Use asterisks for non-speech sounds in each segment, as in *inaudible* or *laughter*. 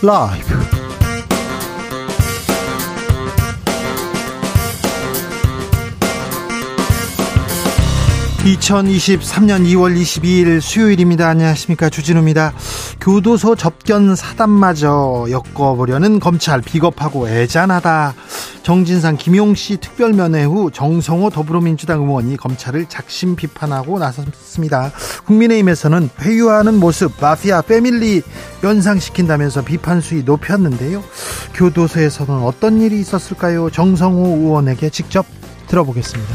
라이브. 2023년 2월 22일 수요일입니다. 안녕하십니까. 주진우입니다. 교도소 접견 사단마저 엮어보려는 검찰 비겁하고 애잔하다. 정진상 김용씨 특별면회 후 정성호 더불어민주당 의원이 검찰을 작심 비판하고 나섰습니다. 국민의힘에서는 회유하는 모습 마피아 패밀리 연상시킨다면서 비판 수위 높였는데요. 교도소에서는 어떤 일이 있었을까요? 정성호 의원에게 직접 들어보겠습니다.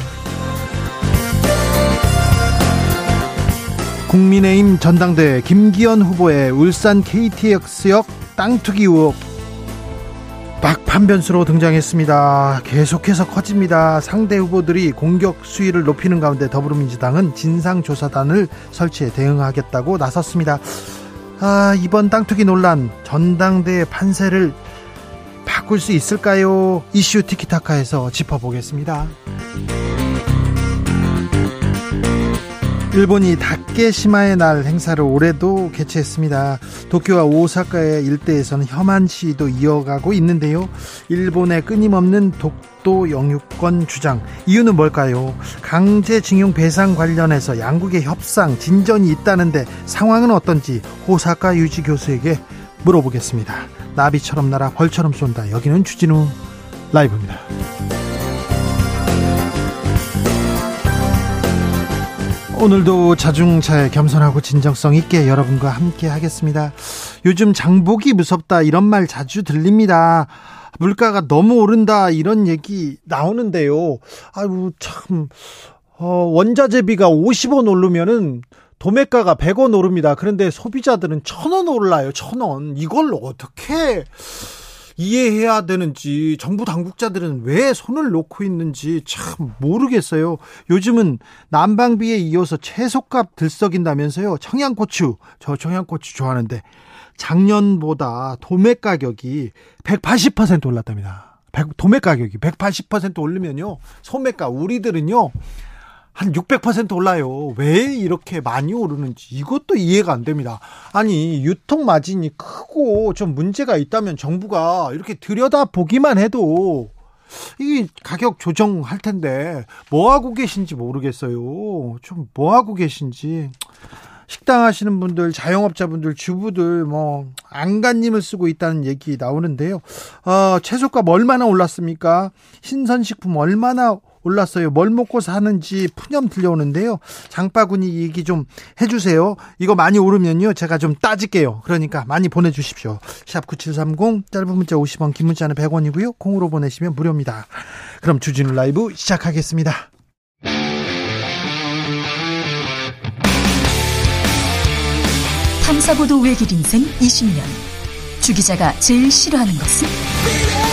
국민의힘 전당대회 김기현 후보의 울산 KTX역 땅 투기 의혹 막판변수로 등장했습니다. 계속해서 커집니다. 상대 후보들이 공격 수위를 높이는 가운데 더불어민주당은 진상조사단을 설치해 대응하겠다고 나섰습니다. 아, 이번 땅투기 논란 전당대회 판세를 바꿀 수 있을까요? 이슈 티키타카에서 짚어보겠습니다. 일본이 다케시마의 날 행사를 올해도 개최했습니다. 도쿄와 오사카의 일대에서는 혐한 시위도 이어가고 있는데요. 일본의 끊임없는 독도 영유권 주장 이유는 뭘까요? 강제징용 배상 관련해서 양국의 협상 진전이 있다는데 상황은 어떤지 오사카 유지 교수에게 물어보겠습니다. 나비처럼 날아 벌처럼 쏜다. 여기는 주진우 라이브입니다. 오늘도 자중차에 겸손하고 진정성 있게 여러분과 함께 하겠습니다. 요즘 장복이 무섭다 이런 말 자주 들립니다. 물가가 너무 오른다 이런 얘기 나오는데요. 아이고 참 어, 원자재비가 50원 오르면은 도매가가 100원 오릅니다. 그런데 소비자들은 1000원 올라요. 1000원. 이걸 어떻게 이해해야 되는지 정부 당국자들은 왜 손을 놓고 있는지 참 모르겠어요. 요즘은 난방비에 이어서 채소값 들썩인다면서요. 청양고추 저 청양고추 좋아하는데 작년보다 도매 가격이 180% 올랐답니다. 도매 가격이 180% 오르면요. 소매가 우리들은요. 한 600% 올라요. 왜 이렇게 많이 오르는지 이것도 이해가 안 됩니다. 아니, 유통 마진이 크고 좀 문제가 있다면 정부가 이렇게 들여다 보기만 해도 이 가격 조정할 텐데 뭐 하고 계신지 모르겠어요. 좀 뭐 하고 계신지 식당 하시는 분들, 자영업자분들, 주부들 뭐 안간힘을 쓰고 있다는 얘기 나오는데요. 어, 채소값 얼마나 올랐습니까? 신선식품 얼마나 올랐어요. 뭘 먹고 사는지 푸념 들려오는데요. 장바구니 얘기 좀 해주세요. 이거 많이 오르면요. 제가 좀 따질게요. 그러니까 많이 보내주십시오. 샵 9730 짧은 문자 50원 긴 문자는 100원이고요. 콩으로 보내시면 무료입니다. 그럼 주진우 라이브 시작하겠습니다. 탐사보도 외길 인생 20년. 주 기자가 제일 싫어하는 것은?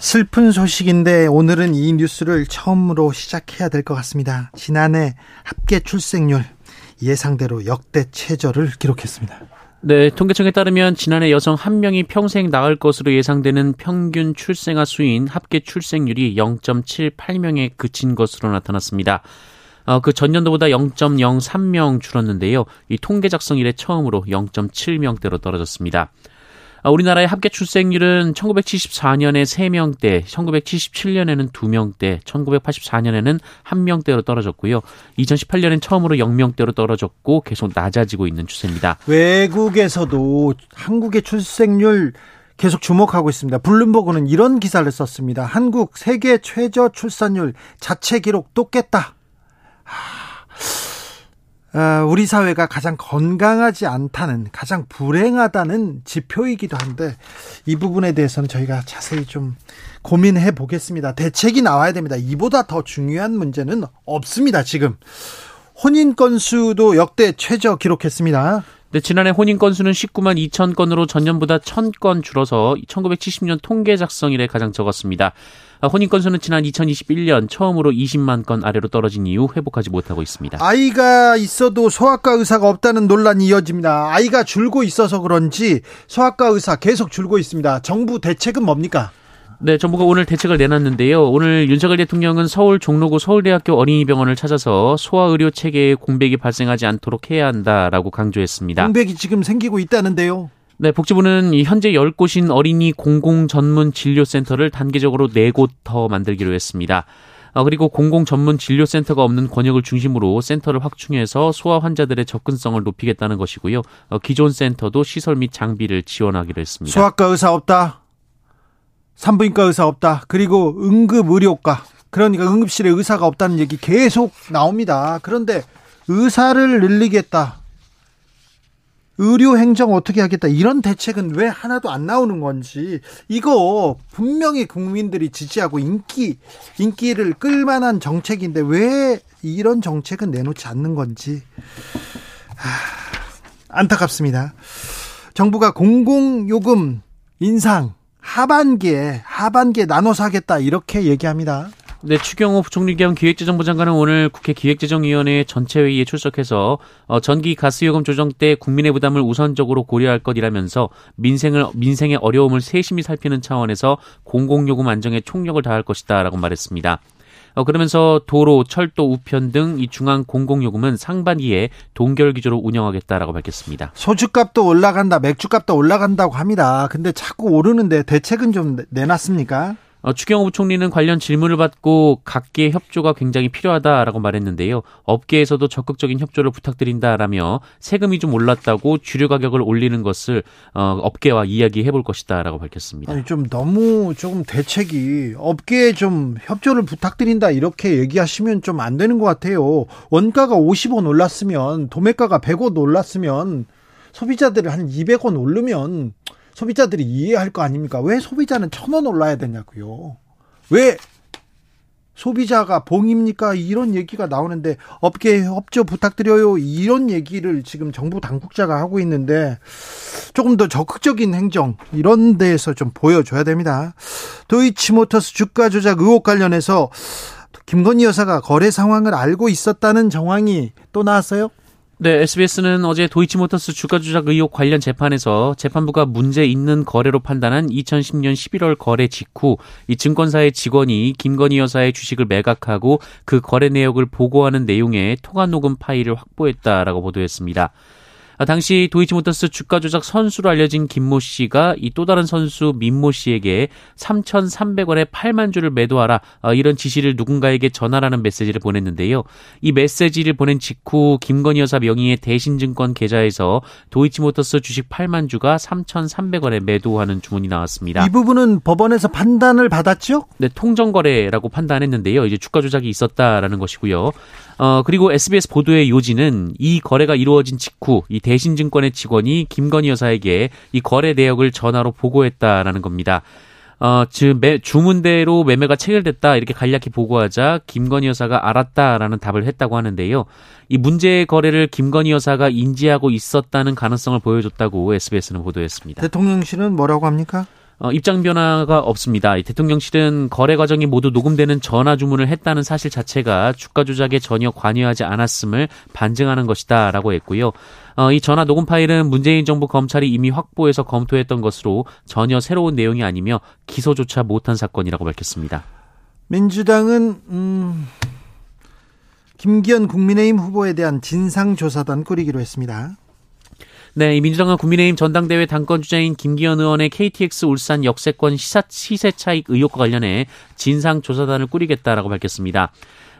슬픈 소식인데 오늘은 이 뉴스를 처음으로 시작해야 될 것 같습니다. 지난해 합계 출생률 예상대로 역대 최저를 기록했습니다. 네, 통계청에 따르면 지난해 여성 한 명이 평생 낳을 것으로 예상되는 평균 출생아 수인 합계 출생률이 0.78명에 그친 것으로 나타났습니다. 어, 그 전년도보다 0.03명 줄었는데요. 이 통계 작성 이래 처음으로 0.7명대로 떨어졌습니다. 아, 우리나라의 합계 출생률은 1974년에 3명대, 1977년에는 2명대, 1984년에는 1명대로 떨어졌고요. 2018년엔 처음으로 0명대로 떨어졌고 계속 낮아지고 있는 추세입니다. 외국에서도 한국의 출생률 계속 주목하고 있습니다. 블룸버그는 이런 기사를 썼습니다. 한국 세계 최저 출산율 자체 기록 또 깼다. 어, 우리 사회가 가장 건강하지 않다는 가장 불행하다는 지표이기도 한데 이 부분에 대해서는 저희가 자세히 좀 고민해 보겠습니다. 대책이 나와야 됩니다. 이보다 더 중요한 문제는 없습니다. 지금 혼인 건수도 역대 최저 기록했습니다. 네, 지난해 혼인 건수는 19만 2천 건으로 전년보다 1,000건 줄어서 1970년 통계 작성 이래 가장 적었습니다. 아, 혼인 건수는 지난 2021년 처음으로 20만 건 아래로 떨어진 이후 회복하지 못하고 있습니다. 아이가 있어도 소아과 의사가 없다는 논란이 이어집니다. 아이가 줄고 있어서 그런지 소아과 의사 계속 줄고 있습니다. 정부 대책은 뭡니까? 네, 정부가 오늘 대책을 내놨는데요. 오늘 윤석열 대통령은 서울 종로구 서울대학교 어린이병원을 찾아서 소아의료 체계에 공백이 발생하지 않도록 해야 한다라고 강조했습니다. 공백이 지금 생기고 있다는데요. 네, 복지부는 현재 10곳인 어린이 공공 전문 진료센터를 단계적으로 4곳 더 만들기로 했습니다. 어, 그리고 공공 전문 진료센터가 없는 권역을 중심으로 센터를 확충해서 소아 환자들의 접근성을 높이겠다는 것이고요. 어, 기존 센터도 시설 및 장비를 지원하기로 했습니다. 소아과 의사 없다. 산부인과 의사 없다. 그리고 응급 의료과. 그러니까 응급실에 의사가 없다는 얘기 계속 나옵니다. 그런데 의사를 늘리겠다. 의료 행정 어떻게 하겠다 이런 대책은 왜 하나도 안 나오는 건지 이거 분명히 국민들이 지지하고 인기 인기를 끌만한 정책인데 왜 이런 정책은 내놓지 않는 건지 하, 안타깝습니다. 정부가 공공요금 인상 하반기에 하반기에 나눠서 하겠다 이렇게 얘기합니다. 네, 추경호 부총리 겸 기획재정부 장관은 오늘 국회 기획재정위원회 전체 회의에 출석해서 어, 전기 가스요금 조정 때 국민의 부담을 우선적으로 고려할 것이라면서 민생을 민생의 어려움을 세심히 살피는 차원에서 공공요금 안정에 총력을 다할 것이다라고 말했습니다. 어, 그러면서 도로, 철도, 우편 등 이 중앙 공공요금은 상반기에 동결 기조로 운영하겠다라고 밝혔습니다. 소주값도 올라간다, 맥주값도 올라간다고 합니다. 근데 자꾸 오르는데 대책은 좀 내놨습니까? 어, 추경호 부총리는 관련 질문을 받고 각계 협조가 굉장히 필요하다라고 말했는데요. 업계에서도 적극적인 협조를 부탁드린다라며 세금이 좀 올랐다고 주류 가격을 올리는 것을 어, 업계와 이야기해 볼 것이다라고 밝혔습니다. 아니 좀 너무 조금 대책이 업계에 좀 협조를 부탁드린다 이렇게 얘기하시면 좀 안 되는 것 같아요. 원가가 50원 올랐으면 도매가가 100원 올랐으면 소비자들이 한 200원 오르면 소비자들이 이해할 거 아닙니까? 왜 소비자는 천 원 올라야 되냐고요. 왜 소비자가 봉입니까? 이런 얘기가 나오는데 업계 협조 부탁드려요. 이런 얘기를 지금 정부 당국자가 하고 있는데 조금 더 적극적인 행정 이런 데에서 좀 보여줘야 됩니다. 도이치모터스 주가 조작 의혹 관련해서 김건희 여사가 거래 상황을 알고 있었다는 정황이 또 나왔어요? 네, SBS는 어제 도이치모터스 주가 조작 의혹 관련 재판에서 재판부가 문제 있는 거래로 판단한 2010년 11월 거래 직후 이 증권사의 직원이 김건희 여사의 주식을 매각하고 그 거래 내역을 보고하는 내용의 통화 녹음 파일을 확보했다라고 보도했습니다. 아, 당시 도이치모터스 주가 조작 선수로 알려진 김모 씨가 이 또 다른 선수 민모 씨에게 3,300원에 8만 주를 매도하라 아, 이런 지시를 누군가에게 전하라는 메시지를 보냈는데요. 이 메시지를 보낸 직후 김건희 여사 명의의 대신증권 계좌에서 도이치모터스 주식 8만 주가 3,300원에 매도하는 주문이 나왔습니다. 이 부분은 법원에서 판단을 받았죠? 네, 통정거래라고 판단했는데요. 이제 주가 조작이 있었다라는 것이고요. 어, 그리고 SBS 보도의 요지는 이 거래가 이루어진 직후 이 대신증권의 직원이 김건희 여사에게 이 거래 내역을 전화로 보고했다라는 겁니다. 어, 즉, 매, 주문대로 매매가 체결됐다, 이렇게 간략히 보고하자 김건희 여사가 알았다라는 답을 했다고 하는데요. 이 문제의 거래를 김건희 여사가 인지하고 있었다는 가능성을 보여줬다고 SBS는 보도했습니다. 대통령실은 뭐라고 합니까? 어, 입장 변화가 없습니다. 대통령실은 거래 과정이 모두 녹음되는 전화 주문을 했다는 사실 자체가 주가 조작에 전혀 관여하지 않았음을 반증하는 것이다라고 했고요. 어, 이 전화 녹음 파일은 문재인 정부 검찰이 이미 확보해서 검토했던 것으로 전혀 새로운 내용이 아니며 기소조차 못한 사건이라고 밝혔습니다. 민주당은 음, 김기현 국민의힘 후보에 대한 진상조사단 꾸리기로 했습니다. 네, 이 민주당은 국민의힘 전당대회 당권 주자인 김기현 의원의 KTX 울산 역세권 시사, 시세 차익 의혹과 관련해 진상조사단을 꾸리겠다라고 밝혔습니다.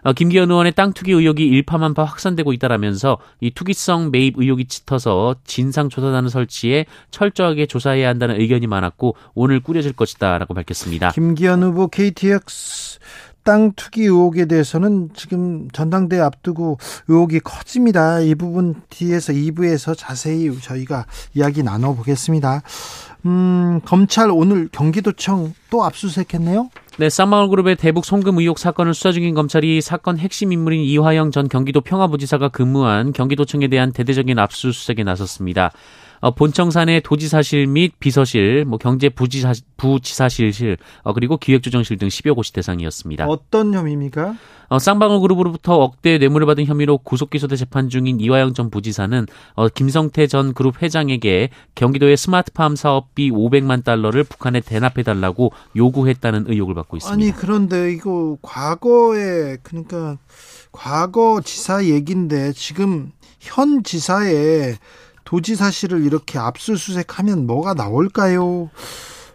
어, 김기현 의원의 땅 투기 의혹이 일파만파 확산되고 있다라면서 이 투기성 매입 의혹이 짙어서 진상조사단을 설치해 철저하게 조사해야 한다는 의견이 많았고 오늘 꾸려질 것이다라고 밝혔습니다. 김기현 후보 KTX 땅 투기 의혹에 대해서는 지금 전당대회 앞두고 의혹이 커집니다. 이 부분 뒤에서 2부에서 자세히 저희가 이야기 나눠보겠습니다. 음, 검찰 오늘 경기도청 또 압수수색했네요? 네, 쌍방울그룹의 대북 송금 의혹 사건을 수사 중인 검찰이 사건 핵심 인물인 이화영 전 경기도 평화부지사가 근무한 경기도청에 대한 대대적인 압수수색에 나섰습니다. 어, 본청산의 도지사실 및 비서실, 뭐 경제부지사, 부지사실실, 어, 그리고 기획조정실 등 10여 곳이 대상이었습니다. 어떤 혐의입니까? 어, 쌍방울 그룹으로부터 억대 뇌물을 받은 혐의로 구속 기소돼 재판 중인 이화영 전 부지사는 어, 김성태 전 그룹 회장에게 경기도의 스마트팜 사업비 500만 달러를 북한에 대납해 달라고 요구했다는 의혹을 받고 있습니다. 아니 그런데 이거 과거에 그러니까 과거 지사 얘긴데 지금 현 지사의 도지사실을 이렇게 압수수색하면 뭐가 나올까요?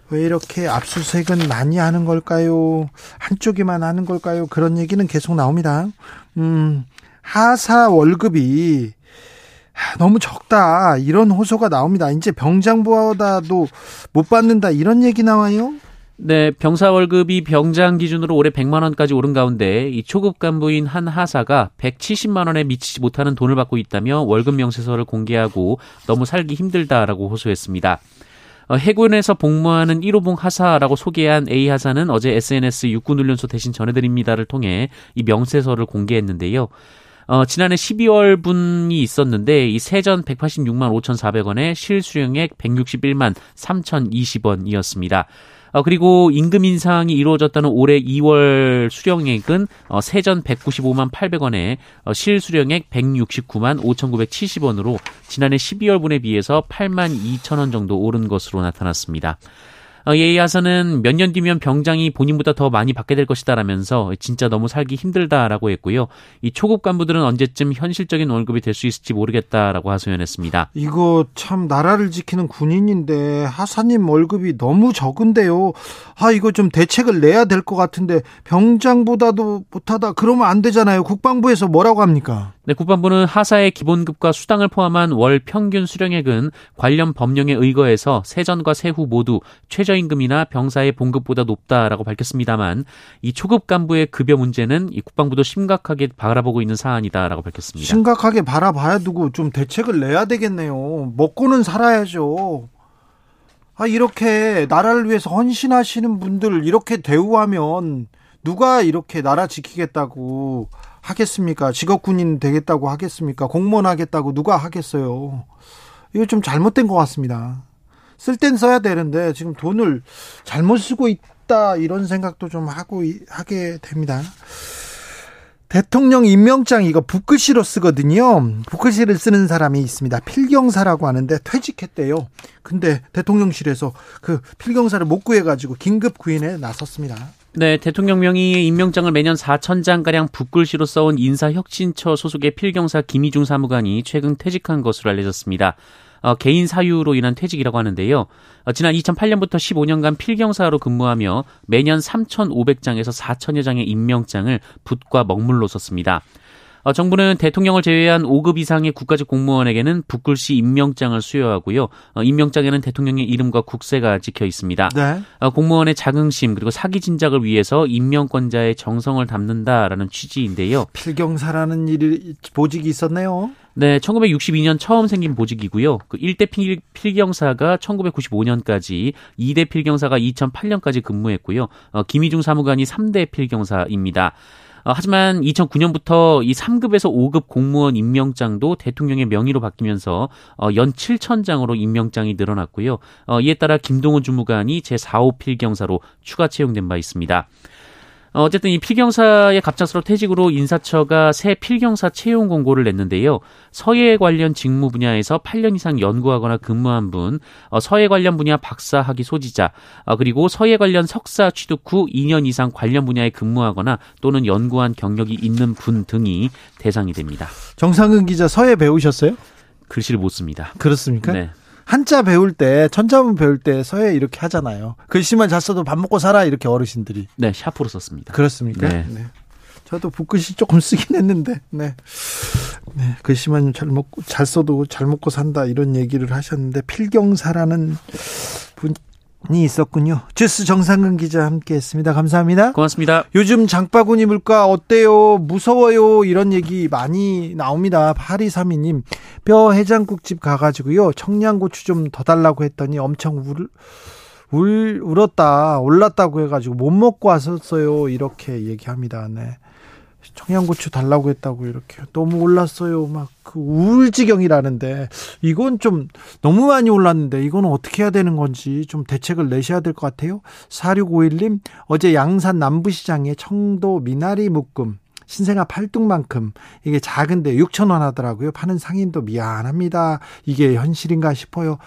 왜 이렇게 압수수색은 많이 하는 걸까요? 한쪽에만 하는 걸까요? 그런 얘기는 계속 나옵니다. 음, 하사 월급이 너무 적다. 이런 호소가 나옵니다. 이제 병장보다도 못 받는다. 이런 얘기 나와요? 네, 병사 월급이 병장 기준으로 올해 100만 원까지 오른 가운데 이 초급 간부인 한 하사가 170만 원에 미치지 못하는 돈을 받고 있다며 월급 명세서를 공개하고 너무 살기 힘들다라고 호소했습니다. 어, 해군에서 복무하는 1호봉 하사라고 소개한 A 하사는 어제 SNS 육군훈련소 대신 전해드립니다를 통해 이 명세서를 공개했는데요. 어, 지난해 12월 분이 있었는데 이 세전 186만 5,400원에 실수령액 161만 3,020원이었습니다. 어, 그리고 임금 인상이 이루어졌다는 올해 2월 수령액은 어, 세전 195만 800원에 어, 실수령액 169만 5,970원으로 지난해 12월분에 비해서 8만 2천 원 정도 오른 것으로 나타났습니다. 어, 예의하서는 몇 년 뒤면 병장이 본인보다 더 많이 받게 될 것이다라면서 진짜 너무 살기 힘들다라고 했고요. 이 초급 간부들은 언제쯤 현실적인 월급이 될 수 있을지 모르겠다라고 하소연했습니다. 이거 참 나라를 지키는 군인인데 하사님 월급이 너무 적은데요. 아 이거 좀 대책을 내야 될 것 같은데 병장보다도 못하다 그러면 안 되잖아요. 국방부에서 뭐라고 합니까? 네, 국방부는 하사의 기본급과 수당을 포함한 월 평균 수령액은 관련 법령에 의거해서 세전과 세후 모두 최저임금이나 병사의 봉급보다 높다라고 밝혔습니다만 이 초급 간부의 급여 문제는 이 국방부도 심각하게 바라보고 있는 사안이다라고 밝혔습니다. 심각하게 바라봐야 두고 좀 대책을 내야 되겠네요. 먹고는 살아야죠. 아, 이렇게 나라를 위해서 헌신하시는 분들 이렇게 대우하면 누가 이렇게 나라 지키겠다고 하겠습니까? 직업 군인 되겠다고 하겠습니까? 공무원 하겠다고 누가 하겠어요? 이거 좀 잘못된 것 같습니다. 쓸 땐 써야 되는데 지금 돈을 잘못 쓰고 있다 이런 생각도 좀 하고 하게 됩니다. 대통령 임명장 이거 붓글씨로 쓰거든요. 붓글씨를 쓰는 사람이 있습니다. 필경사라고 하는데 퇴직했대요. 근데 대통령실에서 그 필경사를 못 구해가지고 긴급 구인에 나섰습니다. 네, 대통령 명의의 임명장을 매년 4천 장가량 붓글씨로 써온 인사혁신처 소속의 필경사 김희중 사무관이 최근 퇴직한 것으로 알려졌습니다. 어, 개인 사유로 인한 퇴직이라고 하는데요. 어, 지난 2008년부터 15년간 필경사로 근무하며 매년 3,500장에서 4천여 장의 임명장을 붓과 먹물로 썼습니다. 어, 정부는 대통령을 제외한 5급 이상의 국가직 공무원에게는 붓글씨 임명장을 수여하고요. 어, 임명장에는 대통령의 이름과 국세가 찍혀 있습니다. 네. 어, 공무원의 자긍심 그리고 사기 진작을 위해서 임명권자의 정성을 담는다라는 취지인데요. 필경사라는 일이 보직이 있었네요. 네, 1962년 처음 생긴 보직이고요. 그 1대 필, 필경사가 1995년까지, 2대 필경사가 2008년까지 근무했고요. 어, 김희중 사무관이 3대 필경사입니다. 어, 하지만 2009년부터 이 3급에서 5급 공무원 임명장도 대통령의 명의로 바뀌면서 어, 연 7천 장으로 임명장이 늘어났고요. 어, 이에 따라 김동훈 주무관이 제4호 필경사로 추가 채용된 바 있습니다. 어, 어쨌든 이 필경사의 갑작스러운 퇴직으로 인사처가 새 필경사 채용 공고를 냈는데요. 서예 관련 직무 분야에서 8년 이상 연구하거나 근무한 분, 어, 서예 관련 분야 박사 학위 소지자, 어, 그리고 서예 관련 석사 취득 후 2년 이상 관련 분야에 근무하거나 또는 연구한 경력이 있는 분 등이 대상이 됩니다. 정상근 기자 서예 배우셨어요? 글씨를 못 씁니다. 그렇습니까? 네. 한자 배울 때 천자문 배울 때 서예 이렇게 하잖아요. 글씨만 잘 써도 밥 먹고 살아 이렇게 어르신들이. 네, 샤프로 썼습니다. 그렇습니까? 네. 네. 저도 붓글씨 조금 쓰긴 했는데, 네. 네. 글씨만 잘 먹고, 잘 써도 잘 먹고 산다, 이런 얘기를 하셨는데, 필경사라는 이 있었군요. 주스 정상근 기자 함께했습니다. 감사합니다. 고맙습니다. 요즘 장바구니 물가 어때요? 무서워요? 이런 얘기 많이 나옵니다. 8232님 뼈 해장국집 가가지고요 청양고추 좀 더 달라고 했더니 엄청 울, 울 울었다 올랐다고 해가지고 못 먹고 왔었어요 이렇게 얘기합니다. 네. 청양고추 달라고 했다고 이렇게 너무 올랐어요. 막 그 우울 지경이라는데 이건 좀 너무 많이 올랐는데 이건 어떻게 해야 되는 건지 좀 대책을 내셔야 될 것 같아요. 4651님 어제 양산 남부시장에 청도 미나리 묶음 신생아 팔뚝만큼 이게 작은데 6천 원 하더라고요. 파는 상인도 미안합니다. 이게 현실인가 싶어요.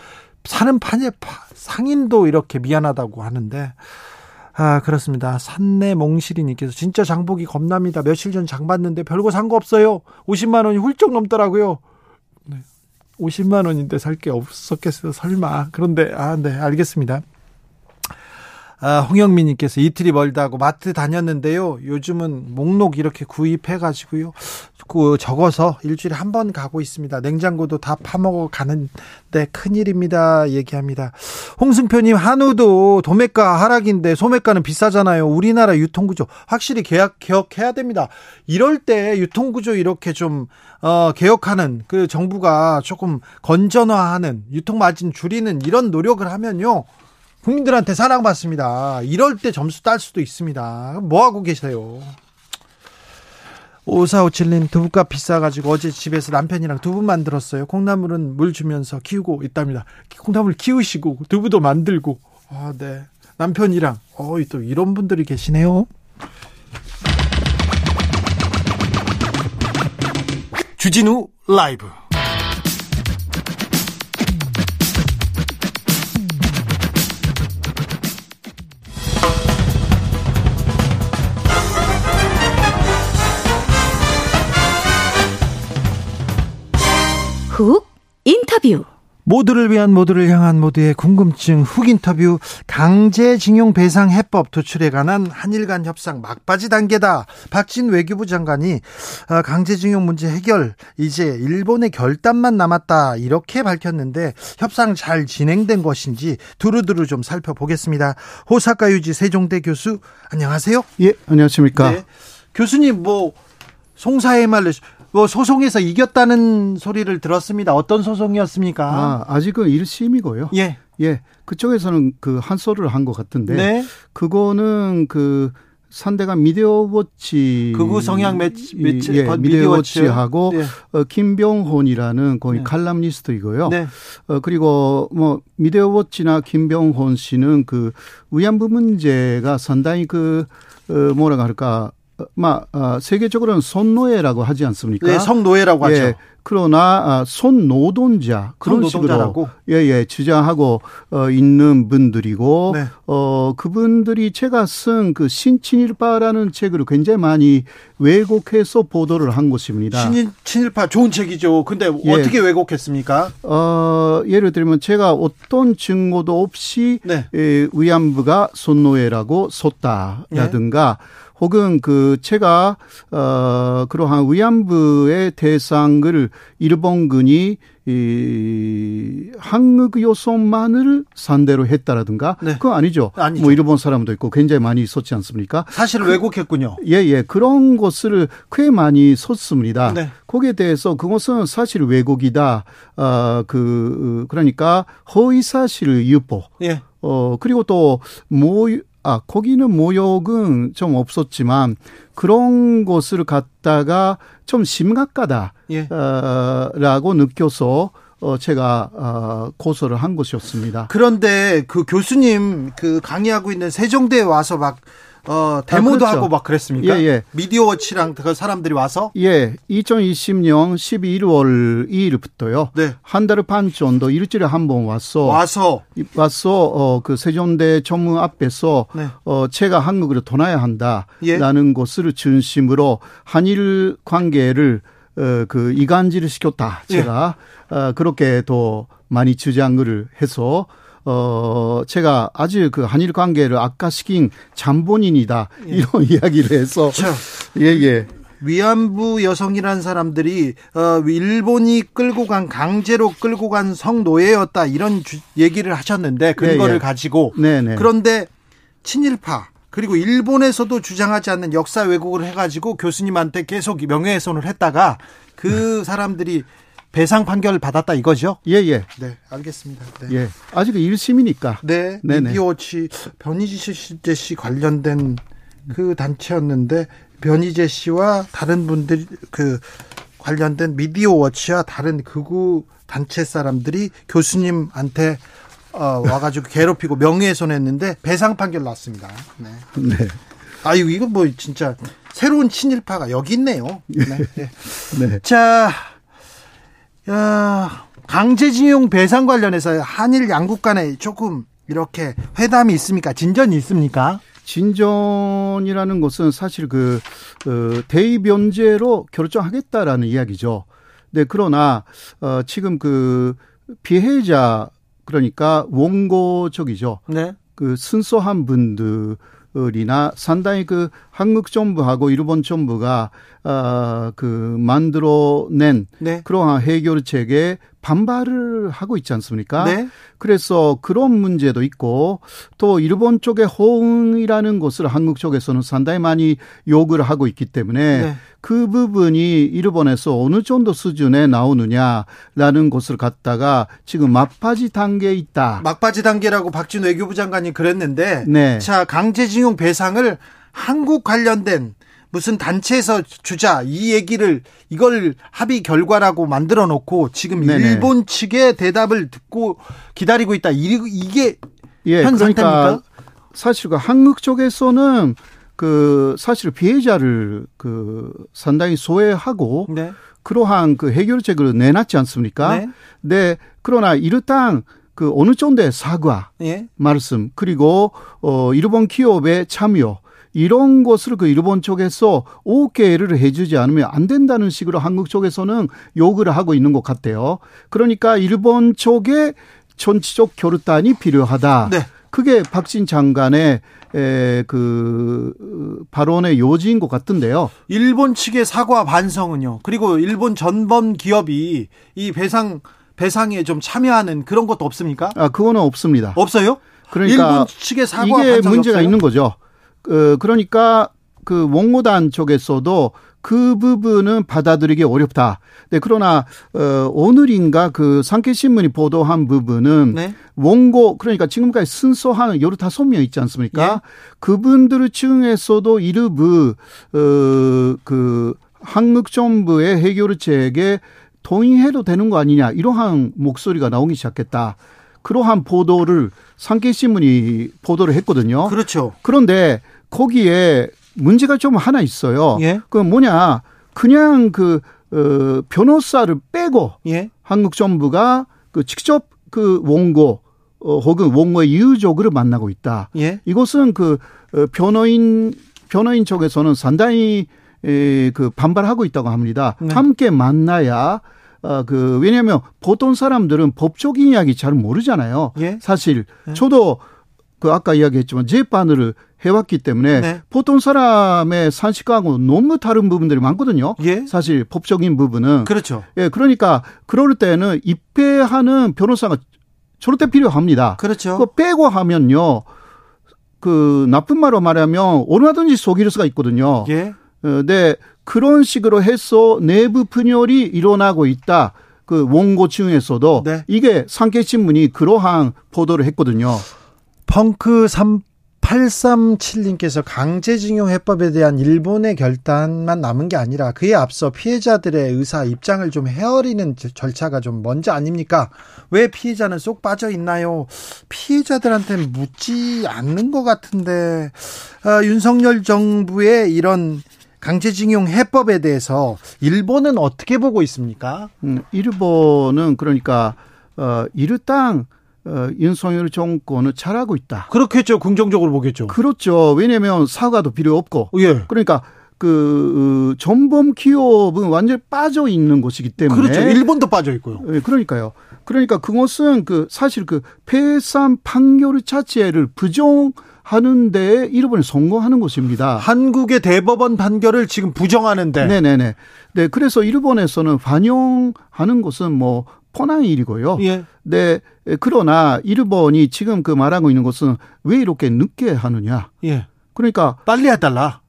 사는 판에 상인도 이렇게 미안하다고 하는데 아, 그렇습니다. 산내 몽실이님께서 진짜 장복이 겁납니다. 며칠 전 장 봤는데 별거 산 거 없어요. 50만 원이 훌쩍 넘더라고요. 네. 50만 원인데 살 게 없었겠어요. 설마. 그런데 아, 네, 알겠습니다. 아, 홍영민님께서 이틀이 멀다고 마트 다녔는데요. 요즘은 목록 이렇게 구입해가지고요. 그 적어서 일주일에 한 번 가고 있습니다. 냉장고도 다 파먹어 가는데 큰일입니다. 얘기합니다. 홍승표님 한우도 도매가 하락인데 소매가는 비싸잖아요. 우리나라 유통구조 확실히 개혁, 개혁해야 됩니다. 이럴 때 유통구조 이렇게 좀 어, 개혁하는 그 정부가 조금 건전화하는 유통 마진 줄이는 이런 노력을 하면요. 국민들한테 사랑받습니다. 이럴 때 점수 딸 수도 있습니다. 뭐 하고 계세요? 5457님 두부값 비싸가지고 어제 집에서 남편이랑 두부 만들었어요. 콩나물은 물 주면서 키우고 있답니다. 콩나물 키우시고 두부도 만들고 아, 네. 남편이랑 어, 또 이런 분들이 계시네요. 주진우 라이브 훅 인터뷰 모두를 위한 모두를 향한 모두의 궁금증 훅 인터뷰 강제징용 배상 해법 도출에 관한 한일 간 협상 막바지 단계다. 박진 외교부 장관이 어, 강제징용 문제 해결 이제 일본의 결단만 남았다 이렇게 밝혔는데 협상 잘 진행된 것인지 두루두루 좀 살펴보겠습니다. 호사카 유지 세종대 교수 안녕하세요. 예 안녕하십니까. 네. 교수님 뭐 송사의 말로 뭐 소송에서 이겼다는 소리를 들었습니다. 어떤 소송이었습니까? 아, 아직은 1심이고요. 예. 예. 그쪽에서는 그 한소를 한 것 같은데 네. 그거는 그 상대가 미디어워치 극우 성향 매치, 매치 예, 미디어워치하고 네. 어, 김병혼이라는 거기 네. 칼럼니스트이고요. 네. 어, 그리고 뭐 미디어워치나 김병혼 씨는 그 위안부 문제가 상당히 그 어, 뭐라 할까 마, 어, 세계적으로는 손노예라고 하지 않습니까? 네, 성노예라고 예, 하죠. 그러나 아, 손노동자 그런 식으로 예예 주장하고 어, 있는 분들이고 네. 어 그분들이 제가 쓴 그 신친일파라는 책을 굉장히 많이 왜곡해서 보도를 한 것입니다. 신 친일파 좋은 책이죠. 근데 예. 어떻게 왜곡했습니까? 어 예를 들면 제가 어떤 증거도 없이 네. 에, 위안부가 손노예라고 썼다라든가 네. 혹은 그 제가 어 그러한 위안부의 대상을 일본군이 이 한국 요소만을 상대로 했다라든가 네. 그거 아니죠. 아니죠. 뭐 일본 사람도 있고 굉장히 많이 썼지 않습니까? 사실 그, 왜곡했군요. 예, 예. 그런 것을 꽤 많이 썼습니다. 네. 거기에 대해서 그것은 사실 왜곡이다. 어, 그 그러니까 허위 사실 유포. 예. 어, 그리고 또, 모, 아, 거기는 모욕은 좀 없었지만 그런 것을 갖다가 좀 심각하다. 예. 어, 라고 느껴서 어, 제가, 어, 고소를 한 것이었습니다. 그런데 그 교수님 그 강의하고 있는 세종대에 와서 막 어, 데모도 아, 그렇죠. 하고 막 그랬습니까? 예, 예. 미디어워치랑 그 사람들이 와서? 예. 2020년 11월 2일부터요. 네. 한 달 반 정도 일주일에 한번 왔어. 와서. 와서, 어, 그 세종대 전문 앞에서, 네. 어, 제가 한국으로 떠나야 한다. 예. 라는 것을 중심으로 한일 관계를, 어, 그 이간질을 시켰다. 제가, 예. 어, 그렇게 더 많이 주장을 해서, 어, 제가 아주 그 한일 관계를 악화시킨 잠본인이다. 예. 이런 *laughs* 이야기를 해서. 그렇죠. 예, 예. 위안부 여성이라는 사람들이 어 일본이 끌고 간 강제로 끌고 간 성노예였다 이런 주, 얘기를 하셨는데 근거를 네, 예. 가지고 네네. 네. 그런데 친일파 그리고 일본에서도 주장하지 않는 역사 왜곡을 해가지고 교수님한테 계속 명예훼손을 했다가 그 사람들이 배상 판결을 받았다 이거죠? 예, 예. 네, 알겠습니다. 네. 예. 아직 1심이니까. 네. 미디워치 변희재 씨 관련된 그 단체였는데 변희재 씨와 다른 분들 그 관련된 미디어 워치와 다른 극우 단체 사람들이 교수님한테 어, 와가지고 괴롭히고 명예훼손했는데 배상 판결 났습니다. 네. 네. 아유 이거 뭐 진짜 새로운 친일파가 여기 있네요. 네. 네. 네. 자, 야, 강제징용 배상 관련해서 한일 양국 간에 조금 이렇게 회담이 있습니까? 진전이 있습니까? 진전이라는 것은 사실 그, 그 대의 변제로 결정하겠다라는 이야기죠. 네, 그러나 어 지금 그 피해자 그러니까 원고 쪽이죠. 네. 그 순수한 분들 이나 상당히 그 한국 정부하고 일본 정부가 아그 만들어낸 네. 그러한 해결책에 반발을 하고 있지 않습니까? 네. 그래서 그런 문제도 있고 또 일본 쪽의 호응이라는 것을 한국 쪽에서는 상당히 많이 요구를 하고 있기 때문에 네. 그 부분이 일본에서 어느 정도 수준에 나오느냐라는 것을 갖다가 지금 막바지 단계에 있다. 막바지 단계라고 박진 외교부 장관이 그랬는데 네. 자 강제징용 배상을 한국 관련된 무슨 단체에서 주자 이 얘기를 이걸 합의 결과라고 만들어 놓고 지금 네네. 일본 측의 대답을 듣고 기다리고 있다. 이게 예, 현 그러니까 상태입니까? 사실 그 한국 쪽에서는 그 사실 피해자를 그 상당히 소외하고 네. 그러한 그 해결책을 내놨지 않습니까? 네. 네. 그러나 이르당 그 어느 정도의 사과 예. 말씀 그리고 어 일본 기업의 참여 이런 것을 그 일본 쪽에서 오케이를 해주지 않으면 안 된다는 식으로 한국 쪽에서는 요구를 하고 있는 것 같아요. 그러니까 일본 쪽에 전치적 결단이 필요하다. 네. 그게 박진 장관의 에, 그, 발언의 요지인 것 같은데요. 일본 측의 사과 반성은요. 그리고 일본 전범 기업이 이 배상, 배상에 좀 참여하는 그런 것도 없습니까? 아, 그거는 없습니다. 없어요? 그러니까 일본 측의 사과 이게 문제가 없어요? 있는 거죠. 어, 그러니까 그 원고단 쪽에서도 그 부분은 받아들이기 어렵다. 네, 그러나 어 오늘인가 그 상케 신문이 보도한 부분은 네. 원고 그러니까 지금까지 순서한 열다섯 명 있지 않습니까? 예. 그분들 중에서도 일부 어그 한국 정부의 해결책에 동의해도 되는 거 아니냐 이러한 목소리가 나오기 시작했다. 그러한 보도를 상케 신문이 보도를 했거든요. 그렇죠. 그런데 거기에 문제가 좀 하나 있어요. 예? 그 뭐냐 그냥 그 어, 변호사를 빼고 예? 한국 정부가 그 직접 그 원고 어, 혹은 원고의 유족을 만나고 있다. 예? 이것은 그 어, 변호인 변호인 쪽에서는 상당히 에, 그 반발하고 있다고 합니다. 네. 함께 만나야 어, 그, 왜냐하면 보통 사람들은 법적인 이야기 잘 모르잖아요. 예? 사실. 예? 저도 그 아까 이야기했지만 재판을 해왔기 때문에 네. 보통 사람의 산식하고 너무 다른 부분들이 많거든요. 예? 사실 법적인 부분은 그렇죠. 예, 그러니까 그럴 때는 입회하는 변호사가 때 필요합니다. 그렇죠. 그 빼고 하면요. 그 나쁜 말로 말하면 얼마든지 속일 수가 있거든요. 예. 어, 네, 그런 식으로 해서 내부 분열이 일어나고 있다. 그 원고 중에서도 네. 이게 상계신문이 그러한 보도를 했거든요. 펑크 3 837님께서 강제징용 해법에 대한 일본의 결단만 남은 게 아니라 그에 앞서 피해자들의 의사 입장을 좀 헤아리는 절차가 좀 먼저 아닙니까? 왜 피해자는 쏙 빠져 있나요? 피해자들한테 묻지 않는 것 같은데 아, 윤석열 정부의 이런 강제징용 해법에 대해서 일본은 어떻게 보고 있습니까? 음, 일본은 그러니까 어, 이르땅 어, 윤석열 정권을 잘하고 있다. 그렇겠죠. 긍정적으로 보겠죠. 그렇죠. 왜냐하면 사과도 필요 없고. 예. 그러니까 그 전범 기업은 완전히 빠져 있는 곳이기 때문에 그렇죠. 일본도 빠져 있고요. 예, 그러니까요. 그러니까 그것은 그 사실 그 폐산 판결 자체를 부정 하는데 일본이 성공하는 것입니다. 한국의 대법원 판결을 지금 부정하는데. 네네네. 네, 그래서 일본에서는 반영하는 것은 뭐 뻔한 일이고요. 예. 네. 그러나 일본이 지금 그 말하고 있는 것은 왜 이렇게 늦게 하느냐. 예. 그러니까 빨리 해달라.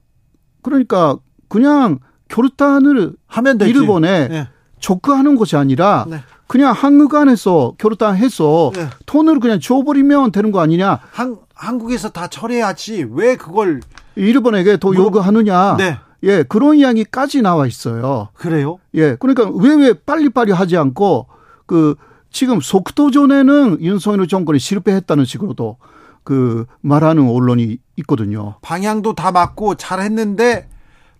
그러니까 그냥 결단을 하면 되지. 일본에 예. 조크하는 것이 아니라 네. 그냥 한국 안에서 결혼해서 네. 돈을 그냥 줘버리면 되는 거 아니냐? 한 한국에서 다 처리해야지 왜 그걸 일본에게 더 물어... 요구하느냐? 네. 예, 그런 이야기까지 나와 있어요. 그래요? 예, 그러니까 왜 왜 빨리빨리 하지 않고 그 지금 속도 전에는 윤석열 정권이 실패했다는 식으로도 그 말하는 언론이 있거든요. 방향도 다 맞고 잘했는데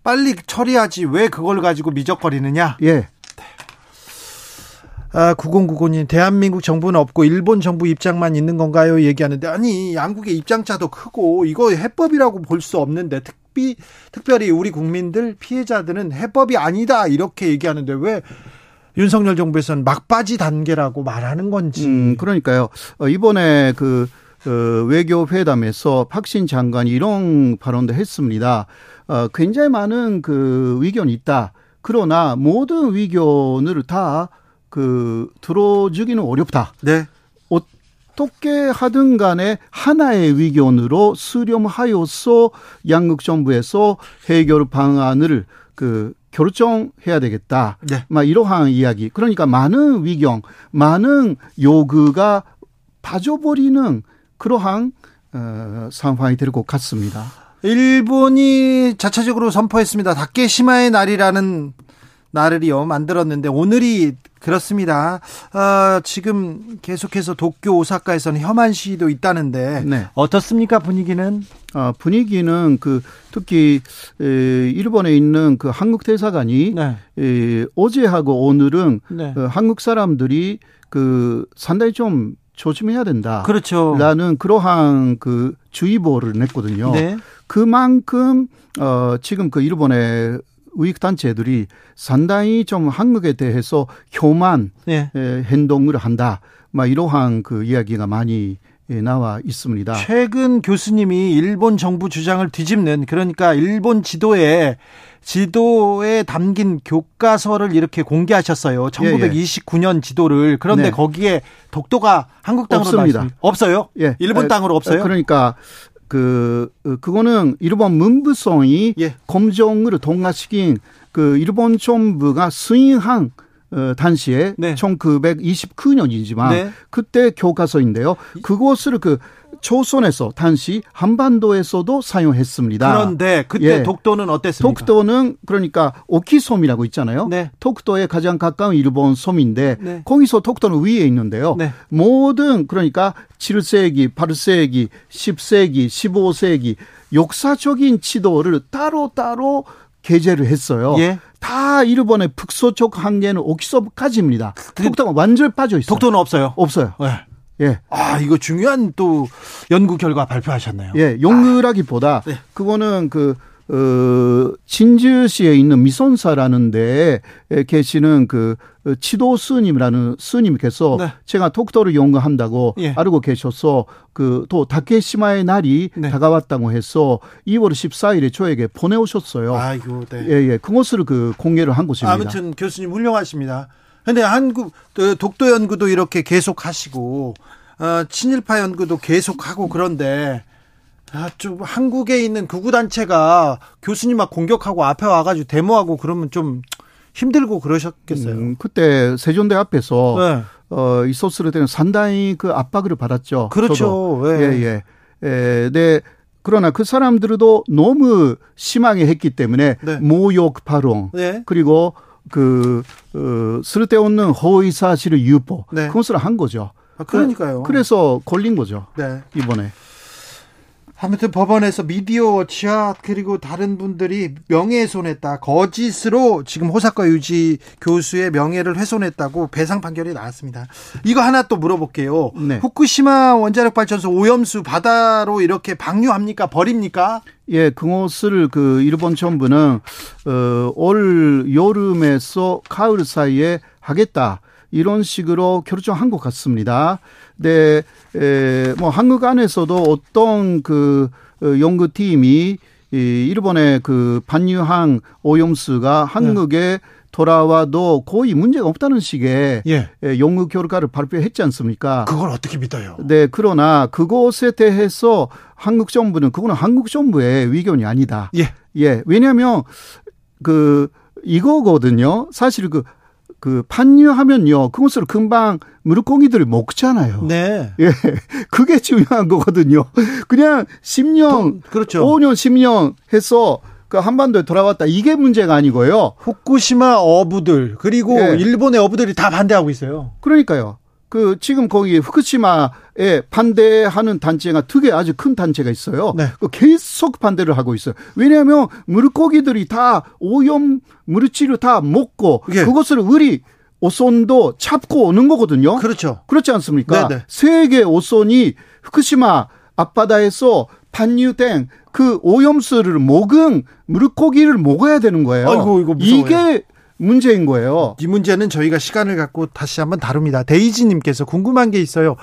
빨리 처리하지 왜 그걸 가지고 미적거리느냐? 예. 아, 9099님, 대한민국 정부는 없고 일본 정부 입장만 있는 건가요? 얘기하는데, 아니, 양국의 입장차도 크고, 이거 해법이라고 볼 수 없는데, 특비, 특별히 우리 국민들, 피해자들은 해법이 아니다, 이렇게 얘기하는데, 왜 윤석열 정부에서는 막바지 단계라고 말하는 건지. 음, 그러니까요. 어, 이번에 그, 어, 외교 회담에서 박신 장관이 이런 발언도 했습니다. 어, 굉장히 많은 그 의견이 있다. 그러나 모든 의견을 다 그 들어주기는 어렵다. 네. 어떻게 하든 간에 하나의 의견으로 수렴하여서 양국 정부에서 해결 방안을 그 결정해야 되겠다. 네. 막 이러한 이야기. 그러니까 많은 위경, 많은 요구가 빠져버리는 그러한 어, 상황이 될 것 같습니다. 일본이 자체적으로 선포했습니다. 다케시마의 날이라는 날을요 만들었는데 오늘이 그렇습니다. 어, 지금 계속해서 도쿄, 오사카에서는 혐한 시위도 있다는데 네. 어떻습니까 분위기는? 어, 분위기는 그 특히 에, 일본에 있는 그 한국 대사관이 네. 에, 어제하고 오늘은 네. 어, 한국 사람들이 그 상당히 좀 조심해야 된다. 그렇죠. 라는 그러한 그 주의보를 냈거든요. 네. 그만큼 어 지금 그 일본의 우익 단체들이 상당히 좀 한국에 대해서 혐한 네. 행동을 한다. 막 이러한 그 이야기가 많이 나와 있습니다. 최근 교수님이 일본 정부 주장을 뒤집는 그러니까 일본 지도에 지도에 담긴 교과서를 이렇게 공개하셨어요. 1929년 예, 예. 지도를 그런데 네. 거기에 독도가 한국 땅으로 없습니다. 없어요? 예. 일본 땅으로 없어요? 그러니까 그 그거는 일본 문부성이 예. 검정을 동화시킨 그 일본 정부가 수행한 어, 당시에 네. 1929년이지만 네. 그때 교과서인데요. 그것을 그 초선에서 당시 한반도에서도 사용했습니다. 그런데 그때 예. 독도는 어땠습니까? 독도는 그러니까 오키섬이라고 있잖아요. 네. 독도에 가장 가까운 일본 섬인데 네. 거기서 독도는 위에 있는데요. 네. 모든 그러니까 7세기, 8세기, 10세기, 15세기 역사적인 지도를 따로따로 게재를 했어요. 예. 다 일본의 북서쪽 한계는 오키섬까지입니다. 그 독도가 완전히 빠져 있어요. 독도는 없어요. 없어요. 네. 예. 아, 이거 중요한 또 연구 결과 발표하셨네요. 예, 연구라기보다 아. 네. 그거는 그 어, 진주시에 있는 미선사라는 데에 계시는 그 치도 스님이라는 스님께서 네. 제가 독도를 연구한다고 예. 알고 계셔서 그 또 다케시마의 날이 네. 다가왔다고 해서 2월 14일에 저에게 보내오셨어요. 아이고, 네. 예, 예. 그것을 그 공개를 한 것입니다. 아무튼 교수님 훌륭하십니다. 근데 한국 그 독도 연구도 이렇게 계속 하시고 어, 친일파 연구도 계속 하고 그런데 아, 좀 한국에 있는 극우 단체가 교수님 막 공격하고 앞에 와가지고 데모하고 그러면 좀 힘들고 그러셨겠어요. 음, 그때 세종대 앞에서 네. 어, 있었을 때는 상당히 그 압박을 받았죠. 그렇죠. 네. 예, 예. 예, 네. 그러나 그 사람들도 너무 심하게 했기 때문에 네. 모욕 발언 네. 그리고 그 어, 쓸데없는 허위 사실을 유포 네. 그것을 한 거죠. 아, 그러니까요. 그래서 걸린 거죠. 네. 이번에. 아무튼 법원에서 미디어 치아 그리고 다른 분들이 명예훼손했다 거짓으로 지금 호사카 유지 교수의 명예를 훼손했다고 배상 판결이 나왔습니다. 이거 하나 또 물어볼게요. 네. 후쿠시마 원자력 발전소 오염수 바다로 이렇게 방류합니까 버립니까? 예, 그것을 그 일본 정부는 어, 올 여름에서 가을 사이에 하겠다. 이런 식으로 결정한 것 같습니다. 네, 에, 뭐 한국 안에서도 어떤 그 어, 연구팀이 이 일본의 그 반유항 오염수가 한국에 네. 돌아와도 거의 문제가 없다는 식의 예. 연구 결과를 발표했지 않습니까? 그걸 어떻게 믿어요? 네, 그러나 그것에 대해서 한국 정부는 그거는 한국 정부의 의견이 아니다. 예. 예. 왜냐하면 그 이거거든요. 사실 그 그 판유하면요 그것을 금방 물고기들을 먹잖아요. 네. 예. 그게 중요한 거거든요. 그냥 10년, 그렇죠. 5년, 10년 해서 그 한반도에 돌아왔다. 이게 문제가 아니고요. 후쿠시마 어부들 그리고 예. 일본의 어부들이 다 반대하고 있어요. 그러니까요. 그 지금 거기 후쿠시마에 반대하는 단체가 두 개 아주 큰 단체가 있어요. 네. 그 계속 반대를 하고 있어요. 왜냐하면 물고기들이 다 오염 물질을 다 먹고 예. 그것을 우리 오손도 잡고 오는 거거든요. 그렇죠. 그렇지 않습니까? 네네. 세계 오손이 후쿠시마 앞바다에서 반유된 그 오염수를 먹은 물고기를 먹어야 되는 거예요. 아이고, 이거 무서워요. 이게 문제인 거예요. 이 문제는 저희가 시간을 갖고 다시 한번 다룹니다. 데이지님께서 궁금한 게 있어요.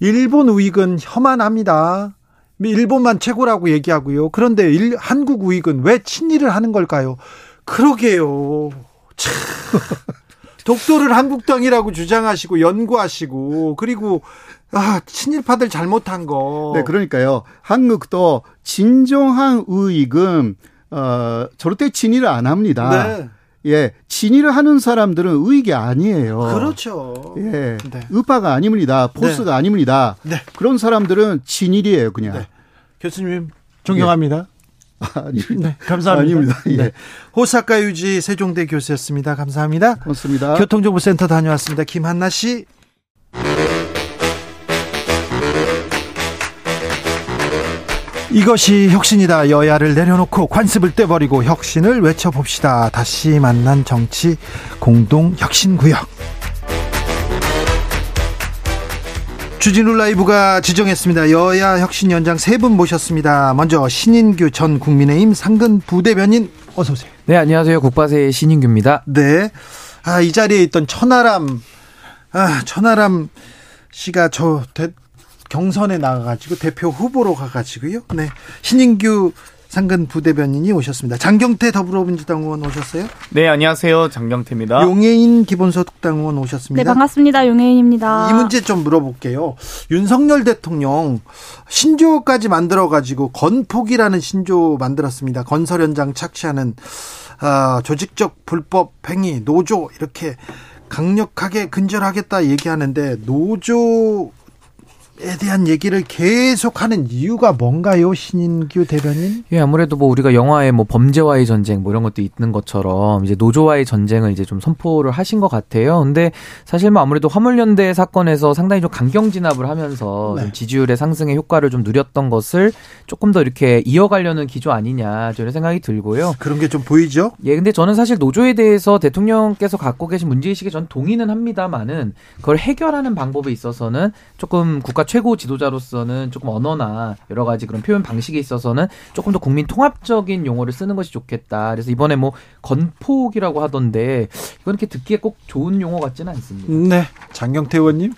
일본 우익은 혐한합니다. 일본만 최고라고 얘기하고요. 그런데 일, 한국 우익은 왜 친일을 하는 걸까요? 그러게요. 참. *laughs* 독도를 한국 땅이라고 주장하시고 연구하시고 그리고 아, 친일파들 잘못한 거. 네, 그러니까요. 한국도 진정한 우익은 어, 절대 친일을 안 합니다. 네. 예, 진위를 하는 사람들은 의익이 아니에요. 그렇죠. 예, 네. 의파가 아닙니다. 보스가 네. 아닙니다. 네. 그런 사람들은 진일이에요, 그냥. 네. 교수님 존경합니다. 예. *laughs* 아니, 네, 감사합니다. 아닙니다. 예. 네. 호사카 유지 세종대 교수였습니다. 감사합니다. 고맙습니다. 교통정보센터 다녀왔습니다. 김한나 씨. 이것이 혁신이다. 여야를 내려놓고 관습을 떼버리고 혁신을 외쳐봅시다. 다시 만난 정치 공동 혁신구역. 주진우 라이브가 지정했습니다. 여야 혁신 연장 세 분 모셨습니다. 먼저 신인규 전 국민의힘 상근 부대변인 어서 오세요. 네, 안녕하세요. 국바세의 신인규입니다. 네. 아, 이 자리에 있던 천하람 아, 천하람 씨가 저 경선에 나가가지고 대표 후보로 가가지고요. 네. 신인규 상근 부대변인이 오셨습니다. 장경태 더불어민주당 의원 오셨어요? 네, 안녕하세요. 장경태입니다. 용해인 기본소득당 의원 오셨습니다. 네, 반갑습니다. 용해인입니다. 이 문제 좀 물어볼게요. 윤석열 대통령 신조까지 만들어가지고 건폭이라는 신조 만들었습니다. 건설 현장 착취하는 어, 조직적 불법 행위, 노조 이렇게 강력하게 근절하겠다 얘기하는데 노조 에 대한 얘기를 계속하는 이유가 뭔가요, 신인규 대변인? 예, 아무래도 뭐 우리가 영화에 뭐 범죄와의 전쟁 뭐 이런 것도 있는 것처럼 이제 노조와의 전쟁을 이제 좀 선포를 하신 것 같아요. 근데 사실 뭐 아무래도 화물연대 사건에서 상당히 좀 강경 진압을 하면서 네. 좀 지지율의 상승의 효과를 좀 누렸던 것을 조금 더 이렇게 이어가려는 기조 아니냐 저는 생각이 들고요. 그런 게 좀 보이죠? 예, 근데 저는 사실 노조에 대해서 대통령께서 갖고 계신 문제의식에 전 동의는 합니다만은 그걸 해결하는 방법에 있어서는 조금 국가 최고 지도자로서는 조금 언어나 여러 가지 그런 표현 방식에 있어서는 조금 더 국민 통합적인 용어를 쓰는 것이 좋겠다. 그래서 이번에 뭐 건폭이라고 하던데 이건 이렇게 듣기에 꼭 좋은 용어 같지는 않습니다. 네. 장경태 의원님.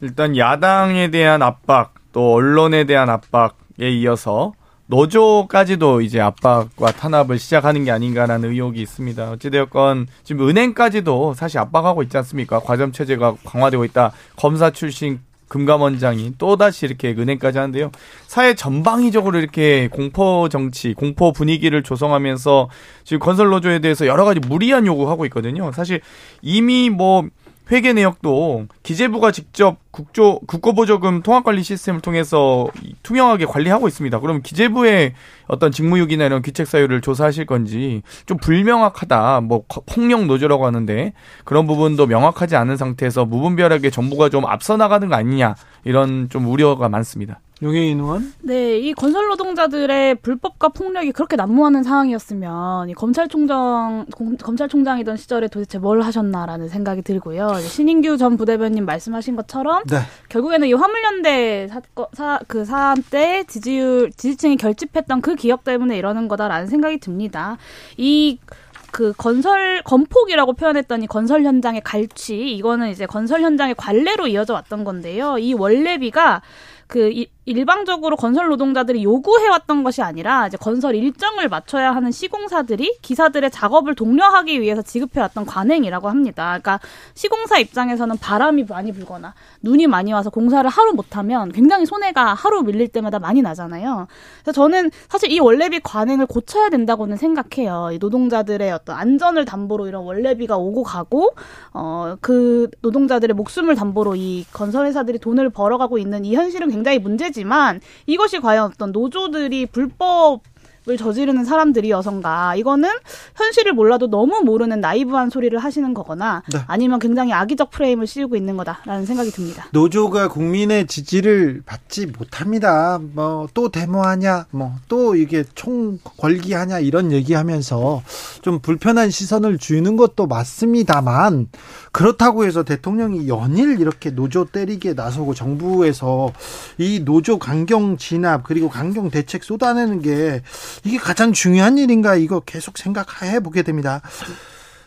일단 야당에 대한 압박 또 언론에 대한 압박에 이어서 노조까지도 이제 압박과 탄압을 시작하는 게 아닌가라는 의혹이 있습니다. 어찌되었건 지금 은행까지도 사실 압박하고 있지 않습니까? 과점 체제가 강화되고 있다. 검사 출신 금감원장이 또다시 이렇게 은행까지 하는데요. 사회 전방위적으로 이렇게 공포 정치, 공포 분위기를 조성하면서 지금 건설 노조에 대해서 여러 가지 무리한 요구하고 있거든요. 사실 이미 뭐 회계 내역도 기재부가 직접 국조 국고보조금 통합관리 시스템을 통해서 투명하게 관리하고 있습니다. 그럼 기재부의 어떤 직무유기나 이런 귀책 사유를 조사하실 건지 좀 불명확하다. 뭐 폭력 노조라고 하는데 그런 부분도 명확하지 않은 상태에서 무분별하게 정부가 좀 앞서 나가는 거 아니냐 이런 좀 우려가 많습니다. 용해인 의원? 네, 이 건설 노동자들의 불법과 폭력이 그렇게 난무하는 상황이었으면 이 검찰총장 공, 검찰총장이던 시절에 도대체 뭘 하셨나라는 생각이 들고요. 신인규 전 부대변인 말씀하신 것처럼 네. 결국에는 이 화물연대 사건 사, 그 사안 때 지지율 지지층이 결집했던 그 기억 때문에 이러는 거다라는 생각이 듭니다. 이그 건설 건폭이라고 표현했더니 건설 현장의 갈취 이거는 이제 건설 현장의 관례로 이어져 왔던 건데요. 이 원래비가 그 이, 일방적으로 건설 노동자들이 요구해왔던 것이 아니라 이제 건설 일정을 맞춰야 하는 시공사들이 기사들의 작업을 독려하기 위해서 지급해왔던 관행이라고 합니다. 그러니까 시공사 입장에서는 바람이 많이 불거나 눈이 많이 와서 공사를 하루 못하면 굉장히 손해가 하루 밀릴 때마다 많이 나잖아요. 그래서 저는 사실 이 원래비 관행을 고쳐야 된다고는 생각해요. 이 노동자들의 어떤 안전을 담보로 이런 원래비가 오고 가고 어 그 노동자들의 목숨을 담보로 이 건설회사들이 돈을 벌어가고 있는 이 현실은 굉장히 문제지. 하지만 이것이 과연 어떤 노조들이 불법 을 저지르는 사람들이여선가 이거는 현실을 몰라도 너무 모르는 나이브한 소리를 하시는 거거나 네. 아니면 굉장히 악의적 프레임을 씌우고 있는 거다라는 생각이 듭니다. 노조가 국민의 지지를 받지 못합니다. 뭐 또 데모하냐, 뭐 또 이게 총 걸기하냐 이런 얘기하면서 좀 불편한 시선을 주는 것도 맞습니다만 그렇다고 해서 대통령이 연일 이렇게 노조 때리게 나서고 정부에서 이 노조 강경 진압 그리고 강경 대책 쏟아내는 게 이게 가장 중요한 일인가 이거 계속 생각해 보게 됩니다.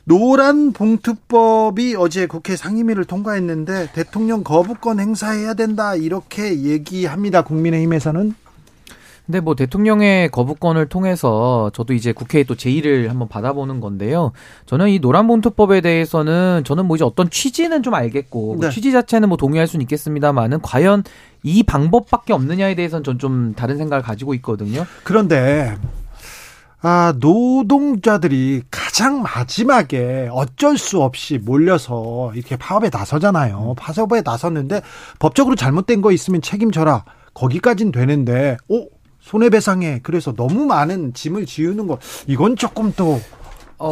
노란 봉투법이 어제 국회 상임위를 통과했는데 대통령 거부권 행사해야 된다 이렇게 얘기합니다. 국민의힘에서는 근데 뭐 대통령의 거부권을 통해서 저도 이제 국회에 또 제의를 한번 받아보는 건데요. 저는 이 노란봉투법에 대해서는 저는 뭐 이제 어떤 취지는 좀 알겠고 뭐 네. 뭐 취지 자체는 뭐 동의할 수는 있겠습니다만은 과연 이 방법밖에 없느냐에 대해서는 전 좀 다른 생각을 가지고 있거든요. 그런데 아, 노동자들이 가장 마지막에 어쩔 수 없이 몰려서 이렇게 파업에 나서잖아요. 파업에 나섰는데 법적으로 잘못된 거 있으면 책임져라. 거기까진 되는데, 오, 손해배상에 그래서 너무 많은 짐을 지우는 거 이건 조금 또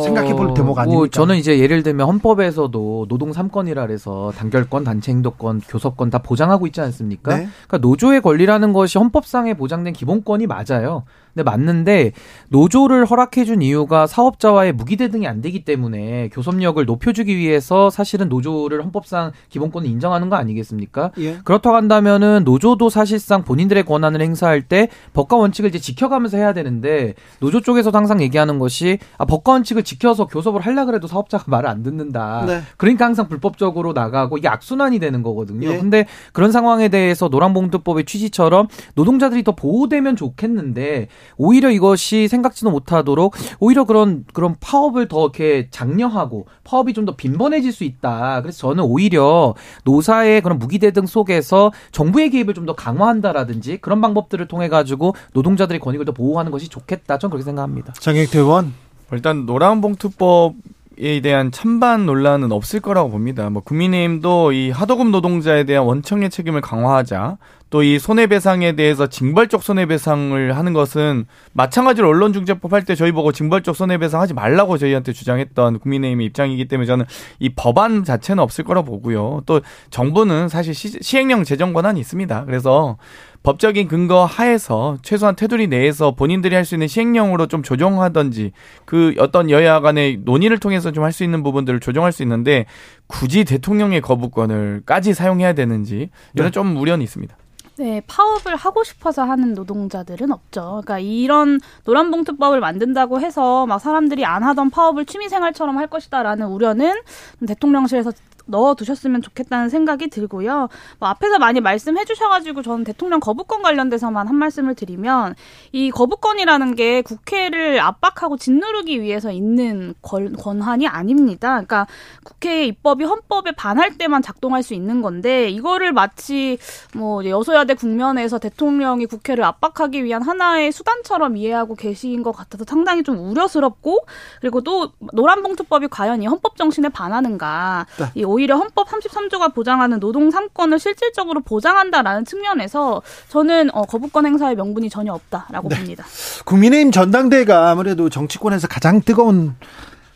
생각해 볼 어, 대목 아닙니까? 뭐 저는 이제 예를 들면 헌법에서도 노동 3권이라 그래서 단결권, 단체 행동권, 교섭권 다 보장하고 있지 않습니까? 네. 그러니까 노조의 권리라는 것이 헌법상에 보장된 기본권이 맞아요. 근데 맞는데 노조를 허락해준 이유가 사업자와의 무기대등이 안 되기 때문에 교섭력을 높여주기 위해서 사실은 노조를 헌법상 기본권을 인정하는 거 아니겠습니까? 예. 그렇다고 한다면은 노조도 사실상 본인들의 권한을 행사할 때 법과 원칙을 이제 지켜가면서 해야 되는데 노조 쪽에서도 항상 얘기하는 것이 아, 법과 원칙을 지켜서 교섭을 하려 그래도 사업자가 말을 안 듣는다. 네. 그러니까 항상 불법적으로 나가고 이게 악순환이 되는 거거든요. 예. 근데 그런 상황에 대해서 노란봉투법의 취지처럼 노동자들이 더 보호되면 좋겠는데 오히려 이것이 생각지도 못하도록 오히려 그런 그런 파업을 더 이렇게 장려하고 파업이 좀 더 빈번해질 수 있다. 그래서 저는 오히려 노사의 그런 무기대등 속에서 정부의 개입을 좀 더 강화한다라든지 그런 방법들을 통해 가지고 노동자들의 권익을 더 보호하는 것이 좋겠다. 저는 그렇게 생각합니다. 장혁태 의원 일단 노란봉투법 에 대한 찬반 논란은 없을 거라고 봅니다. 뭐 국민의힘도 이 하도급 노동자에 대한 원청의 책임을 강화하자 또 이 손해배상에 대해서 징벌적 손해배상을 하는 것은 마찬가지로 언론중재법 할 때 저희 보고 징벌적 손해배상 하지 말라고 저희한테 주장했던 국민의힘의 입장이기 때문에 저는 이 법안 자체는 없을 거라 고 보고요. 또 정부는 사실 시, 행령 재정 권한이 있습니다. 그래서 법적인 근거 하에서 최소한 테두리 내에서 본인들이 할 수 있는 시행령으로 좀 조정하든지 그 어떤 여야 간의 논의를 통해서 좀 할 수 있는 부분들을 조정할 수 있는데 굳이 대통령의 거부권을까지 사용해야 되는지 이런 네. 좀 우려는 있습니다. 네, 파업을 하고 싶어서 하는 노동자들은 없죠. 그러니까 이런 노란봉투법을 만든다고 해서 막 사람들이 안 하던 파업을 취미생활처럼 할 것이다라는 우려는 대통령실에서 넣어두셨으면 좋겠다는 생각이 들고요. 뭐 앞에서 많이 말씀해 주셔가지고 저는 대통령 거부권 관련돼서만 한 말씀을 드리면 이 거부권이라는 게 국회를 압박하고 짓누르기 위해서 있는 권, 한이 아닙니다. 그러니까 국회의 입법이 헌법에 반할 때만 작동할 수 있는 건데 이거를 마치 뭐 여소야대 국면에서 대통령이 국회를 압박하기 위한 하나의 수단처럼 이해하고 계신 것 같아서 상당히 좀 우려스럽고 그리고 또 노란봉투법이 과연 이 헌법 정신에 반하는가 네. 이 오히려 헌법 33조가 보장하는 노동 3권을 실질적으로 보장한다라는 측면에서 저는 어, 거부권 행사의 명분이 전혀 없다라고 네. 봅니다. 국민의힘 전당대회가 아무래도 정치권에서 가장 뜨거운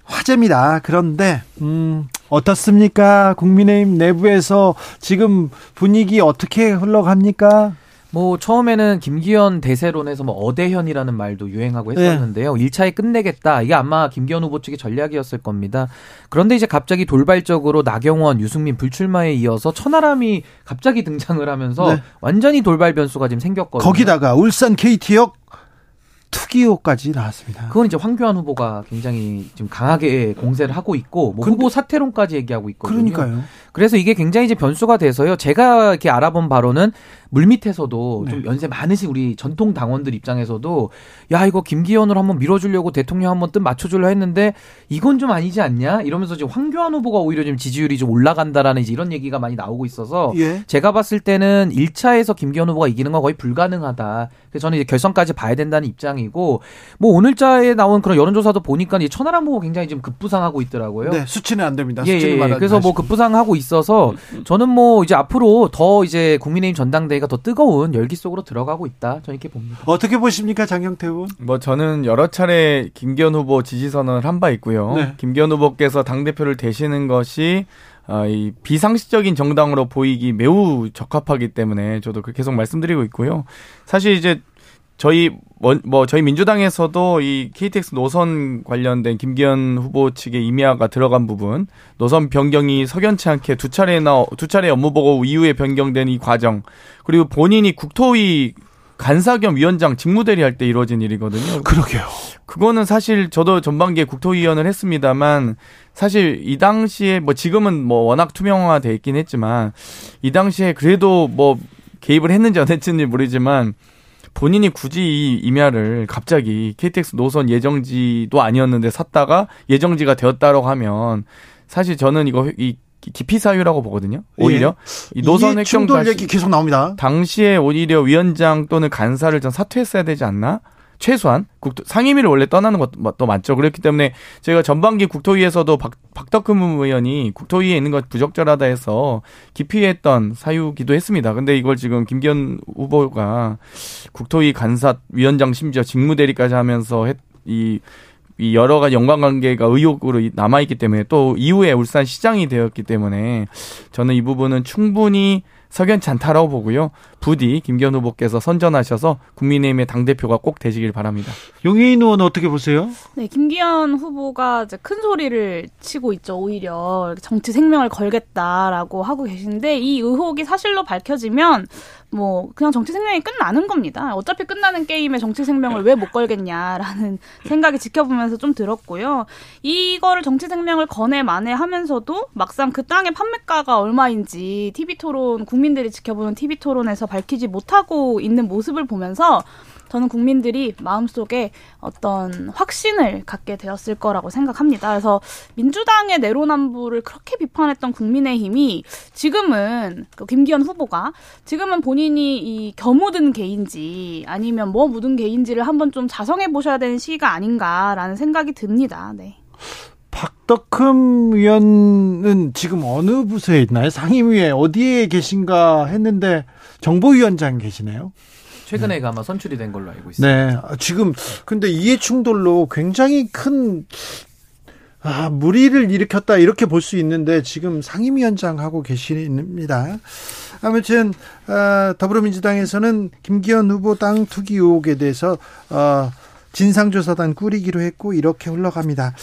화제입니다. 그런데 음, 어떻습니까? 국민의힘 내부에서 지금 분위기 어떻게 흘러갑니까? 뭐 처음에는 김기현 대세론에서 뭐 어대현이라는 말도 유행하고 네. 했었는데요. 네. 1차에 끝내겠다. 이게 아마 김기현 후보 측의 전략이었을 겁니다. 그런데 이제 갑자기 돌발적으로 나경원, 유승민 불출마에 이어서 천하람이 갑자기 등장을 하면서 네. 완전히 돌발 변수가 지금 생겼거든요. 거기다가 울산 KT역 투기호까지 나왔습니다. 그건 이제 황교안 후보가 굉장히 지금 강하게 공세를 하고 있고 뭐 후보 사퇴론까지 얘기하고 있거든요. 그러니까요. 그래서 이게 굉장히 이제 변수가 돼서요. 제가 이렇게 알아본 바로는 물밑에서도 네. 좀 연세 많으신 우리 전통 당원들 입장에서도 야 이거 김기현으로 한번 밀어주려고 대통령 한번 뜻 맞춰주려 했는데 이건 좀 아니지 않냐 이러면서 지금 황교안 후보가 오히려 좀 지지율이 좀 올라간다라는 이제 이런 얘기가 많이 나오고 있어서 예. 제가 봤을 때는 1차에서 김기현 후보가 이기는 건 거의 불가능하다. 그래서 저는 이제 결선까지 봐야 된다는 입장이고 뭐 오늘자에 나온 그런 여론조사도 보니까 이제 천하람 후보 굉장히 지금 급부상하고 있더라고요. 네, 수치는 안 됩니다. 예, 수치는 예, 예. 그래서 뭐 급부상하고 있어서 저는 뭐 이제 앞으로 더 이제 국민의힘 전당대회 가 더 뜨거운 열기 속으로 들어가고 있다. 저는 이렇게 봅니다. 어떻게 보십니까, 장경태 의원? 뭐 저는 여러 차례 김기현 후보 지지 선언을 한 바 있고요. 네. 김기현 후보께서 당 대표를 되시는 것이 어, 이 비상식적인 정당으로 보이기 매우 적합하기 때문에 저도 그 계속 말씀드리고 있고요. 사실 이제 저희 뭐 저희 민주당에서도 이 KTX 노선 관련된 김기현 후보 측의 임야가 들어간 부분, 노선 변경이 석연치 않게 두 차례나 두 차례 업무 보고 이후에 변경된 이 과정, 그리고 본인이 국토위 간사 겸 위원장 직무대리 할 때 이루어진 일이거든요. 그러게요. 그거는 사실 저도 전반기에 국토위원을 했습니다만 사실 이 당시에 뭐 지금은 뭐 워낙 투명화돼 있긴 했지만 이 당시에 그래도 뭐 개입을 했는지 안 했는지 모르지만 본인이 굳이 이 임야를 갑자기 KTX 노선 예정지도 아니었는데 샀다가 예정지가 되었다라고 하면 사실 저는 이거 이 기피 사유라고 보거든요. 오히려 예. 이 노선 획정 충돌 얘기 계속 나옵니다. 당시에 오히려 위원장 또는 간사를 전 사퇴했어야 되지 않나? 최소한 국토 상임위를 원래 떠나는 것도 맞죠. 그렇기 때문에 제가 전반기 국토위에서도 박, 박덕흠 의원이 국토위에 있는 것 부적절하다 해서 기피했던 사유기도 했습니다. 근데 이걸 지금 김기현 후보가 국토위 간사 위원장 심지어 직무대리까지 하면서 했, 이, 이 여러 가지 연관관계가 의혹으로 남아있기 때문에 또 이후에 울산 시장이 되었기 때문에 저는 이 부분은 충분히 석연치 않다라고 보고요. 부디 김기현 후보께서 선전하셔서 국민의힘의 당대표가 꼭 되시길 바랍니다. 용혜인 의원 어떻게 보세요? 네, 김기현 후보가 이제 큰 소리를 치고 있죠. 오히려 정치 생명을 걸겠다라고 하고 계신데 이 의혹이 사실로 밝혀지면 뭐 그냥 정치 생명이 끝나는 겁니다. 어차피 끝나는 게임에 정치 생명을 왜 못 걸겠냐라는 *laughs* 생각이 지켜보면서 좀 들었고요. 이거를 정치 생명을 거내 만회하면서도 막상 그 땅의 판매가가 얼마인지 TV 토론 국민들이 지켜보는 TV 토론에서 밝히지 못하고 있는 모습을 보면서 저는 국민들이 마음속에 어떤 확신을 갖게 되었을 거라고 생각합니다. 그래서 민주당의 내로남불을 그렇게 비판했던 국민의힘이 지금은 그 김기현 후보가 지금은 본인이 이 겨묻은 개인지 아니면 뭐 묻은 개인지를 한번 좀 자성해 보셔야 되는 시기가 아닌가라는 생각이 듭니다. 네. 박덕흠 의원은 지금 어느 부서에 있나요? 상임위에 어디에 계신가 했는데 정보위원장 계시네요. 최근에 네. 아마 선출이 된 걸로 알고 있습니다. 네. 지금 근데 이해 충돌로 굉장히 큰 아, 무리를 일으켰다 이렇게 볼 수 있는데 지금 상임위원장 하고 계십니다. 아무튼 어, 더불어민주당에서는 김기현 후보 땅 투기 의혹에 대해서 어, 진상조사단 꾸리기로 했고 이렇게 흘러갑니다.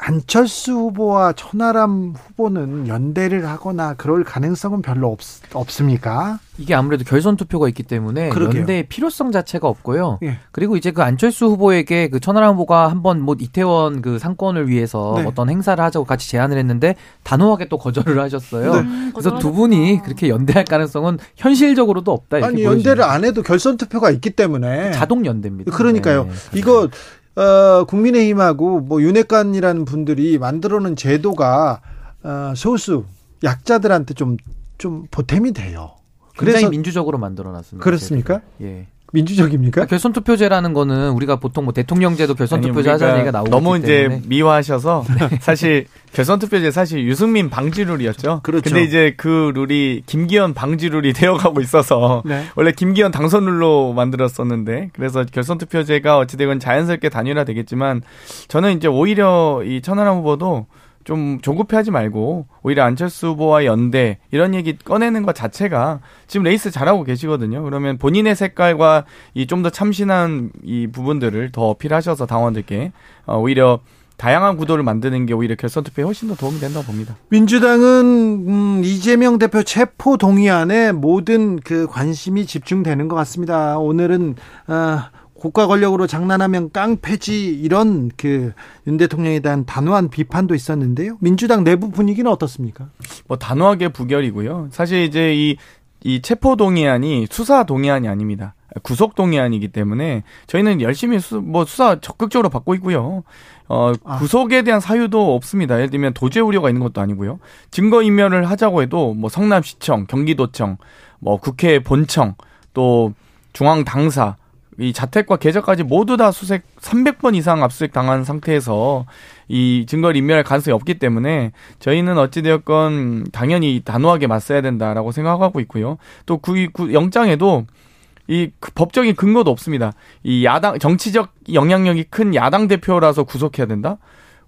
안철수 후보와 천하람 후보는 연대를 하거나 그럴 가능성은 별로 없, 없습니까? 이게 아무래도 결선 투표가 있기 때문에 그러게요. 연대의 필요성 자체가 없고요. 예. 그리고 이제 그 안철수 후보에게 그 천하람 후보가 한번 뭐 이태원 그 상권을 위해서 네. 어떤 행사를 하자고 같이 제안을 했는데 단호하게 또 거절을 하셨어요. 네. 음, 그래서 두 분이 그렇게 연대할 가능성은 현실적으로도 없다. 아니 연대를 안 해도 결선 투표가 있기 때문에 자동 연대입니다. 그러니까요. 네. 이거 어, 국민의힘하고 뭐 윤핵관이라는 분들이 만들어놓은 제도가 어, 소수 약자들한테 좀좀 보탬이 돼요. 굉장히 민주적으로 만들어놨습니다. 그렇습니까? 예. 민주적입니까? 결선 투표제라는 거는 우리가 보통 뭐 대통령제도 결선 투표제 하자는 얘기가 나오고 너무 이제 미화하셔서 *laughs* 네. 사실 결선 투표제 사실 유승민 방지 룰이었죠. 그렇죠. 근데 이제 그 룰이 김기현 방지 룰이 *laughs* 되어가고 있어서 네. 원래 김기현 당선 룰로 만들었었는데 그래서 결선 투표제가 어찌되건 자연스럽게 단일화 되겠지만 저는 이제 오히려 이 천하람 후보도 좀 조급해하지 말고 오히려 안철수 후보와 연대 이런 얘기 꺼내는 것 자체가 지금 레이스 잘하고 계시거든요. 그러면 본인의 색깔과 이 좀 더 참신한 이 부분들을 더 어필하셔서 당원들께 어, 오히려 다양한 구도를 만드는 게 오히려 결선 투표에 훨씬 더 도움이 된다고 봅니다. 민주당은 음, 이재명 대표 체포 동의안에 모든 그 관심이 집중되는 것 같습니다. 오늘은 어, 국가 권력으로 장난하면 깡패지 이런 그 윤 대통령에 대한 단호한 비판도 있었는데요. 민주당 내부 분위기는 어떻습니까? 뭐 단호하게 부결이고요. 사실 이제 이 이 체포 동의안이 수사 동의안이 아닙니다. 구속 동의안이기 때문에 저희는 열심히 수, 뭐 수사 적극적으로 받고 있고요. 어, 아. 구속에 대한 사유도 없습니다. 예를 들면 도제 우려가 있는 것도 아니고요. 증거 인멸을 하자고 해도 뭐 성남시청, 경기도청, 뭐 국회 본청, 또 중앙 당사 이 자택과 계좌까지 모두 다 수색 300번 이상 압수수색 당한 상태에서 이 증거를 인멸할 가능성이 없기 때문에 저희는 어찌되었건 당연히 단호하게 맞서야 된다라고 생각하고 있고요. 또그 그 영장에도 이그 법적인 근거도 없습니다. 이 야당 정치적 영향력이 큰 야당 대표라서 구속해야 된다?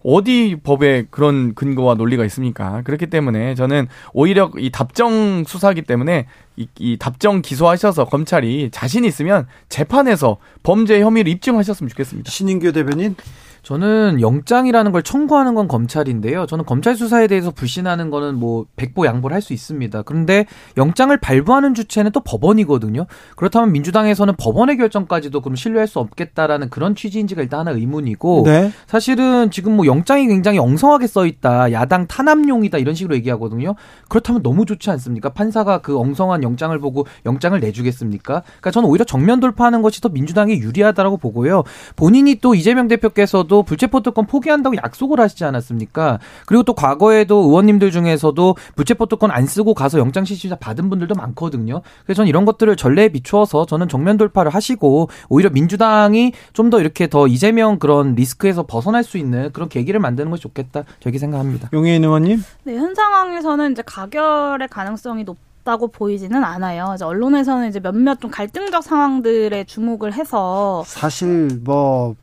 어디 법에 그런 근거와 논리가 있습니까? 그렇기 때문에 저는 오히려 이 답정 수사기 때문에 이, 이 답정 기소하셔서 검찰이 자신 있으면 재판에서 범죄 혐의를 입증하셨으면 좋겠습니다. 신인규 대변인 저는 영장이라는 걸 청구하는 건 검찰인데요. 저는 검찰 수사에 대해서 불신하는 거는 뭐 백보 양보를 할 수 있습니다. 그런데 영장을 발부하는 주체는 또 법원이거든요. 그렇다면 민주당에서는 법원의 결정까지도 그럼 신뢰할 수 없겠다라는 그런 취지인지가 일단 하나 의문이고 네. 사실은 지금 뭐 영장이 굉장히 엉성하게 써 있다. 야당 탄압용이다 이런 식으로 얘기하거든요. 그렇다면 너무 좋지 않습니까? 판사가 그 엉성한 영장을 보고 영장을 내주겠습니까? 그러니까 저는 오히려 정면 돌파하는 것이 더 민주당에 유리하다라고 보고요. 본인이 또 이재명 대표께서 대해서도 불체포특권 포기한다고 약속을 하시지 않았습니까? 그리고 또 과거에도 의원님들 중에서도 불체포특권 안 쓰고 가서 영장 실시자 받은 분들도 많거든요. 그래서 저는 이런 것들을 전례에 비추어서 저는 정면 돌파를 하시고 오히려 민주당이 좀 더 이렇게 더 이재명 그런 리스크에서 벗어날 수 있는 그런 계기를 만드는 것이 좋겠다. 저렇게 생각합니다. 용혜인 의원님? 네, 현 상황에서는 이제 가결의 가능성이 높 다고 보이지는 않아요. 이제 언론에서는 이제 몇몇 좀 갈등적 상황들에 주목을 해서 사실 뭐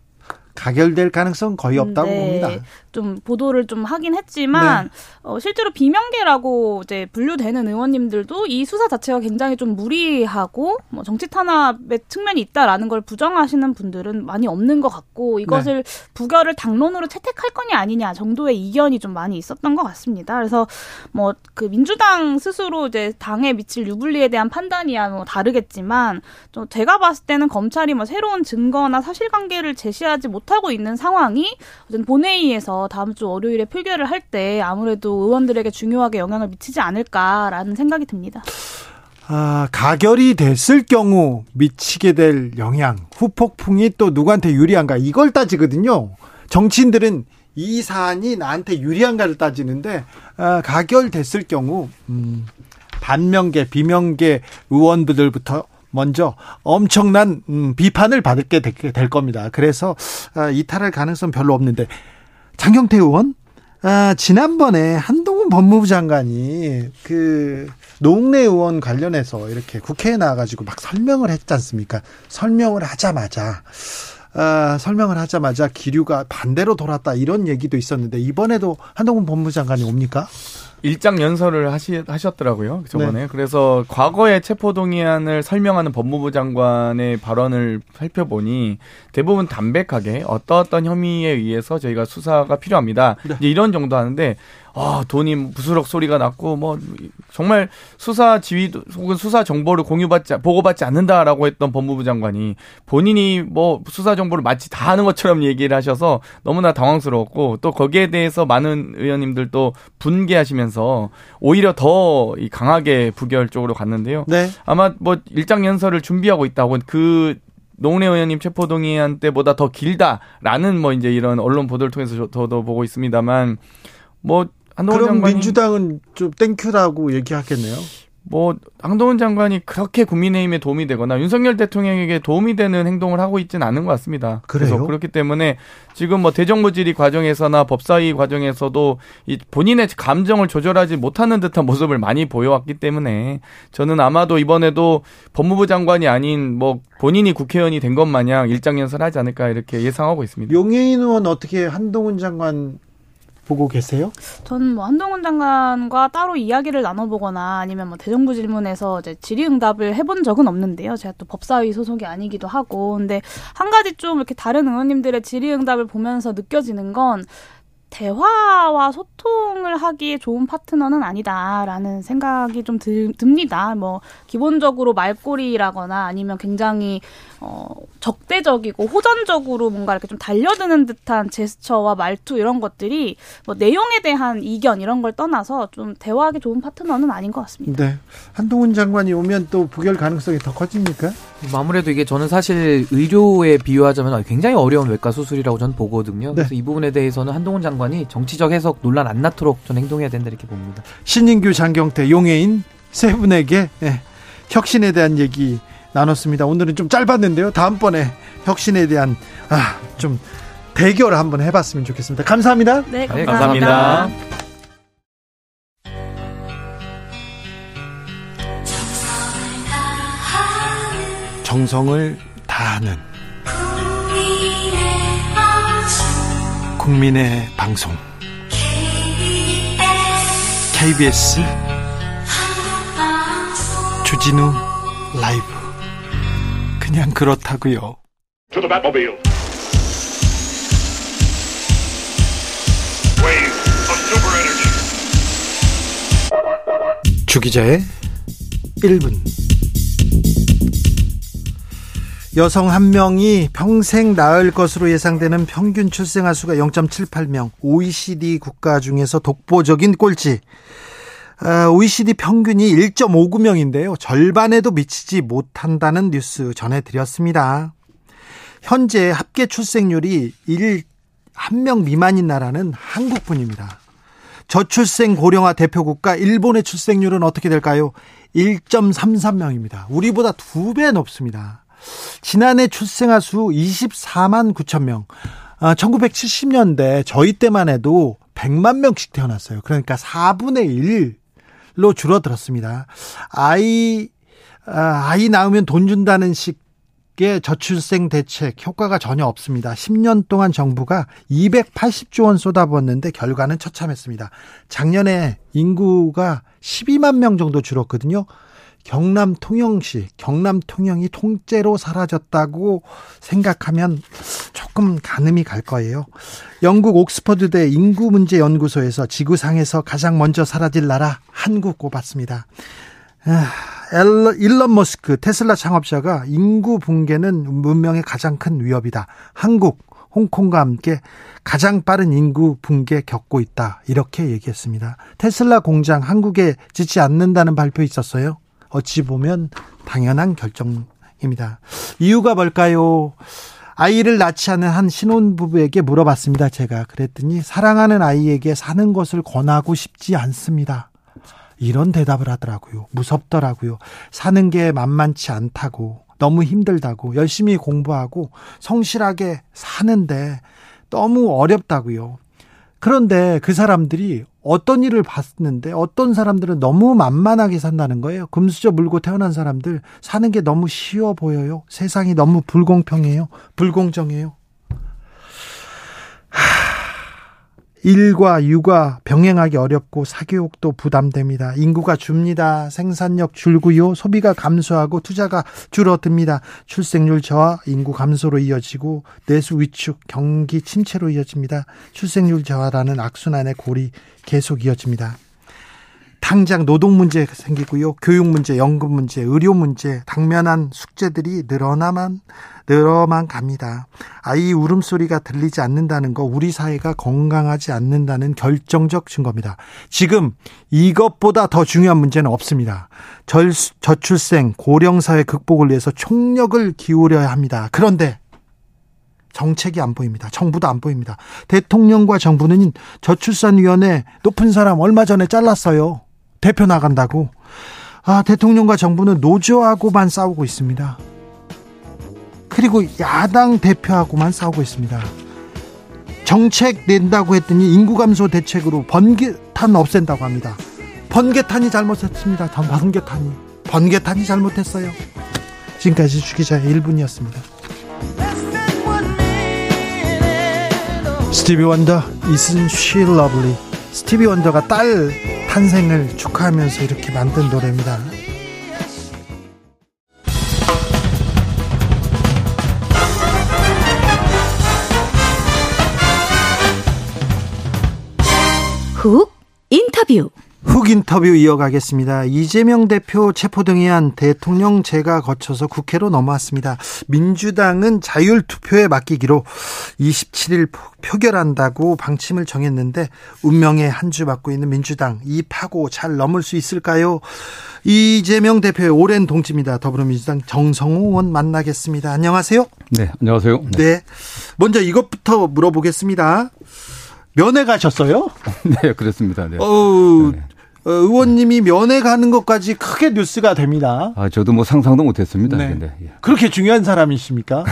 가결될 가능성 거의 없다고 네. 봅니다. 좀 보도를 좀 하긴 했지만 네. 어, 실제로 비명계라고 이제 분류되는 의원님들도 이 수사 자체가 굉장히 좀 무리하고 뭐 정치 탄압의 측면이 있다라는 걸 부정하시는 분들은 많이 없는 것 같고 이것을 네. 부결을 당론으로 채택할 거냐 아니냐 정도의 이견이 좀 많이 있었던 것 같습니다. 그래서 뭐 그 민주당 스스로 이제 당에 미칠 유불리에 대한 판단이야 뭐 다르겠지만 좀 제가 봤을 때는 검찰이 뭐 새로운 증거나 사실관계를 제시하지 못하고 있는 상황이 본회의에서 다음 주 월요일에 표결을 할 때 아무래도 의원들에게 중요하게 영향을 미치지 않을까라는 생각이 듭니다. 아, 가결이 됐을 경우 미치게 될 영향, 후폭풍이 또 누구한테 유리한가 이걸 따지거든요. 정치인들은 이 사안이 나한테 유리한가를 따지는데 아, 가결됐을 경우 음, 반명계, 비명계 의원들부터 먼저 엄청난 음, 비판을 받게 될 겁니다. 그래서 아, 이탈할 가능성 별로 없는데 장경태 의원 아, 지난번에 한동훈 법무부 장관이 그 노웅래 의원 관련해서 이렇게 국회에 나와가지고 막 설명을 했지 않습니까? 설명을 하자마자 아, 설명을 하자마자 기류가 반대로 돌았다 이런 얘기도 있었는데 이번에도 한동훈 법무부 장관이 옵니까? 일장 연설을 하시, 하셨더라고요. 저번에. 네. 그래서 과거의 체포동의안을 설명하는 법무부 장관의 발언을 살펴보니 대부분 담백하게 어떠 어떤 혐의에 의해서 저희가 수사가 필요합니다. 네. 이제 이런 정도 하는데 아, 돈이 부스럭 소리가 났고 뭐 정말 수사 지휘 혹은 수사 정보를 공유받지 보고받지 않는다라고 했던 법무부 장관이 본인이 뭐 수사 정보를 마치 다 아는 것처럼 얘기를 하셔서 너무나 당황스러웠고 또 거기에 대해서 많은 의원님들도 분개하시면서 오히려 더 강하게 부결 쪽으로 갔는데요. 네. 아마 뭐 일장 연설을 준비하고 있다고 그 노웅래 의원님 체포동의안 때보다 더 길다라는 뭐 이제 이런 언론 보도를 통해서 저도 보고 있습니다만 뭐 한동훈 그럼 장관이 민주당은 좀 thank you라고 얘기하겠네요. 뭐 한동훈 장관이 그렇게 국민의힘에 도움이 되거나 윤석열 대통령에게 도움이 되는 행동을 하고 있지는 않은 것 같습니다. 그래요? 그래서 그렇기 때문에 지금 뭐 대정부 질의 과정에서나 법사위 과정에서도 이 본인의 감정을 조절하지 못하는 듯한 모습을 많이 보여왔기 때문에 저는 아마도 이번에도 법무부 장관이 아닌 뭐 본인이 국회의원이 된 것 마냥 일장연설하지 않을까 이렇게 예상하고 있습니다. 용해인 의원 어떻게 한동훈 장관 보고 계세요? 저는 뭐 한동훈 장관과 따로 이야기를 나눠보거나 아니면 뭐 대정부 질문에서 이제 질의응답을 해본 적은 없는데요. 제가 또 법사위 소속이 아니기도 하고, 근데 한 가지 좀 이렇게 다른 의원님들의 질의응답을 보면서 느껴지는 건 대화와 소통을 하기에 좋은 파트너는 아니다라는 생각이 좀 들, 듭니다. 뭐 기본적으로 말꼬리라거나 아니면 굉장히 어, 적대적이고 호전적으로 뭔가 이렇게 좀 달려드는 듯한 제스처와 말투 이런 것들이 뭐 내용에 대한 이견 이런 걸 떠나서 좀 대화하기 좋은 파트너는 아닌 것 같습니다. 네. 한동훈 장관이 오면 또 부결 가능성이 더 커집니까? 아무래도 이게 저는 사실 의료에 비유하자면 굉장히 어려운 외과 수술이라고 저는 보거든요. 네. 그래서 이 부분에 대해서는 한동훈 장관이 정치적 해석 논란 안 나도록 전 행동해야 된다 이렇게 봅니다. 신인규 장경태 용해인 세 분에게 네, 혁신에 대한 얘기 나눴습니다. 오늘은 좀 짧았는데요. 다음번에 혁신에 대한 아, 좀 대결을 한번 해봤으면 좋겠습니다. 감사합니다. 네, 감사합니다. 네, 감사합니다. 정성을 다하는 국민의 방송 KBS 주진우 라이브 그냥 그렇다고요. 주기자의 1분 여성 한 명이 평생 낳을 것으로 예상되는 평균 출생아 수가 0.78명, OECD 국가 중에서 독보적인 꼴찌. OECD 아, 평균이 1.59명인데요. 절반에도 미치지 못한다는 뉴스 전해드렸습니다. 현재 합계 출생률이 1, 1명 미만인 나라는 한국뿐입니다. 저출생 고령화 대표 국가 일본의 출생률은 어떻게 될까요? 1.33명입니다. 우리보다 두 배 높습니다. 지난해 출생아 수 24만 9천 명. 아, 1970년대 저희 때만 해도 100만 명씩 태어났어요. 그러니까 4분의 1 로 줄어들었습니다. 아이 아, 아이 낳으면 돈 준다는 식의 저출생 대책 효과가 전혀 없습니다. 10년 동안 정부가 280조 원 쏟아부었는데 결과는 처참했습니다. 작년에 인구가 12만 명 정도 줄었거든요. 경남 통영시, 경남 통영이 통째로 사라졌다고 생각하면 조금 가늠이 갈 거예요. 영국 옥스퍼드대 인구 문제 연구소에서 지구상에서 가장 먼저 사라질 나라 한국 꼽았습니다. 아, 일론 머스크 테슬라 창업자가 인구 붕괴는 문명의 가장 큰 위협이다. 한국, 홍콩과 함께 가장 빠른 인구 붕괴 겪고 있다. 이렇게 얘기했습니다. 테슬라 공장 한국에 짓지 않는다는 발표 있었어요. 어찌 보면 당연한 결정입니다. 이유가 뭘까요? 아이를 낳지 않은 한 신혼부부에게 물어봤습니다. 제가 그랬더니 사랑하는 아이에게 사는 것을 권하고 싶지 않습니다. 이런 대답을 하더라고요. 무섭더라고요. 사는 게 만만치 않다고 너무 힘들다고 열심히 공부하고 성실하게 사는데 너무 어렵다고요. 그런데 그 사람들이 어떤 일을 봤는데 어떤 사람들은 너무 만만하게 산다는 거예요. 금수저 물고 태어난 사람들 사는 게 너무 쉬워 보여요. 세상이 너무 불공평해요. 불공정해요. 일과 육아 병행하기 어렵고 사교육도 부담됩니다. 인구가 줍니다. 생산력 줄고요. 소비가 감소하고 투자가 줄어듭니다. 출생률 저하, 인구 감소로 이어지고 내수 위축, 경기 침체로 이어집니다. 출생률 저하라는 악순환의 골이 계속 이어집니다. 당장 노동 문제 생기고요. 교육 문제, 연금 문제, 의료 문제, 당면한 숙제들이 늘어나만 늘어만 갑니다. 아이 울음소리가 들리지 않는다는 거 우리 사회가 건강하지 않는다는 결정적 증거입니다. 지금 이것보다 더 중요한 문제는 없습니다. 절, 저출생 고령 사회 극복을 위해서 총력을 기울여야 합니다. 그런데 정책이 안 보입니다. 정부도 안 보입니다. 대통령과 정부는 저출산위원회 높은 사람 얼마 전에 잘랐어요. 대표 나간다고. 아, 대통령과 정부는 노조하고만 싸우고 있습니다. 그리고 야당 대표하고만 싸우고 있습니다. 정책 낸다고 했더니 인구 감소 대책으로 번개탄 없앤다고 합니다. 번개탄이 잘못했습니다. 번개탄이. 번개탄이 잘못했어요. 지금까지 주기자의 1분이었습니다. 스티비 원더, Isn't She Lovely? 스티비 원더가 딸 탄생을 축하하면서 이렇게 만든 노래입니다. 훅 인터뷰 훅 인터뷰 이어가겠습니다. 이재명 대표 체포 등의안 대통령 제가 거쳐서 국회로 넘어왔습니다. 민주당은 자율 투표에 맡기기로 27일 표결한다고 방침을 정했는데 운명의 한 주 맞고 있는 민주당 이 파고 잘 넘을 수 있을까요? 이재명 대표의 오랜 동지입니다. 더불어민주당 정성호 의원 만나겠습니다. 안녕하세요. 네, 안녕하세요. 네. 네. 먼저 이것부터 물어보겠습니다. 면회 가셨어요? *laughs* 네, 그렇습니다. 네. 어, 네. 의원님이 면회 가는 것까지 크게 뉴스가 됩니다. 아, 저도 뭐 상상도 못했습니다. 네. 네. 예. 그렇게 중요한 사람이십니까?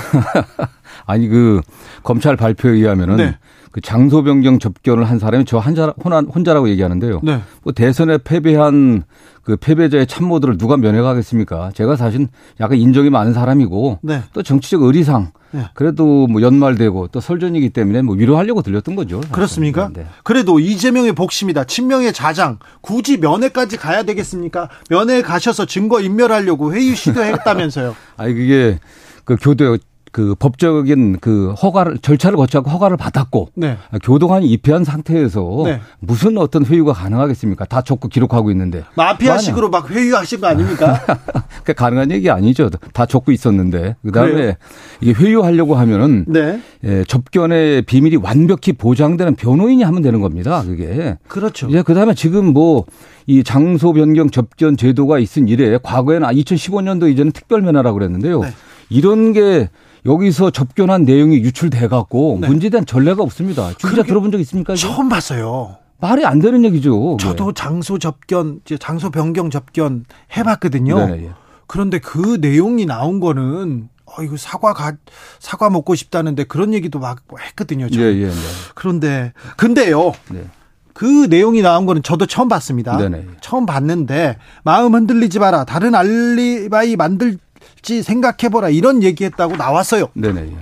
*laughs* 아니 그 검찰 발표에 의하면은 네. 그 장소 변경 접견을 한 사람이 저 한자 혼자라고 얘기하는데요. 네. 뭐 대선에 패배한 그 패배자의 참모들을 누가 면회가겠습니까? 제가 사실 약간 인정이 많은 사람이고 네. 또 정치적 의리상 네. 그래도 뭐 연말되고 또 설전이기 때문에 뭐 위로하려고 들렸던 거죠. 사실. 그렇습니까? 네. 그래도 이재명의 복심이다. 친명의 자장. 굳이 면회까지 가야 되겠습니까? 면회 가셔서 증거 인멸하려고 회유 시도했다면서요. *laughs* 아니 그게 그 교도 그 법적인 그 허가를 절차를 거쳐서 허가를 받았고 네. 교도관이 입회한 상태에서 네. 무슨 어떤 회유가 가능하겠습니까? 다 적고 기록하고 있는데 마피아식으로 막 회유하신 거 아닙니까? *laughs* 그 가능한 얘기 아니죠. 다 적고 있었는데 그다음에 이게 회유하려고 하면은 네. 예, 접견의 비밀이 완벽히 보장되는 변호인이 하면 되는 겁니다. 그게 그렇죠. 이제 그다음에 지금 뭐 이 장소 변경 접견 제도가 있은 이래 과거에는 2015년도 이제는 특별 면허라고 그랬는데요. 네. 이런 게 여기서 접견한 내용이 유출돼 갖고 네. 문제된 전례가 없습니다. 주기자 들어본 적 있습니까? 이거? 처음 봤어요. 말이 안 되는 얘기죠. 저도 장소 접견, 장소 변경 접견 해봤거든요. 네, 네. 그런데 그 내용이 나온 거는 어 이거 사과 가 사과 먹고 싶다는데 그런 얘기도 막 했거든요. 저. 예, 예, 네. 그런데 근데요. 네. 그 내용이 나온 거는 저도 처음 봤습니다. 네네. 처음 봤는데 마음 흔들리지 마라. 다른 알리바이 만들 어지 생각해보라 이런 얘기했다고 나왔어요. 네네.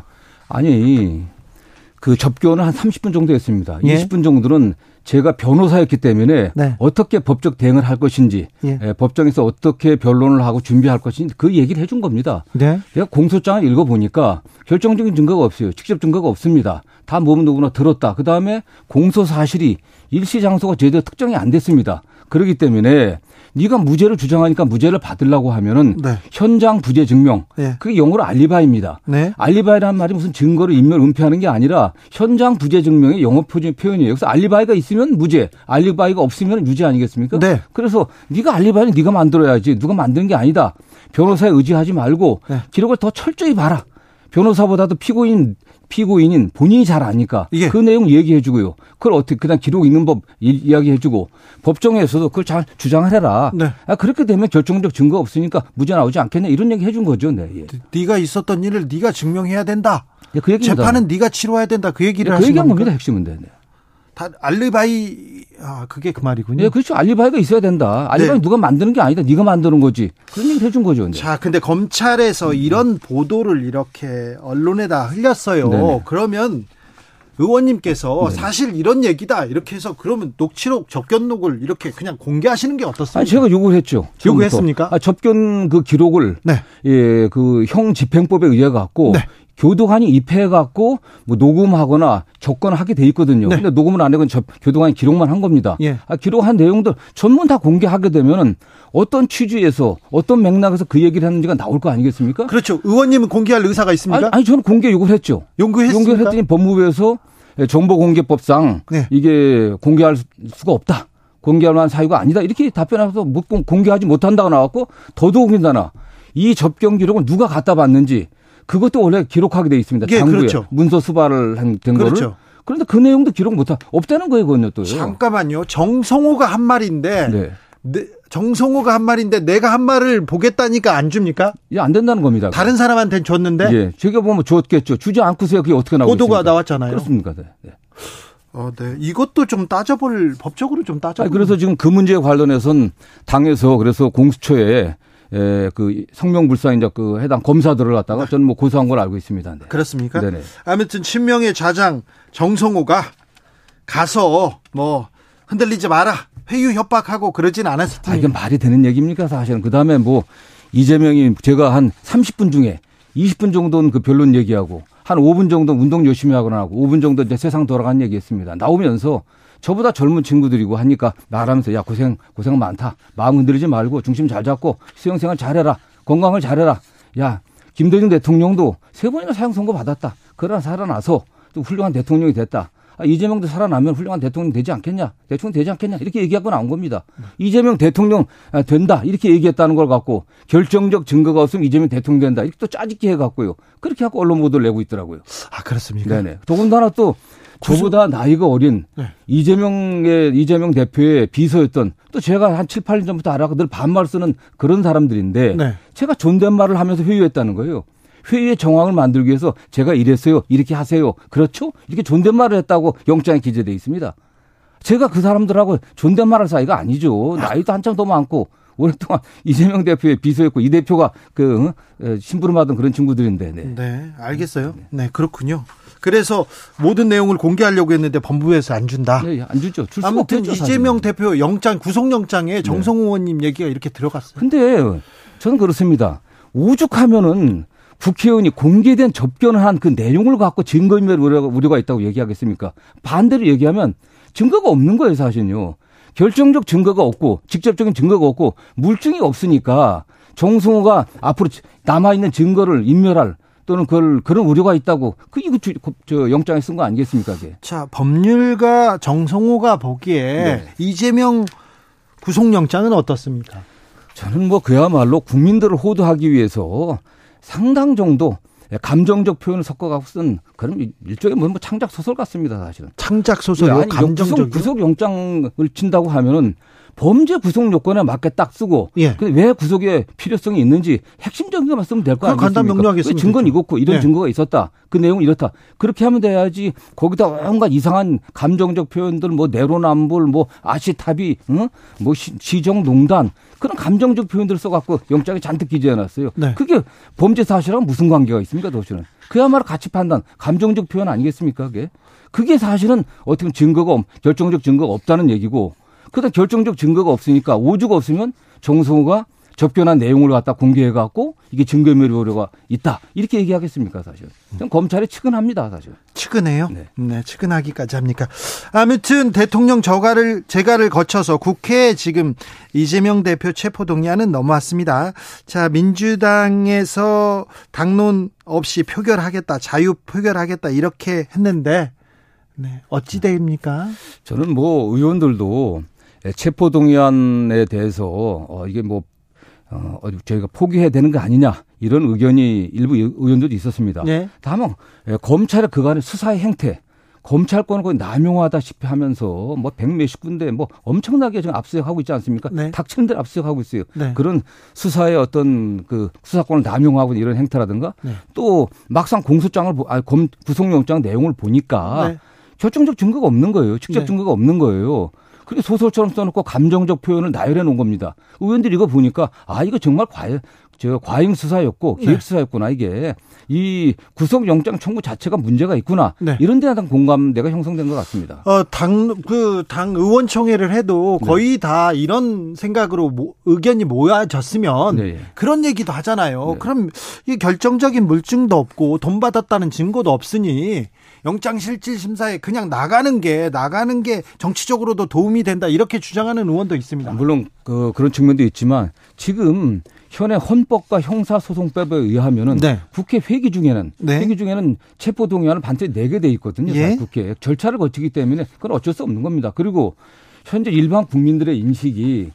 아니 그 접견은 한 30분 정도 했습니다. 예? 20분 정도는 제가 변호사였기 때문에 네. 어떻게 법적 대응을 할 것인지 예. 예, 법정에서 어떻게 변론을 하고 준비할 것인지 그 얘기를 해준 겁니다. 네. 제가 공소장을 읽어보니까 결정적인 증거가 없어요. 직접 증거가 없습니다. 다 몸은 누구나 들었다. 그다음에 공소 사실이 일시 장소가 제대로 특정이 안 됐습니다. 그렇기 때문에 네가 무죄를 주장하니까 무죄를 받으려고 하면은 네. 현장 부재 증명 네. 그게 영어로 알리바이입니다. 네. 알리바이라는 말이 무슨 증거를 인멸 은폐하는 게 아니라 현장 부재 증명의 영어 표현이에요. 그래서 알리바이가 있으면 무죄, 알리바이가 없으면 유죄 아니겠습니까? 네. 그래서 네가 알리바이는 네가 만들어야지 누가 만드는 게 아니다. 변호사에 의지하지 말고 네. 기록을 더 철저히 봐라. 변호사보다도 피고인 피고인인 본인이 잘 아니까 예. 그 내용 얘기해 주고요. 그걸 어떻게 그냥 기록 읽는 법 이야기해 주고 법정에서도 그걸 잘 주장을 해라. 네. 아, 그렇게 되면 결정적 증거 없으니까 무죄 나오지 않겠냐 이런 얘기 해준 거죠. 네. 예. 네가 있었던 일을 네가 증명해야 된다. 네, 그 얘기입니다. 재판은 네가 치러야 된다. 그 얘기를 네, 그 얘기한 겁니다. 핵심은 네. 다 알리바이 아 그게 그 말이군요. 네, 그렇죠. 알리바이가 있어야 된다. 알리바이 네. 누가 만드는 게 아니다. 네가 만드는 거지. 그런 얘기 해준 거죠. 근데. 자, 근데 검찰에서 이런 보도를 이렇게 언론에다 흘렸어요. 네네. 그러면 의원님께서 네네. 사실 이런 얘기다 이렇게 해서 그러면 녹취록 접견록을 이렇게 그냥 공개하시는 게 어떻습니까? 아니, 제가 요구를 했죠. 요구했습니까? 아, 접견 그 기록을 네. 예, 그 형 집행법에 의해 갖고 네. 교도관이 입회해 갖고 뭐 녹음하거나 접근하게 돼 있거든요. 네. 근데 녹음을 안 하고 교도관이 기록만 한 겁니다. 예. 아, 기록한 내용들 전문 다 공개하게 되면은 어떤 취지에서 어떤 맥락에서 그 얘기를 했는지가 나올 거 아니겠습니까? 그렇죠. 의원님은 공개할 의사가 있습니까? 아니, 아니 저는 공개 요구를 했죠. 요구했습니까? 요구를 했더니 법무부에서 정보공개법상 네. 이게 공개할 수가 없다. 공개할 만한 사유가 아니다. 이렇게 답변하면서 공개하지 못한다고 나왔고 더더욱이나 이 접견 기록은 누가 갖다 봤는지 그것도 원래 기록하게 돼 있습니다. 예, 장부에 그렇죠. 문서 수발을 한 된 거를. 그렇죠. 그런데 그 내용도 기록 못하 없다는 거예요, 그건요 또. 잠깐만요. 정성호가 한 말인데 네. 네, 정성호가 한 말인데 내가 한 말을 보겠다니까 안 줍니까? 예, 안 된다는 겁니다. 다른 사람한테 줬는데? 예, 제가 보면 줬겠죠. 주지 않고서야 그게 어떻게 나오고 보도가 있습니까? 나왔잖아요. 그렇습니까? 네. 네. 어, 네. 이것도 좀 따져볼 법적으로 좀 따져. 그래서 지금 그 문제에 관련해서는 당에서 그래서 공수처에 예, 그 성명불상 이제 그 해당 검사들을 갖다가 저는 뭐 고소한 걸 알고 있습니다. 네. 그렇습니까? 네네. 아무튼 친명의 자장 정성호가 가서 뭐 흔들리지 마라 회유 협박하고 그러진 않았을 텐데. 아, 이게 말이 되는 얘기입니까 사실은 그 다음에 뭐 이재명이 제가 한 30분 중에 20분 정도는 그 변론 얘기하고 한 5분 정도 운동 열심히 하거나 하고 5분 정도 이제 세상 돌아간 얘기했습니다. 나오면서 저보다 젊은 친구들이고 하니까 말하면서 야 고생 고생 많다. 마음 흔들리지 말고 중심 잘 잡고 수영생활 잘해라. 건강을 잘해라. 야 김대중 대통령도 세 번이나 사형 선고 받았다. 그러나 살아나서 또 훌륭한 대통령이 됐다. 아, 이재명도 살아나면 훌륭한 대통령 되지 않겠냐? 대통령 되지 않겠냐? 이렇게 얘기하고 나온 겁니다. 이재명 대통령 아, 된다. 이렇게 얘기했다는 걸 갖고 결정적 증거가 없으면 이재명 대통령 된다. 이렇게 또 짜집기 해갖고요. 그렇게 하고 언론 보도를 내고 있더라고요. 아, 그렇습니까? 네네. 더군다나 또 저보다 나이가 어린 네. 이재명의 이재명 대표의 비서였던 또 제가 한 7, 8년 전부터 알아가 늘 반말 쓰는 그런 사람들인데 네. 제가 존댓말을 하면서 회유했다는 거예요. 회의의 정황을 만들기 위해서 제가 이랬어요. 이렇게 하세요. 그렇죠? 이렇게 존댓말을 했다고 영장에 기재돼 있습니다. 제가 그 사람들하고 존댓말할 사이가 아니죠. 나이도 한참 더 많고 오랫동안 *laughs* 이재명 대표의 비서였고 이 대표가 그 심부름하던 그런 친구들인데. 네. 네, 알겠어요. 네, 그렇군요. 그래서 모든 내용을 공개하려고 했는데 법무부에서 안 준다. 네, 안 주죠. 아무튼 없겠죠, 이재명 대표 영장 구속영장에 정성호 네. 의원님 얘기가 이렇게 들어갔어요. 근데 저는 그렇습니다. 오죽하면은 국회의원이 공개된 접견을 한 그 내용을 갖고 증거인멸 우려가 있다고 얘기하겠습니까? 반대로 얘기하면 증거가 없는 거예요, 사실은요. 결정적 증거가 없고 직접적인 증거가 없고 물증이 없으니까 정승호가 앞으로 남아있는 증거를 인멸할 또는 그걸 그런 우려가 있다고 그 이거 주, 저 영장에 쓴 거 아니겠습니까? 그게. 자 법률가 정성호가 보기에 네. 이재명 구속영장은 어떻습니까? 저는 뭐 그야말로 국민들을 호도하기 위해서 상당 정도 감정적 표현을 섞어가고 쓴 그런 일종의 뭐, 뭐 창작 소설 같습니다 사실은. 창작 소설이 감정적 구속 영장을 친다고 하면은 범죄 구속 요건에 맞게 딱 쓰고 예. 왜 구속의 필요성이 있는지 핵심적인 것만 쓰면 될 거 아니겠습니까? 간단 명료하겠습니다. 증거는 이렇고 이런 예. 증거가 있었다. 그 내용은 이렇다. 그렇게 하면 돼야지 거기다 온갖 이상한 감정적 표현들 뭐 내로남불 뭐 아시타비 응? 뭐 시, 정농단 그런 감정적 표현들을 써갖고 영장에 잔뜩 기재해놨어요. 네. 그게 범죄 사실하고 무슨 관계가 있습니까, 도시는? 그야말로 가치 판단, 감정적 표현 아니겠습니까, 그게? 그게 사실은 어떻게 보면 증거가, 결정적 증거가 없다는 얘기고 그다 결정적 증거가 없으니까 오주가 없으면 정성호가 접견한 내용을 갖다 공개해갖고 이게 증거인멸 우려가 있다 이렇게 얘기하겠습니까 사실? 전 검찰이 측은합니다 사실. 측은해요? 네. 네, 측은하기까지 합니까? 아무튼 대통령 저가를 재가를 거쳐서 국회에 지금 이재명 대표 체포 동의안은 넘어왔습니다. 자 민주당에서 당론 없이 표결하겠다, 자유 표결하겠다 이렇게 했는데 네, 어찌 됩니까? 저는 뭐 의원들도 예, 체포 동의안에 대해서 어 이게 뭐 어, 저희가 포기해야 되는 거 아니냐 이런 의견이 일부 의원들도 있었습니다. 네. 다만 예, 검찰의 그간의 수사의 행태, 검찰권을 거의 남용하다시피 하면서 뭐 백 몇십 군데 뭐 엄청나게 지금 압수수색하고 있지 않습니까? 네. 닥치는 대로 압수수색하고 있어요. 네. 그런 수사의 어떤 그 수사권을 남용하고 이런 행태라든가 네. 또 막상 공소장을 아, 검 구속영장 내용을 보니까 네. 결정적 증거가 없는 거예요. 직접 네. 증거가 없는 거예요. 그게 소설처럼 써놓고 감정적 표현을 나열해 놓은 겁니다. 의원들이 이거 보니까 아 이거 정말 과연 저 과잉 수사였고 네. 기획 수사였구나 이게 이 구속 영장 청구 자체가 문제가 있구나 네. 이런 데에 대한 공감대가 형성된 것 같습니다. 어당 그당 의원총회를 해도 네. 거의 네. 다 이런 생각으로 모, 의견이 모아졌으면 네. 그런 얘기도 하잖아요. 네. 그럼 이 결정적인 물증도 없고 돈 받았다는 증거도 없으니 영장실질심사에 그냥 나가는 게 나가는 게 정치적으로도 도움이 된다 이렇게 주장하는 의원도 있습니다. 물론 그 그런 측면도 있지만 지금 현행 헌법과 형사소송법에 의하면은 네. 국회 회기 중에는 네. 회기 중에는 체포 동의안을 반드시 내게 돼 있거든요. 예? 국회 절차를 거치기 때문에 그건 어쩔 수 없는 겁니다. 그리고 현재 일반 국민들의 인식이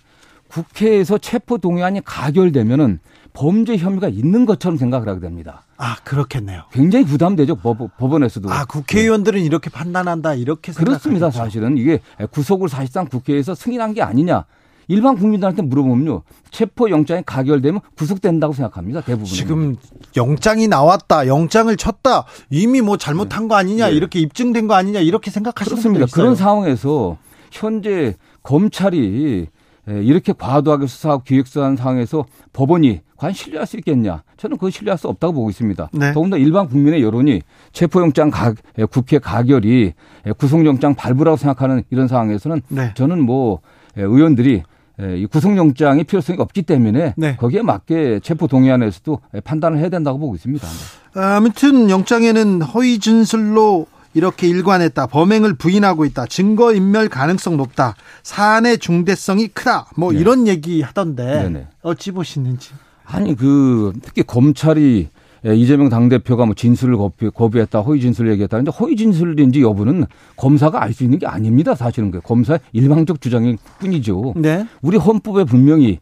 국회에서 체포 동의안이 가결되면은 범죄 혐의가 있는 것처럼 생각을 하게 됩니다. 아, 그렇겠네요. 굉장히 부담되죠. 법, 원에서도 아, 국회의원들은 네. 이렇게 판단한다. 이렇게 그렇습니다. 사실은 이게 구속을 사실상 국회에서 승인한 게 아니냐. 일반 국민들한테 물어보면요. 체포 영장이 가결되면 구속된다고 생각합니다. 대부분. 지금 영장이 나왔다. 영장을 쳤다. 이미 뭐 잘못한 네. 거 아니냐. 네. 이렇게 입증된 거 아니냐. 이렇게 생각하시는 그렇습니다. 그런 상황에서 현재 검찰이 이렇게 과도하게 수사하고 기획수사한 상황에서 법원이 과연 신뢰할 수 있겠냐? 저는 그거 신뢰할 수 없다고 보고 있습니다. 네. 더군다나 일반 국민의 여론이 체포영장 가, 국회 가결이 구속영장 발부라고 생각하는 이런 상황에서는 네. 저는 뭐 의원들이 이 구속영장이 필요성이 없기 때문에 네. 거기에 맞게 체포 동의안에서도 판단을 해야 된다고 보고 있습니다. 아무튼 영장에는 허위 진술로 이렇게 일관했다. 범행을 부인하고 있다. 증거 인멸 가능성 높다. 사안의 중대성이 크다. 뭐 네. 이런 얘기 하던데 네네. 어찌 보시는지. 아니 그 특히 검찰이 이재명 당대표가 뭐 진술을 거부, 했다 허위 진술을 얘기했다는데 허위 진술인지 여부는 검사가 알 수 있는 게 아닙니다. 사실은 그 검사의 일방적 주장일 뿐이죠. 네. 우리 헌법에 분명히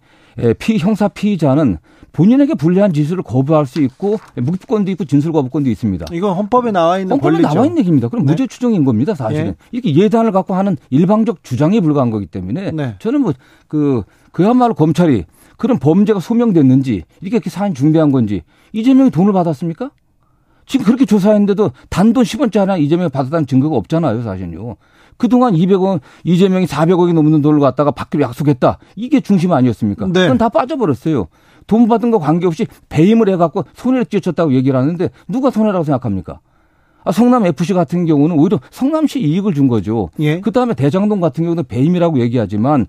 피 형사 피의자는 본인에게 불리한 진술을 거부할 수 있고 묵비권도 있고 진술 거부권도 있습니다. 이건 헌법에 나와 있는 헌법에 권리죠. 나와 있는 얘기입니다. 그럼 네. 무죄 추정인 겁니다, 사실은. 네. 이렇게 예단을 갖고 하는 일방적 주장에 불과한 거기 때문에 네. 저는 뭐 그 그야말로 검찰이 그런 범죄가 소명됐는지 이렇게 사안이 중대한 건지 이재명이 돈을 받았습니까? 지금 그렇게 조사했는데도 단돈 10원짜리 하나 이재명이 받았다는 증거가 없잖아요, 사실은요. 그동안 200원, 이재명이 400억이 넘는 돈을 갖다가 받기로 약속했다. 이게 중심 아니었습니까? 네. 그건 다 빠져버렸어요. 돈 받은 거 관계없이 배임을 해갖고 손해를 끼쳤다고 얘기를 하는데 누가 손해라고 생각합니까? 아, 성남 FC 같은 경우는 오히려 성남시 이익을 준 거죠. 예. 그 다음에 대장동 같은 경우는 배임이라고 얘기하지만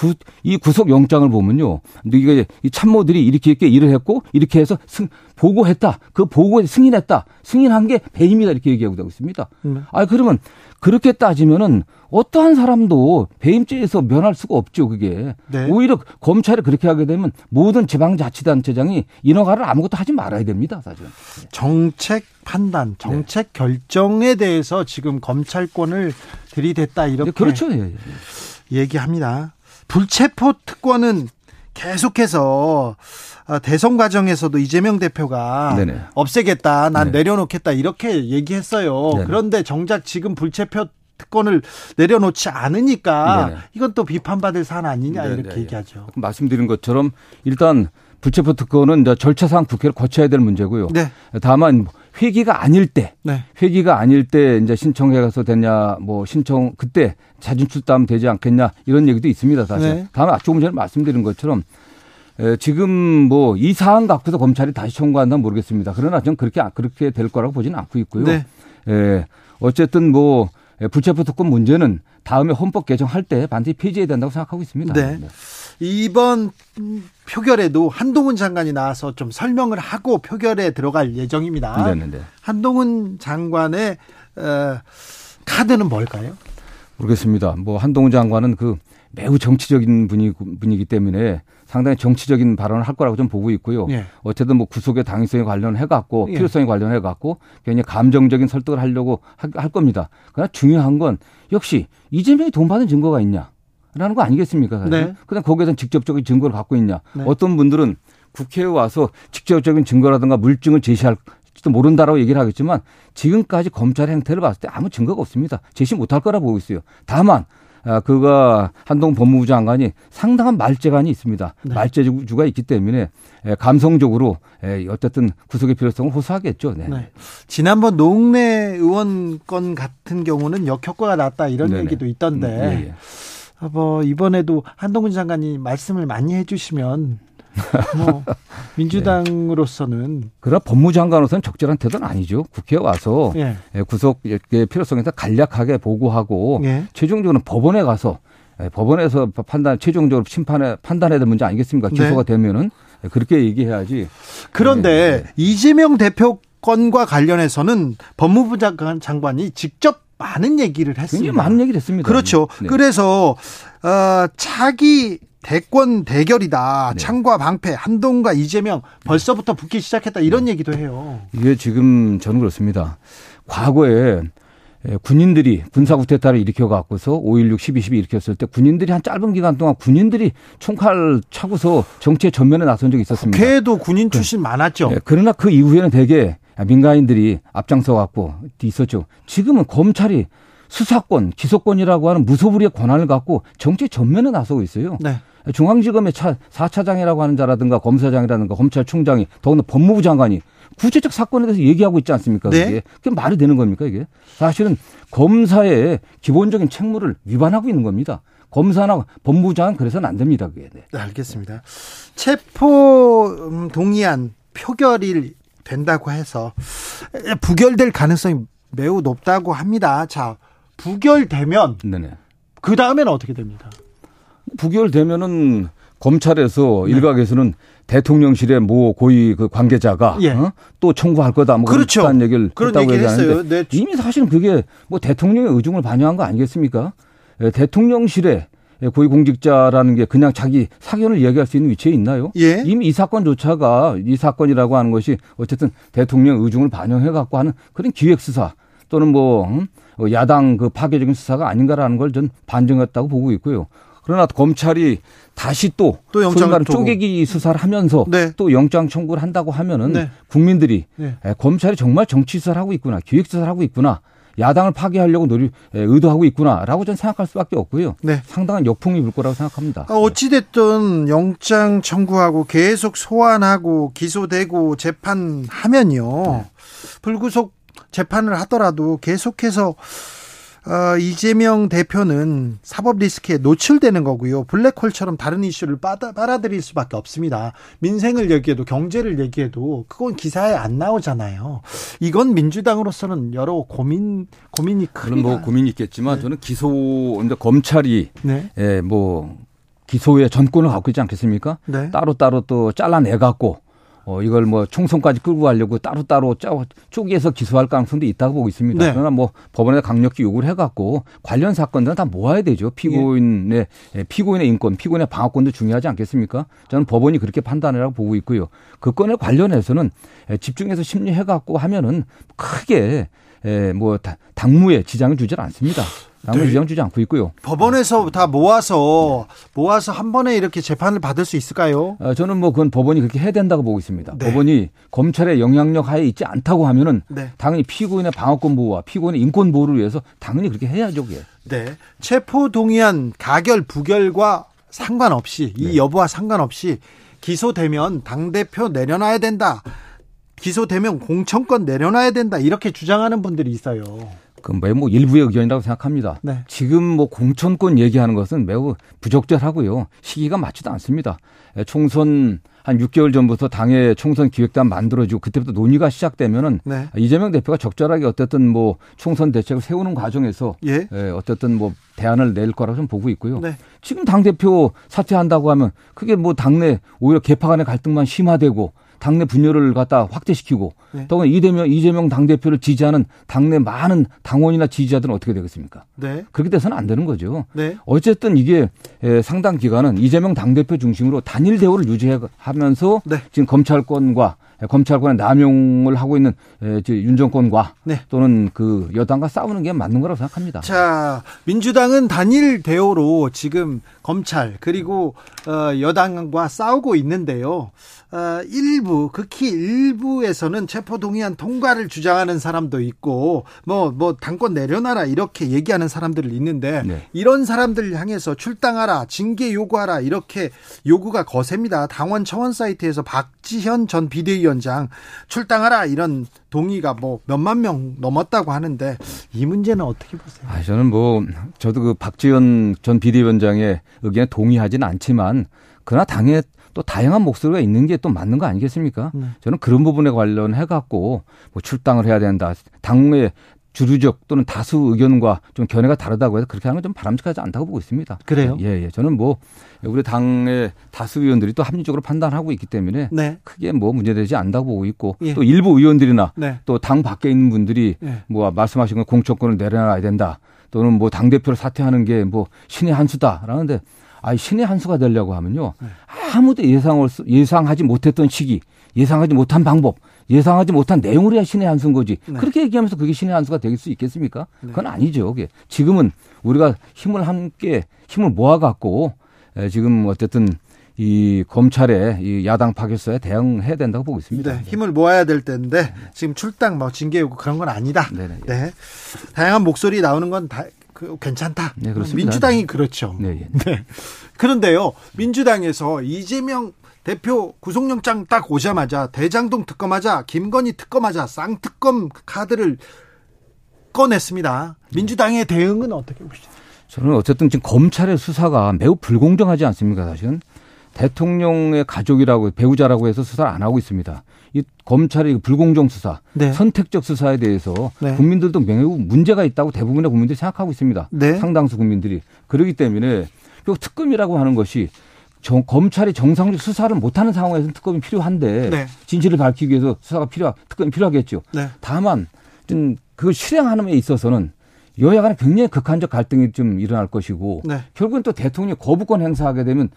구, 이 구속 영장을 보면요. 이게 이 참모들이 이렇게 이렇게 일을 했고 이렇게 해서 승, 보고했다. 그 보고에 승인했다. 승인한 게 배임이다 이렇게 얘기하고 있습니다. 음. 아 그러면 그렇게 따지면은 어떠한 사람도 배임죄에서 면할 수가 없죠, 그게. 네. 오히려 검찰이 그렇게 하게 되면 모든 지방자치단체장이 인허가를 아무것도 하지 말아야 됩니다, 사실. 정책 판단, 정책 네. 결정에 대해서 지금 검찰권을 들이댔다 이렇게. 그렇죠. 예, 예. 얘기합니다. 불체포 특권은 계속해서 어, 대선 과정에서도 이재명 대표가 네네. 없애겠다, 난 네. 내려놓겠다 이렇게 얘기했어요. 네네. 그런데 정작 지금 불체포 특권을 내려놓지 않으니까. 이건 또 비판받을 사안 아니냐 이렇게 얘기하죠. 말씀드린 것처럼 일단 불체포 특권은 절차상 국회를 거쳐야 될 문제고요. 네. 다만 회기가 아닐 때, 네. 회기가 아닐 때 이제 신청해서 됐냐, 뭐 신청 그때 자진 출두하면 되지 않겠냐 이런 얘기도 있습니다. 사실. 네. 다만 조금 전에 말씀드린 것처럼 에, 지금 뭐 이 사안 갖고서 검찰이 다시 청구한다면 모르겠습니다. 그러나 저는 그렇게 그렇게 될 거라고 보지는 않고 있고요. 네. 에, 어쨌든 뭐 불체포 특권 문제는 다음에 헌법 개정할 때 반드시 폐지해야 된다고 생각하고 있습니다. 네. 네. 이번 표결에도 한동훈 장관이 나와서 좀 설명을 하고 표결에 들어갈 예정입니다. 네네네. 네, 한동훈 장관의 어, 카드는 뭘까요? 모르겠습니다. 뭐 한동훈 장관은 그 매우 정치적인 분이, 분이기 때문에 상당히 정치적인 발언을 할 거라고 좀 보고 있고요. 예. 어쨌든 뭐 구속의 당위성에 관련해 갖고 예. 필요성에 관련해 갖고 굉장히 감정적인 설득을 하려고 할 겁니다. 그러나 중요한 건 역시 이재명이 돈 받은 증거가 있냐. 라는 거 아니겠습니까? 사실. 네. 그다음 거기에서 직접적인 증거를 갖고 있냐. 네. 어떤 분들은 국회에 와서 직접적인 증거라든가 물증을 제시할 지도 모른다라고 얘기를 하겠지만 지금까지 검찰 행태를 봤을 때 아무 증거가 없습니다. 제시 못할 거라 보고 있어요. 다만 아, 그가 한동 법무부 장관이 상당한 말재간이 있습니다. 네. 말재주가 있기 때문에 감성적으로 어쨌든 구속의 필요성을 호소하겠죠. 네. 네. 지난번 노웅래 의원 건 같은 경우는 역효과가 났다 이런 네네. 얘기도 있던데 음, 예, 예. 뭐 이번에도 한동훈 장관이 말씀을 많이 해주시면 뭐 *laughs* 민주당으로서는 네. 그러나 법무장관으로서는 적절한 태도는 아니죠. 국회에 와서 예. 예 구속의 필요성에 서 간략하게 보고하고 예. 최종적으로 법원에 가서 예, 법원에서 판단 최종적으로 심판에 판단해야 될 문제 아니겠습니까? 네. 기소가 네. 되면은 그렇게 얘기해야지. 그런데 네. 이재명 대표 건과 관련해서는 법무부 장관이 직접 많은 얘기를 했습니다. 많은 얘기를 했습니다. 그렇죠. 네. 그래서 어, 차기 대권 대결이다. 네. 창과 방패, 한동과 이재명 벌써부터 붙기 시작했다. 이런 네. 얘기도 해요. 이게 지금 저는 그렇습니다. 과거에 군인들이 군사 구태타를 일으켜 갖고서 5.16, 12, 12 일으켰을 때 군인들이 한 짧은 기간 동안 군인들이 총칼 차고서 정치의 전면에 나선 적이 있었습니다. 국회에도 군인 출신 그, 많았죠. 네, 그러나 그 이후에는 대개 민간인들이 앞장서 갖고 있었죠. 지금은 검찰이 수사권, 기소권이라고 하는 무소불위의 권한을 갖고 정치 전면에 나서고 있어요. 네. 중앙지검의 차, 4차장이라고 하는 자라든가 검사장이라든가 검찰총장이 더군다나 법무부 장관이 구체적 사건에 대해서 얘기하고 있지 않습니까? 네. 그게? 그게 말이 되는 겁니까 이게? 사실은 검사의 기본적인 책무를 위반하고 있는 겁니다. 검사나 법무부장은 그래서는 안 됩니다. 그게. 네. 네, 알겠습니다. 체포 음, 동의안 표결일 된다고 해서 부결될 가능성이 매우 높다고 합니다. 자, 부결되면. 그 다음에는 어떻게 됩니까? 부결되면은 검찰에서 네. 일각에서는 대통령실의 모 고위 그 관계자가 예. 어? 또 청구할 거다 뭐 그렇죠. 그런 얘기를 했다고 얘기하는데 네. 이미 사실은 그게 뭐 대통령의 의중을 반영한 거 아니겠습니까? 예, 대통령실에 고위공직자라는 게 그냥 자기 사견을 이야기할 수 있는 위치에 있나요? 예. 이미 이 사건조차가 이 사건이라고 하는 것이 어쨌든 대통령 의중을 반영해 갖고 하는 그런 기획 수사 또는 뭐 음? 어, 야당 그 파괴적인 수사가 아닌가라는 걸 전 반증했다고 보고 있고요. 그러나 검찰이 다시 또, 또 영장 쪼개기 수사를 하면서 네. 또 영장 청구를 한다고 하면은 네. 국민들이 네. 검찰이 정말 정치 수사를 하고 있구나, 기획 수사를 하고 있구나. 야당을 파괴하려고 노리 의도하고 있구나라고 저는 생각할 수밖에 없고요. 네. 상당한 역풍이 불 거라고 생각합니다. 아, 어찌됐든 영장 청구하고 계속 소환하고 기소되고 재판하면요. 네. 불구속 재판을 하더라도 계속해서 어, 이재명 대표는 사법 리스크에 노출되는 거고요. 블랙홀처럼 다른 이슈를 빨아, 빨아들일 수밖에 없습니다. 민생을 얘기해도 경제를 얘기해도 그건 기사에 안 나오잖아요. 이건 민주당으로서는 여러 고민 고민이 크게 뭐 고민이 있겠지만 네. 저는 기소 근데 검찰이 네. 예, 뭐 기소의 전권을 갖고 있지 않겠습니까? 네. 따로 따로 또 잘라내 갖고 어, 이걸 뭐 총선까지 끌고 가려고 따로 따로 쪼개서 기소할 가능성도 있다고 보고 있습니다. 네. 그러나 뭐 법원에 강력히 요구를 해갖고 관련 사건들은 다 모아야 되죠. 피고인의 예. 피고인의 인권, 피고인의 방어권도 중요하지 않겠습니까? 저는 법원이 그렇게 판단이라고 보고 있고요. 그 건에 관련해서는 집중해서 심리해갖고 하면은 크게 에, 뭐 당무에 지장을 주질 않습니다. 당무 네. 지장 주지 않고 있고요. 법원에서 다 모아서 모아서 한 번에 이렇게 재판을 받을 수 있을까요? 어, 저는 뭐 그건 법원이 그렇게 해야 된다고 보고 있습니다. 네. 법원이 검찰의 영향력 하에 있지 않다고 하면은 네. 당연히 피고인의 방어권 보호와 피고인의 인권 보호를 위해서 당연히 그렇게 해야죠. 그게. 네. 체포 동의안 가결 부결과 상관없이 이 네. 여부와 상관없이 기소되면 당 대표 내려놔야 된다. 기소되면 공천권 내려놔야 된다 이렇게 주장하는 분들이 있어요. 그 매우 일부의 의견이라고 생각합니다. 네. 지금 뭐 공천권 얘기하는 것은 매우 부적절하고요. 시기가 맞지도 않습니다. 예, 총선 한 6개월 전부터 당의 총선 기획단 만들어지고 그때부터 논의가 시작되면은 네. 이재명 대표가 적절하게 어쨌든 뭐 총선 대책을 세우는 과정에서 예. 예 어쨌든 뭐 대안을 낼 거라고 좀 보고 있고요. 네. 지금 당 대표 사퇴한다고 하면 그게 뭐 당내 오히려 개파 간의 갈등만 심화되고 당내 분열을 갖다 확대시키고 네. 더구나 이재명 이재명 당 대표를 지지하는 당내 많은 당원이나 지지자들은 어떻게 되겠습니까? 네. 그렇게 돼서는 안 되는 거죠. 네. 어쨌든 이게 상당 기간은 이재명 당 대표 중심으로 단일 대우를 유지하면서 네. 지금 검찰권과 검찰권의 남용을 하고 있는 윤 정권과 네. 또는 그 여당과 싸우는 게 맞는 거라고 생각합니다. 자, 민주당은 단일 대우로 지금 검찰 그리고 어, 여당과 싸우고 있는데요. 어, 일부 극히 일부에서는 체포 동의안 통과를 주장하는 사람도 있고 뭐뭐 뭐 당권 내려놔라 이렇게 얘기하는 사람들이 있는데 네. 이런 사람들 향해서 출당하라 징계 요구하라 이렇게 요구가 거셉니다. 당원 청원 사이트에서 박지현 전 비대위원장 출당하라 이런 동의가 뭐 몇만 명 넘었다고 하는데 이 문제는 어떻게 보세요? 아, 저는 뭐 저도 그 박지현 전 비대위원장의 의견에 동의하지는 않지만 그러나 당에 또 다양한 목소리가 있는 게 또 맞는 거 아니겠습니까? 네. 저는 그런 부분에 관련해 갖고 뭐 출당을 해야 된다. 당의 주류적 또는 다수 의견과 좀 견해가 다르다고 해서 그렇게 하는 건 좀 바람직하지 않다고 보고 있습니다. 그래요? 예, 예. 저는 뭐 우리 당의 다수 의원들이 또 합리적으로 판단하고 있기 때문에 네. 크게 뭐 문제되지 않다고 보고 있고 예. 또 일부 의원들이나 네. 또당 밖에 있는 분들이 예. 뭐 말씀하신 건 공천권을 내려놔야 된다. 또는 뭐 당대표를 사퇴하는 게 뭐 신의 한 수다라는데 아, 신의 한 수가 되려고 하면요. 네. 아무도 예상을, 예상하지 못했던 시기, 예상하지 못한 방법, 예상하지 못한 내용을 해야 신의 한 수인 거지. 네. 그렇게 얘기하면서 그게 신의 한 수가 될 수 있겠습니까? 네. 그건 아니죠. 그게. 지금은 우리가 힘을 함께, 힘을 모아 갖고, 지금 어쨌든 이 검찰의 이 야당 파괴수에 대응해야 된다고 보고 있습니다. 네, 힘을 모아야 될 텐데 지금 출당 뭐 징계 요구 그런 건 아니다. 네네. 네. 다양한 목소리 나오는 건다 그 괜찮다. 네, 그렇습니다. 민주당이 그렇죠. 네, 예. *laughs* 네. 그런데요, 민주당에서 이재명 대표 구속영장 딱 오자마자 대장동 특검하자 김건희 특검하자 쌍특검 카드를 꺼냈습니다. 민주당의 대응은 어떻게 보시죠? 저는 어쨌든 지금 검찰의 수사가 매우 불공정하지 않습니까, 사실은? 대통령의 가족이라고 배우자라고 해서 수사를 안 하고 있습니다. 이 검찰의 불공정 수사, 네. 선택적 수사에 대해서 네. 국민들도 매우 문제가 있다고 대부분의 국민들이 생각하고 있습니다. 네. 상당수 국민들이 그렇기 때문에 그 특검이라고 하는 것이 정, 검찰이 정상적 수사를 못하는 상황에서 특검이 필요한데 네. 진실을 밝히기 위해서 수사가 필요 특검이 필요하겠죠. 네. 다만 그 실행하는 데 있어서는 여야 간에 굉장히 극한적 갈등이 좀 일어날 것이고 네. 결국은 또 대통령이 거부권 행사하게 되면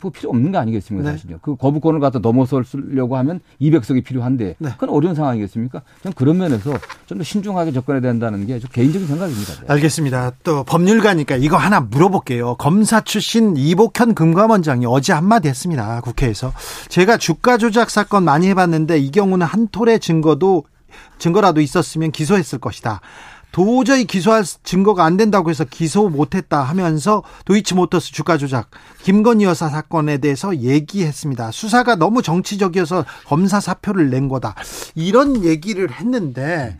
뭐 필요 없는 거 아니겠습니까, 네. 사실요. 그 거부권을 갖다 넘어서려고 하면 200석이 필요한데 네. 그건 어려운 상황이겠습니까? 저는 그런 면에서 좀 더 신중하게 접근해야 된다는 게 개인적인 생각입니다. 네. 알겠습니다. 또 법률가니까 이거 하나 물어볼게요. 검사 출신 이복현 금감원장이 어제 한마디 했습니다. 국회에서. 제가 주가 조작 사건 많이 해봤는데 이 경우는 한 톨의 증거도 증거라도 있었으면 기소했을 것이다. 도저히 기소할 증거가 안 된다고 해서 기소 못했다 하면서 도이치모터스 주가 조작 김건희 여사 사건에 대해서 얘기했습니다. 수사가 너무 정치적이어서 검사 사표를 낸 거다. 이런 얘기를 했는데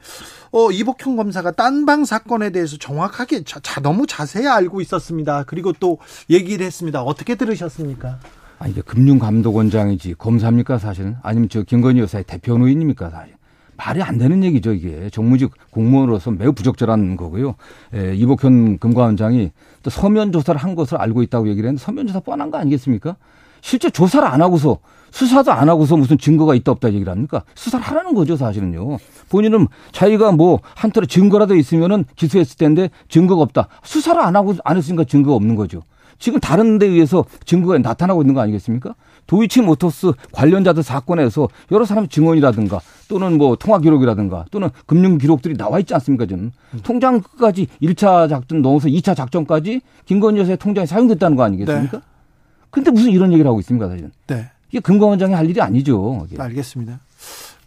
어, 이복형 검사가 딴방 사건에 대해서 정확하게 자, 자, 너무 자세히 알고 있었습니다. 그리고 또 얘기를 했습니다. 어떻게 들으셨습니까? 아, 이게 금융감독원장이지 검사입니까 사실은? 아니면 저 김건희 여사의 대표 노인입니까 사실? 말이 안 되는 얘기죠, 이게. 정무직 공무원으로서 매우 부적절한 거고요. 예, 이복현 금감원장이 또 서면 조사를 한 것을 알고 있다고 얘기를 했는데 서면 조사 뻔한 거 아니겠습니까? 실제 조사를 안 하고서 수사도 안 하고서 무슨 증거가 있다 없다 얘기를 합니까? 수사를 하라는 거죠, 사실은요. 본인은 자기가 뭐 한털에 증거라도 있으면은 기소했을 텐데 증거가 없다. 수사를 안 하고 안 했으니까 증거가 없는 거죠. 지금 다른 데 의해서 증거가 나타나고 있는 거 아니겠습니까? 도이치 모터스 관련자들 사건에서 여러 사람 증언이라든가 또는 뭐 통화 기록이라든가 또는 금융 기록들이 나와 있지 않습니까, 지금. 통장 끝까지 1차 작전 넣어서 2차 작전까지 김건희 여사의 통장에 사용됐다는 거 아니겠습니까? 네. 근데 무슨 이런 얘기를 하고 있습니까, 사실은. 네. 이게 금감원장이 할 일이 아니죠. 이게. 알겠습니다.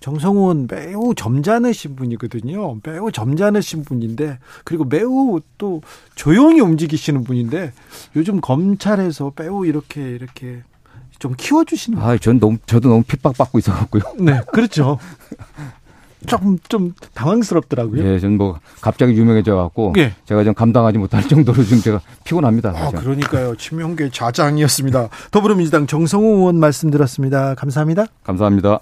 정성훈 매우 점잖으신 분이거든요. 매우 점잖으신 분인데 그리고 매우 또 조용히 움직이시는 분인데 요즘 검찰에서 매우 이렇게 이렇게 좀 키워주시는. 아, 전 너무 저도 너무 핍박 받고 있어갖고요. *laughs* 네, 그렇죠. 조금 좀 당황스럽더라고요. 예, 저는 뭐 갑자기 유명해져 갖고 예. 제가 좀 감당하지 못할 정도로 지금 제가 피곤합니다. 아, 그러니까요. 치명계 좌장이었습니다. 더불어민주당 정성호 의원 말씀 들었습니다. 감사합니다. 감사합니다.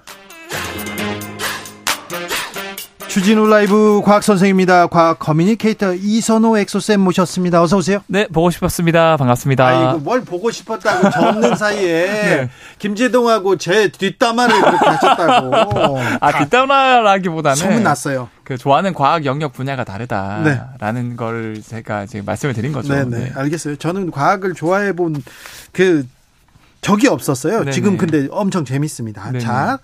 주진우 라이브 과학 선생입니다. 과학 커뮤니케이터 이선호 엑소쌤 모셨습니다. 어서 오세요. 네, 보고 싶었습니다. 반갑습니다. 아이고 뭘 보고 싶었다고 접는 사이에 *laughs* 네. 김재동하고 제 뒷담화를 그렇게 하셨다고. 아 뒷담화라기보다는 소문 났어요. 그 좋아하는 과학 영역 분야가 다르다라는 네. 걸 제가 지금 말씀을 드린 거죠. 네네 네. 알겠어요. 저는 과학을 좋아해 본 그 적이 없었어요. 네네. 지금 근데 엄청 재밌습니다. 네네. 자.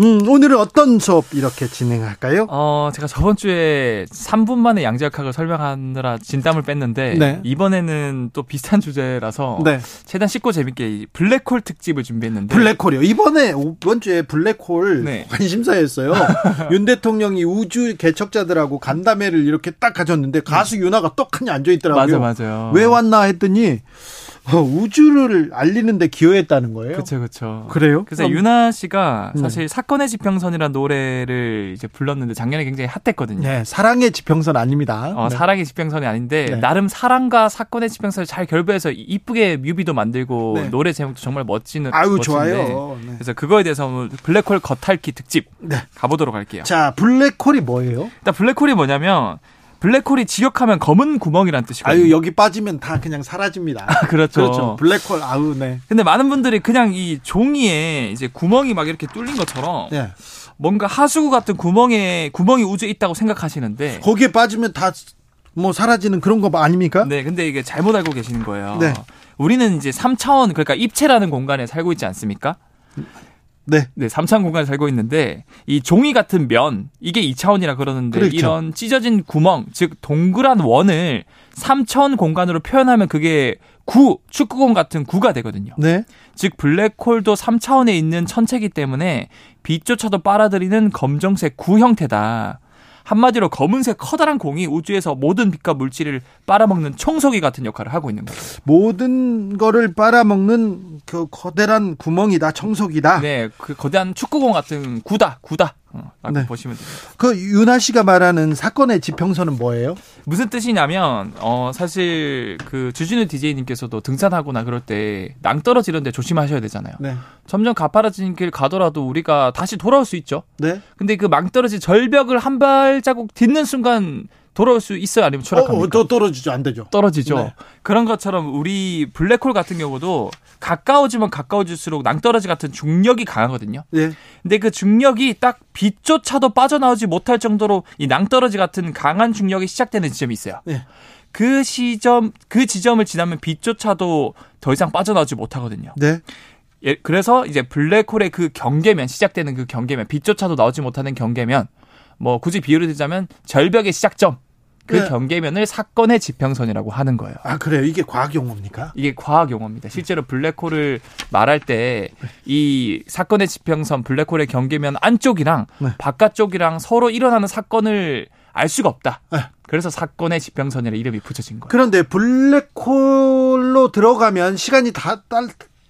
음, 오늘은 어떤 수업 이렇게 진행할까요? 어, 제가 저번 주에 3분 만에 양자역학을 설명하느라 진땀을 뺐는데 네. 이번에는 또 비슷한 주제라서 네. 최대한 쉽고 재밌게 블랙홀 특집을 준비했는데 블랙홀이요. 이번에 이번 주에 블랙홀 네. 관심사였어요. *laughs* 윤 대통령이 우주 개척자들하고 간담회를 이렇게 딱 가졌는데 가수 네. 윤아가 떡하니 앉아 있더라고요. 맞아, 맞아요. 왜 왔나 했더니 어, 우주를 알리는데 기여했다는 거예요. 그렇죠, 그렇죠. 그래요? 그래서 그럼... 유나 씨가 네. 사실 네. 사건의 지평선이라는 노래를 이제 불렀는데 작년에 굉장히 핫했거든요. 네, 사랑의 지평선 아닙니다. 어, 네. 사랑의 지평선이 아닌데 네. 나름 사랑과 사건의 지평선을 잘 결부해서 이쁘게 뮤비도 만들고 네. 노래 제목도 정말 멋지는. 아유 멋진데. 좋아요. 네. 그래서 그거에 대해서 블랙홀 겉핥기 특집 가보도록 할게요. 자, 블랙홀이 뭐예요? 일단 블랙홀이 뭐냐면 블랙홀이 지역하면 검은 구멍이란 뜻이거든요. 아유 여기 빠지면 다 그냥 사라집니다. *laughs* 아, 그렇죠. 그렇죠. 블랙홀 아우 네. 근데 많은 분들이 그냥 이 종이에 이제 구멍이 막 이렇게 뚫린 것처럼 네. 뭔가 하수구 같은 구멍에 구멍이 우주에 있다고 생각하시는데 거기에 빠지면 다 뭐 사라지는 그런 거 아닙니까? 네, 근데 이게 잘못 알고 계시는 거예요. 네. 우리는 이제 3차원 그러니까 입체라는 공간에 살고 있지 않습니까? 네. 네, 3차원 공간에 살고 있는데 이 종이 같은 면 이게 2차원이라 그러는데 그렇죠. 이런 찢어진 구멍, 즉 동그란 원을 3차원 공간으로 표현하면 그게 구, 축구공 같은 구가 되거든요. 네. 즉 블랙홀도 3차원에 있는 천체이기 때문에 빛조차도 빨아들이는 검정색 구 형태다. 한마디로 검은색 커다란 공이 우주에서 모든 빛과 물질을 빨아먹는 청소기 같은 역할을 하고 있는 거죠. 모든 거를 빨아먹는 그 거대한 구멍이다, 청소기다. 네, 그 거대한 축구공 같은 구다, 구다. 어, 네. 보시면 됩니다. 그 윤아 씨가 말하는 사건의 지평선은 뭐예요? 무슨 뜻이냐면 어 사실 그 주진우 DJ님께서도 등산하거나 그럴 때 낭떠러지는데 조심하셔야 되잖아요. 네. 점점 가파라진 길 가더라도 우리가 다시 돌아올 수 있죠. 네. 근데 그 망떨어진 절벽을 한 발자국 딛는 순간 돌아올 수 있어요? 아니면 추락합니까? 어, 또 떨어지죠. 안 되죠. 떨어지죠. 네. 그런 것처럼 우리 블랙홀 같은 경우도 가까워지면 가까워질수록 낭떠러지 같은 중력이 강하거든요. 네. 근데 그 중력이 딱 빛조차도 빠져나오지 못할 정도로 이 낭떠러지 같은 강한 중력이 시작되는 지점이 있어요. 네. 그 시점, 그 지점을 지나면 빛조차도 더 이상 빠져나오지 못하거든요. 네. 예, 그래서 이제 블랙홀의 그 경계면 시작되는 그 경계면 빛조차도 나오지 못하는 경계면 뭐 굳이 비유를 들자면 절벽의 시작점 그 네. 경계면을 사건의 지평선이라고 하는 거예요. 아 그래요? 이게 과학 용어입니까? 이게 과학 용어입니다. 실제로 블랙홀을 말할 때 이 사건의 지평선 블랙홀의 경계면 안쪽이랑 네. 바깥쪽이랑 서로 일어나는 사건을 알 수가 없다. 네. 그래서 사건의 지평선이라 이름이 붙여진 거예요. 그런데 블랙홀로 들어가면 시간이 다,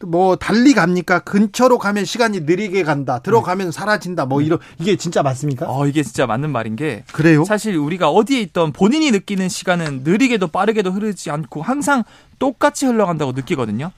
뭐 달리 갑니까? 근처로 가면 시간이 느리게 간다. 들어가면 네. 사라진다. 뭐 네. 이런 이게 진짜 맞습니까? 어, 이게 진짜 맞는 말인 게 그래요? 사실 우리가 어디에 있던 본인이 느끼는 시간은 느리게도 빠르게도 흐르지 않고 항상 똑같이 흘러간다고 느끼거든요.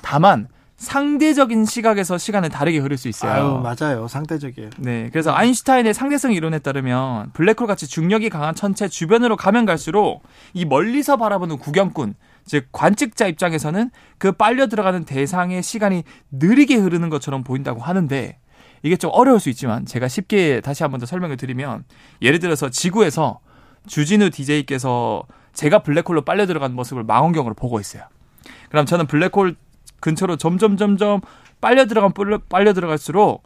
다만 상대적인 시각에서 시간은 다르게 흐를 수 있어요. 아유, 맞아요. 상대적이에요. 네. 그래서 아인슈타인의 상대성 이론에 따르면 블랙홀 같이 중력이 강한 천체 주변으로 가면 갈수록 이 멀리서 바라보는 구경꾼 즉 관측자 입장에서는 그 빨려 들어가는 대상의 시간이 느리게 흐르는 것처럼 보인다고 하는데 이게 좀 어려울 수 있지만 제가 쉽게 다시 한번 더 설명을 드리면 예를 들어서 지구에서 주진우 DJ께서 제가 블랙홀로 빨려 들어가는 모습을 망원경으로 보고 있어요. 그럼 저는 블랙홀 근처로 점점 점점 빨려 들어간 빨려 들어갈수록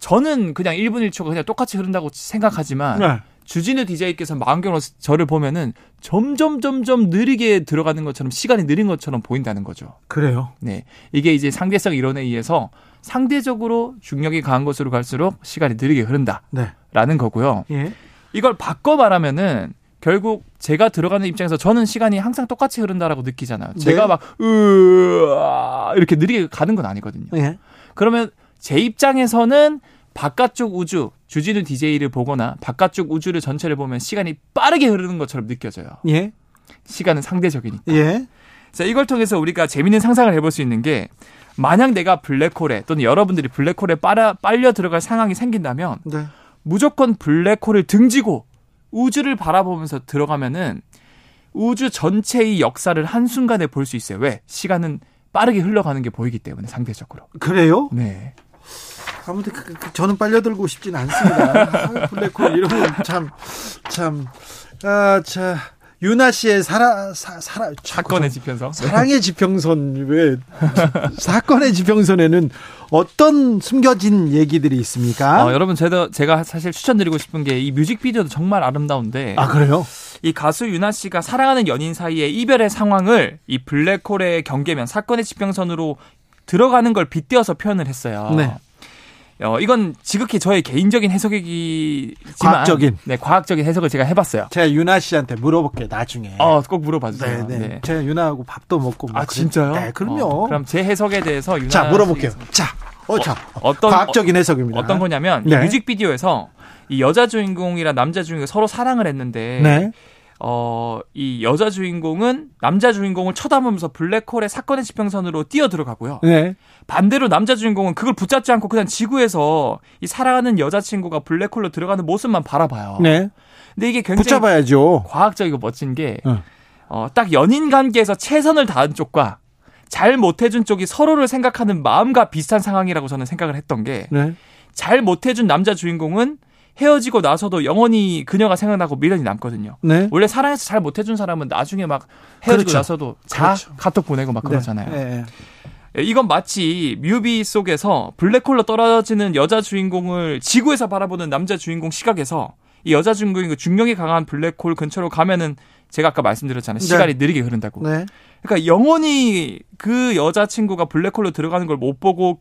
저는 그냥 1분 1초가 그냥 똑같이 흐른다고 생각하지만 네. 주진우 DJ께서 망원경으로 저를 보면은 점점 점점 느리게 들어가는 것처럼 시간이 느린 것처럼 보인다는 거죠. 그래요? 네. 이게 이제 상대성 이론에 의해서 상대적으로 중력이 강한 곳으로 갈수록 시간이 느리게 흐른다. 네. 라는 거고요. 예. 이걸 바꿔 말하면은 결국 제가 들어가는 입장에서 저는 시간이 항상 똑같이 흐른다라고 느끼잖아요. 제가 네. 막 으아 이렇게 느리게 가는 건 아니거든요. 예. 그러면 제 입장에서는 바깥쪽 우주 주진우 DJ를 보거나 바깥쪽 우주를 전체를 보면 시간이 빠르게 흐르는 것처럼 느껴져요. 예. 시간은 상대적이니까. 예. 자, 이걸 통해서 우리가 재밌는 상상을 해볼 수 있는 게 만약 내가 블랙홀에 또는 여러분들이 블랙홀에 빨아, 빨려 들어갈 상황이 생긴다면 네. 무조건 블랙홀을 등지고 우주를 바라보면서 들어가면은 우주 전체의 역사를 한순간에 볼 수 있어요. 왜? 시간은 빠르게 흘러가는 게 보이기 때문에 상대적으로. 그래요? 네. 아무튼 그, 그, 그, 저는 빨려들고 싶진 않습니다. 아, 블랙홀 이러면 참, 참, 아, 자. 유나 씨의 사라, 사, 사라, 사건의 지평선. 사랑의 지평선, 왜, 사건의 지평선에는 어떤 숨겨진 얘기들이 있습니까? 어, 여러분, 제가, 제가 사실 추천드리고 싶은 게 이 뮤직비디오도 정말 아름다운데. 아, 그래요? 이 가수 유나 씨가 사랑하는 연인 사이의 이별의 상황을 이 블랙홀의 경계면 사건의 지평선으로 들어가는 걸 빗대어서 표현을 했어요. 네. 어, 이건 지극히 저의 개인적인 해석이지만 과학적인 네 과학적인 해석을 제가 해봤어요. 제가 유나 씨한테 물어볼게요 나중에. 어꼭 물어봐 주세요. 네, 네. 네. 제가 유나하고 밥도 먹고. 뭐아 진짜요? 네 그럼요. 어, 그럼 제 해석에 대해서 유나 자 물어볼게요. 자, 어, 자 어, 떤 과학적인 해석입니다. 어떤 거냐면 네. 이 뮤직비디오에서 이 여자 주인공이랑 남자 주인공 서로 사랑을 했는데. 네. 어, 이 여자 주인공은 남자 주인공을 쳐다보면서 블랙홀의 사건의 지평선으로 뛰어 들어가고요. 네. 반대로 남자 주인공은 그걸 붙잡지 않고 그냥 지구에서 이 사랑하는 여자친구가 블랙홀로 들어가는 모습만 바라봐요. 네. 근데 이게 굉장히 붙잡아야죠. 과학적이고 멋진 게, 어. 어, 딱 연인 관계에서 최선을 다한 쪽과 잘 못해준 쪽이 서로를 생각하는 마음과 비슷한 상황이라고 저는 생각을 했던 게, 네. 잘 못해준 남자 주인공은 헤어지고 나서도 영원히 그녀가 생각나고 미련이 남거든요. 네. 원래 사랑해서 잘 못해준 사람은 나중에 막 헤어지고 그렇죠. 나서도 자 그렇죠. 카톡 보내고 막 네. 그러잖아요. 네. 네. 이건 마치 뮤비 속에서 블랙홀로 떨어지는 여자 주인공을 지구에서 바라보는 남자 주인공 시각에서 이 여자 주인공이 그 중력이 강한 블랙홀 근처로 가면은 제가 아까 말씀드렸잖아요. 네. 시간이 느리게 흐른다고. 네. 그러니까 영원히 그 여자친구가 블랙홀로 들어가는 걸 못 보고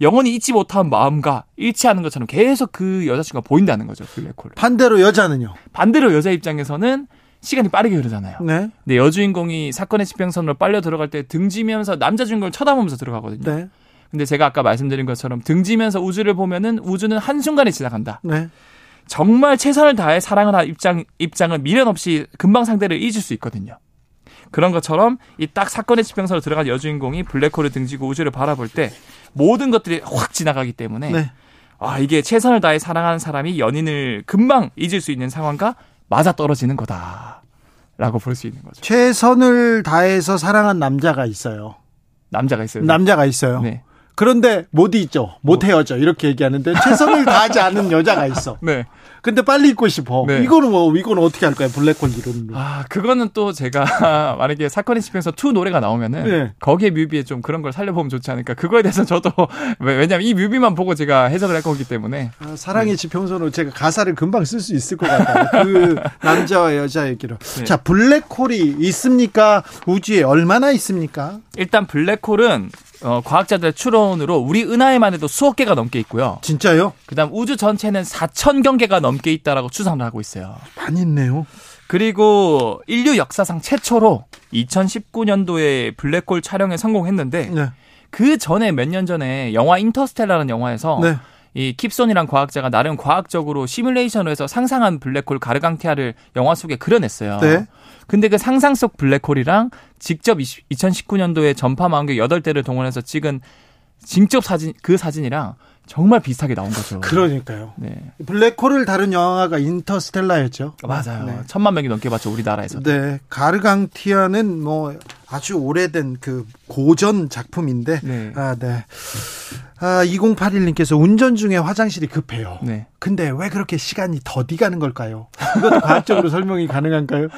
영원히 잊지 못한 마음과 일치하는 것처럼 계속 그 여자친구가 보인다는 거죠. 블랙홀. 반대로 여자는요? 반대로 여자 입장에서는 시간이 빠르게 흐르잖아요. 네. 근데 여주인공이 사건의 지평선으로 빨려 들어갈 때 등지면서 남자 주인공을 쳐다보면서 들어가거든요. 네. 근데 제가 아까 말씀드린 것처럼 등지면서 우주를 보면은 우주는 한순간에 지나간다. 네. 정말 최선을 다해 사랑을 한 입장, 입장은 미련 없이 금방 상대를 잊을 수 있거든요. 그런 것처럼 이 딱 사건의 지평선으로 들어간 여주인공이 블랙홀을 등지고 우주를 바라볼 때 모든 것들이 확 지나가기 때문에 네. 아 이게 최선을 다해 사랑하는 사람이 연인을 금방 잊을 수 있는 상황과 맞아 떨어지는 거다 라고 볼 수 있는 거죠. 최선을 다해서 사랑한 남자가 있어요. 남자가 있어요. 남자가 있어요. 네. 그런데 못 잊죠. 못 헤어져. 이렇게 얘기하는데 최선을 다하지 않은 여자가 있어. 네. 근데 빨리 잊고 싶어. 네. 이거는 뭐 이거는 어떻게 할까요? 블랙홀 이론으로. 아 그거는 또 제가 *laughs* 만약에 사건의 지평선 two 노래가 나오면은 네. 거기에 뮤비에 좀 그런 걸 살려보면 좋지 않을까. 그거에 대해서 저도 *laughs* 왜냐면 이 뮤비만 보고 제가 해석을 할 거기 때문에. 아, 사랑의 네. 지평선으로 제가 가사를 금방 쓸 수 있을 것 같아요. 그 *laughs* 남자와 여자 얘기로. 네. 자 블랙홀이 있습니까? 우주에 얼마나 있습니까? 일단 블랙홀은 어, 과학자들 추론으로 우리 은하에만 해도 수억 개가 넘게 있고요. 진짜요? 그다음 우주 전체는 4천 경개가 넘게 있다라고 추산을 하고 있어요. 많이 있네요. 그리고 인류 역사상 최초로 2019년도에 블랙홀 촬영에 성공했는데 네. 그 전에 몇 년 전에 영화 인터스텔라라는 영화에서 네. 이 킵손이란 과학자가 나름 과학적으로 시뮬레이션을 해서 상상한 블랙홀 가르강티아를 영화 속에 그려냈어요. 네. 근데 그 상상 속 블랙홀이랑 직접 2019년도에 전파 망원경 8대를 동원해서 찍은 직접 사진 그 사진이랑 정말 비슷하게 나온 거죠. 그러니까요. 네. 블랙홀을 다룬 영화가 인터스텔라였죠. 맞아요. 네. 천만 명이 넘게 봤죠 우리나라에서. 네. 가르강티아는 뭐 아주 오래된 그 고전 작품인데. 네. 아, 네. 아, 2081님께서 운전 중에 화장실이 급해요. 네. 근데 왜 그렇게 시간이 더디 가는 걸까요? 이것도 과학적으로 *laughs* 설명이 가능한가요?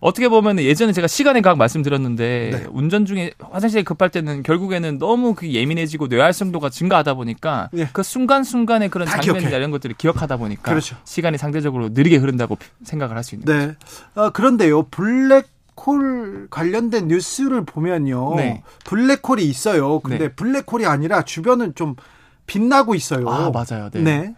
어떻게 보면 예전에 제가 시간의 과학 말씀드렸는데 네. 운전 중에 화장실에 급할 때는 결국에는 너무 그 예민해지고 뇌활성도가 증가하다 보니까 네. 그 순간순간의 그런 장면이나 이런 것들을 기억하다 보니까 그렇죠. 시간이 상대적으로 느리게 흐른다고 생각을 할 수 있는 네. 거죠. 어, 그런데요. 블랙 블랙홀 관련된 뉴스를 보면요. 네. 블랙홀이 있어요. 근데 네. 블랙홀이 아니라 주변은 좀 빛나고 있어요. 아, 맞아요. 네. 네.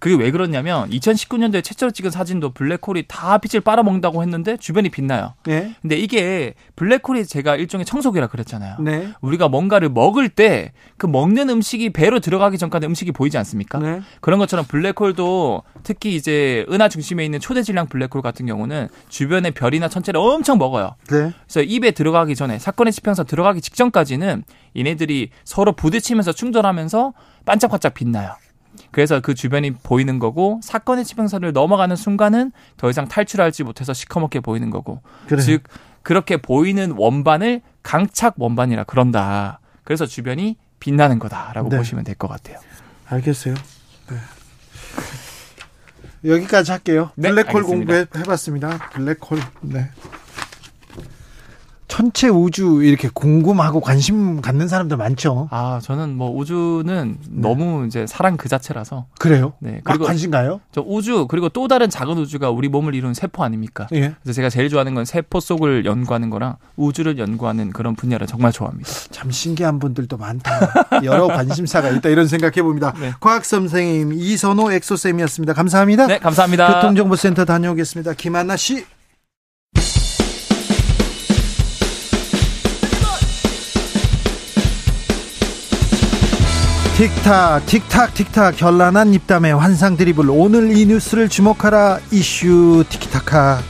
그게 왜 그렇냐면 2019년도에 최초로 찍은 사진도 블랙홀이 다 빛을 빨아먹는다고 했는데 주변이 빛나요. 네. 근데 이게 블랙홀이 제가 일종의 청소기라 그랬잖아요. 네. 우리가 뭔가를 먹을 때 그 먹는 음식이 배로 들어가기 전까지 음식이 보이지 않습니까? 네. 그런 것처럼 블랙홀도 특히 이제 은하 중심에 있는 초대 질량 블랙홀 같은 경우는 주변의 별이나 천체를 엄청 먹어요. 네. 그래서 입에 들어가기 전에 사건의 지평선 들어가기 직전까지는 얘네들이 서로 부딪히면서 충돌하면서 반짝반짝 빛나요. 그래서 그 주변이 보이는 거고 사건의 지평선을 넘어가는 순간은 더 이상 탈출하지 못해서 시커멓게 보이는 거고 그래. 즉 그렇게 보이는 원반을 강착 원반이라 그런다. 그래서 주변이 빛나는 거다라고 네. 보시면 될 것 같아요. 알겠어요. 네. 여기까지 할게요. 네, 블랙홀 공부해봤습니다. 블랙홀. 네. 천체 우주 이렇게 궁금하고 관심 갖는 사람들 많죠. 아, 저는 뭐 우주는 네. 너무 이제 사랑 그 자체라서. 그래요? 네. 그리고 관심 가요? 저 우주 그리고 또 다른 작은 우주가 우리 몸을 이루는 세포 아닙니까? 예. 그래서 제가 제일 좋아하는 건 세포 속을 연구하는 거랑 우주를 연구하는 그런 분야를 정말 좋아합니다. 참 신기한 분들도 많다. 여러 *laughs* 관심사가 있다 이런 생각해 봅니다. 네. 과학 선생님 이선호 엑소 쌤이었습니다. 감사합니다. 네, 감사합니다. 교통정보센터 다녀오겠습니다. 김한나 씨. 틱탁 틱탁 틱탁 결란한 입담의 환상 드리블 오늘 이 뉴스를 주목하라 이슈 티키타카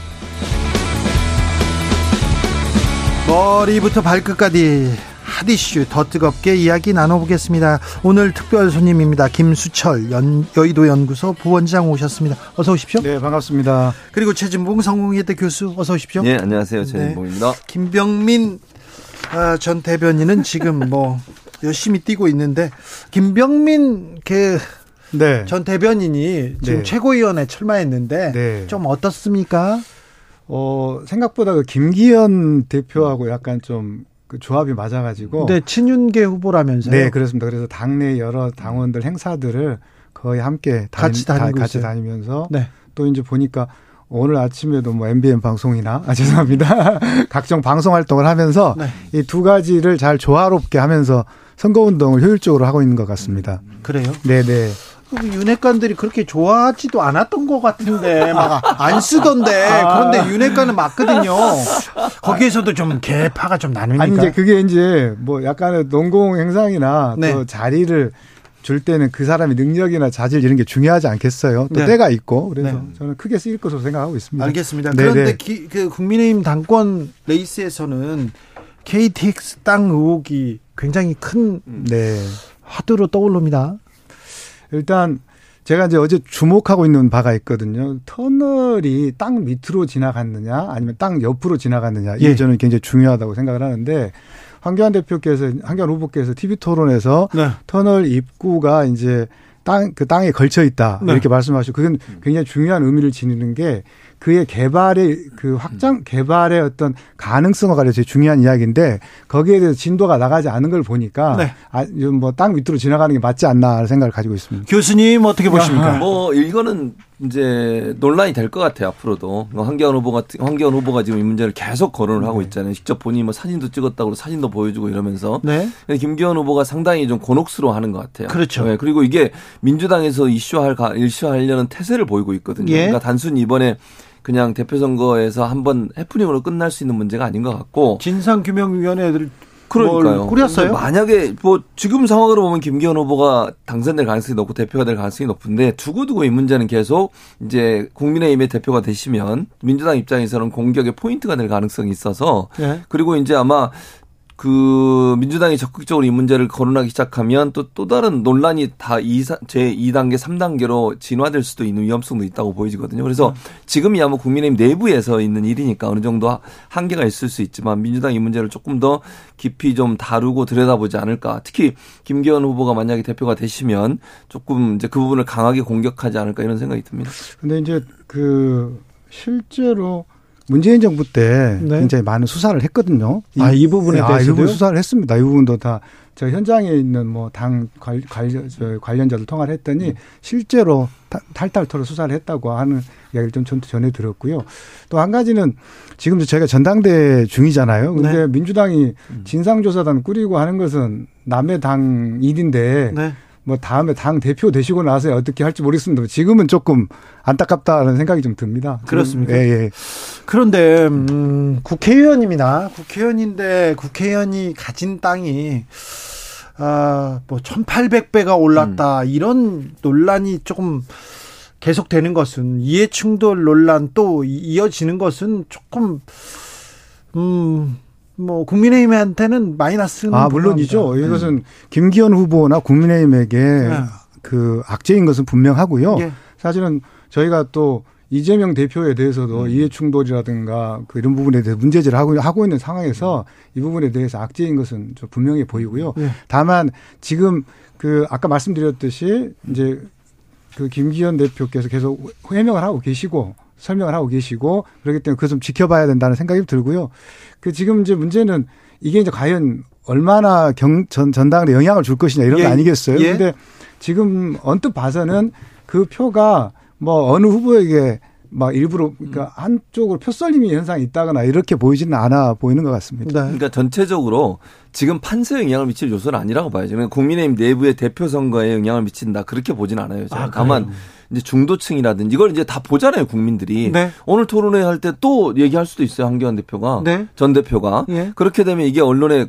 머리부터 발끝까지 핫 이슈 더 뜨겁게 이야기 나눠보겠습니다. 오늘 특별 손님입니다. 김수철 연, 여의도 연구소 부원장 오셨습니다. 어서 오십시오. 네, 반갑습니다. 그리고 최진봉 성공회대 교수 어서 오십시오. 네, 안녕하세요. 최진봉입니다. 네. 김병민 아, 전 대변인은 지금 뭐 열심히 뛰고 있는데 김병민 그 네. 전 대변인이 지금 네. 최고위원회 출마했는데 네. 좀 어떻습니까? 어 생각보다 그 김기현 대표하고 약간 좀 그 조합이 맞아가지고. 네, 친윤계 후보라면서요? 네, 그렇습니다. 그래서 당내 여러 당원들 행사들을 거의 함께 같이 다니, 같이 다니면서 네. 또 이제 보니까 오늘 아침에도 뭐 MBN 방송이나 아 죄송합니다. *laughs* 각종 방송 활동을 하면서 네. 이두 가지를 잘 조화롭게 하면서 선거 운동을 효율적으로 하고 있는 것 같습니다. 그래요? 네, 네. 윤핵관들이 그렇게 좋아하지도 않았던 것 같은데 막 안 쓰던데 아. 그런데 윤핵관은 맞거든요. *laughs* 거기에서도 좀 개파가 좀 나누니까. 아니 이제 그게 이제 뭐 약간의 농공 행상이나 네. 또 자리를 줄 때는 그 사람의 능력이나 자질 이런 게 중요하지 않겠어요. 또 네. 때가 있고 그래서 네. 저는 크게 쓰일 것으로 생각하고 있습니다. 알겠습니다. 네 그런데 네. 기, 그 국민의힘 당권 레이스에서는 KTX 땅 의혹이 굉장히 큰 네. 화두로 떠오릅니다. 일단 제가 이제 어제 주목하고 있는 바가 있거든요. 터널이 땅 밑으로 지나갔느냐 아니면 땅 옆으로 지나갔느냐 이게 예. 저는 굉장히 중요하다고 생각을 하는데 황교안 대표께서 황교안 후보께서 TV 토론에서 네. 터널 입구가 이제 땅, 그 땅에 걸쳐 있다. 네. 이렇게 말씀하시고, 그건 굉장히 중요한 의미를 지니는 게 그의 개발의 그 확장 개발의 어떤 가능성과 관련해서 제일 중요한 이야기인데 거기에 대해서 진도가 나가지 않은 걸 보니까 네. 아, 뭐땅 밑으로 지나가는 게 맞지 않나 생각을 가지고 있습니다. 교수님 어떻게 보십니까? 뭐 이거는 이제 논란이 될 것 같아요 앞으로도 뭐 황교안 후보 같은 황교안 후보가 지금 이 문제를 계속 거론을 하고 네. 있잖아요. 직접 본인이 뭐 사진도 찍었다고 사진도 보여주고 이러면서 네. 김기현 후보가 상당히 좀 곤혹스러워하는 것 같아요. 그렇죠. 네. 그리고 이게 민주당에서 이슈할 이슈하려는 태세를 보이고 있거든요. 예. 그러니까 단순히 이번에 그냥 대표 선거에서 한번 해프닝으로 끝날 수 있는 문제가 아닌 것 같고 진상규명위원회들 그러니까요. 꾸렸어요? 만약에 뭐 지금 상황으로 보면 김기현 후보가 당선될 가능성이 높고 대표가 될 가능성이 높은데 두고두고 이 문제는 계속 이제 국민의힘의 대표가 되시면 민주당 입장에서는 공격의 포인트가 될 가능성이 있어서 네. 그리고 이제 아마 그 민주당이 적극적으로 이 문제를 거론하기 시작하면 또 또 다른 논란이 다제 2단계, 3단계로 진화될 수도 있는 위험성도 있다고 보이거든요. 그래서 음. 지금이야 뭐 국민의힘 내부에서 있는 일이니까 어느 정도 한계가 있을 수 있지만 민주당 이 문제를 조금 더 깊이 좀 다루고 들여다보지 않을까. 특히 김기현 후보가 만약에 대표가 되시면 조금 이제 그 부분을 강하게 공격하지 않을까 이런 생각이 듭니다. 근데 이제 그 실제로 문재인 정부 때 네. 굉장히 많은 수사를 했거든요. 아, 이 부분에 대해서 아, 이 부분 수사를 했습니다. 이 부분도 다 저 현장에 있는 뭐 당 관련 관련자들 통화를 했더니 음. 실제로 탈탈토로 수사를 했다고 하는 이야기를 좀 전해 들었고요. 또 한 가지는 지금 저희가 전당대 중이잖아요. 근데 네. 민주당이 음. 진상조사단 꾸리고 하는 것은 남의 당 일인데 네. 뭐 다음에 당 대표 되시고 나서 어떻게 할지 모르겠습니다. 지금은 조금 안타깝다는 생각이 좀 듭니다. 그렇습니까? 예, 예. 그런데 음, 국회의원입니다. 국회의원인데 국회의원이 가진 땅이 아, 뭐 1,800배가 올랐다. 음. 이런 논란이 조금 계속되는 것은 이해 충돌 논란 또 이어지는 것은 조금 음, 뭐 국민의힘한테는 마이너스는 아 물론이죠. 네. 이것은 김기현 후보나 국민의힘에게 네. 그 악재인 것은 분명하고요. 예. 사실은 저희가 또 이재명 대표에 대해서도 음. 이해 충돌이라든가 그 이런 부분에 대해서 문제제를 하고 하고 있는 상황에서 음. 이 부분에 대해서 악재인 것은 좀 분명해 보이고요. 예. 다만 지금 그 아까 말씀드렸듯이 이제 그 김기현 대표께서 계속 해명을 하고 계시고 설명을 하고 계시고 그렇기 때문에 그것 좀 지켜봐야 된다는 생각이 들고요. 그 지금 이제 문제는 이게 이제 과연 얼마나 경, 전, 전당에 영향을 줄 것이냐 이런 예. 거 아니겠어요? 예. 근데 지금 언뜻 봐서는 그 표가 뭐 어느 후보에게 막 일부러 그러니까 음. 한쪽으로 표썰림이 현상이 있다거나 이렇게 보이지는 않아 보이는 것 같습니다. 네. 그러니까 전체적으로 지금 판세에 영향을 미칠 요소는 아니라고 봐야죠. 그러니까 국민의힘 내부의 대표 선거에 영향을 미친다 그렇게 보진 않아요. 아, 다만 이제 중도층이라든지 이걸 이제 다 보잖아요 국민들이 네. 오늘 토론회 할 때 또 얘기할 수도 있어요 한기환 대표가 네. 전 대표가 예. 그렇게 되면 이게 언론에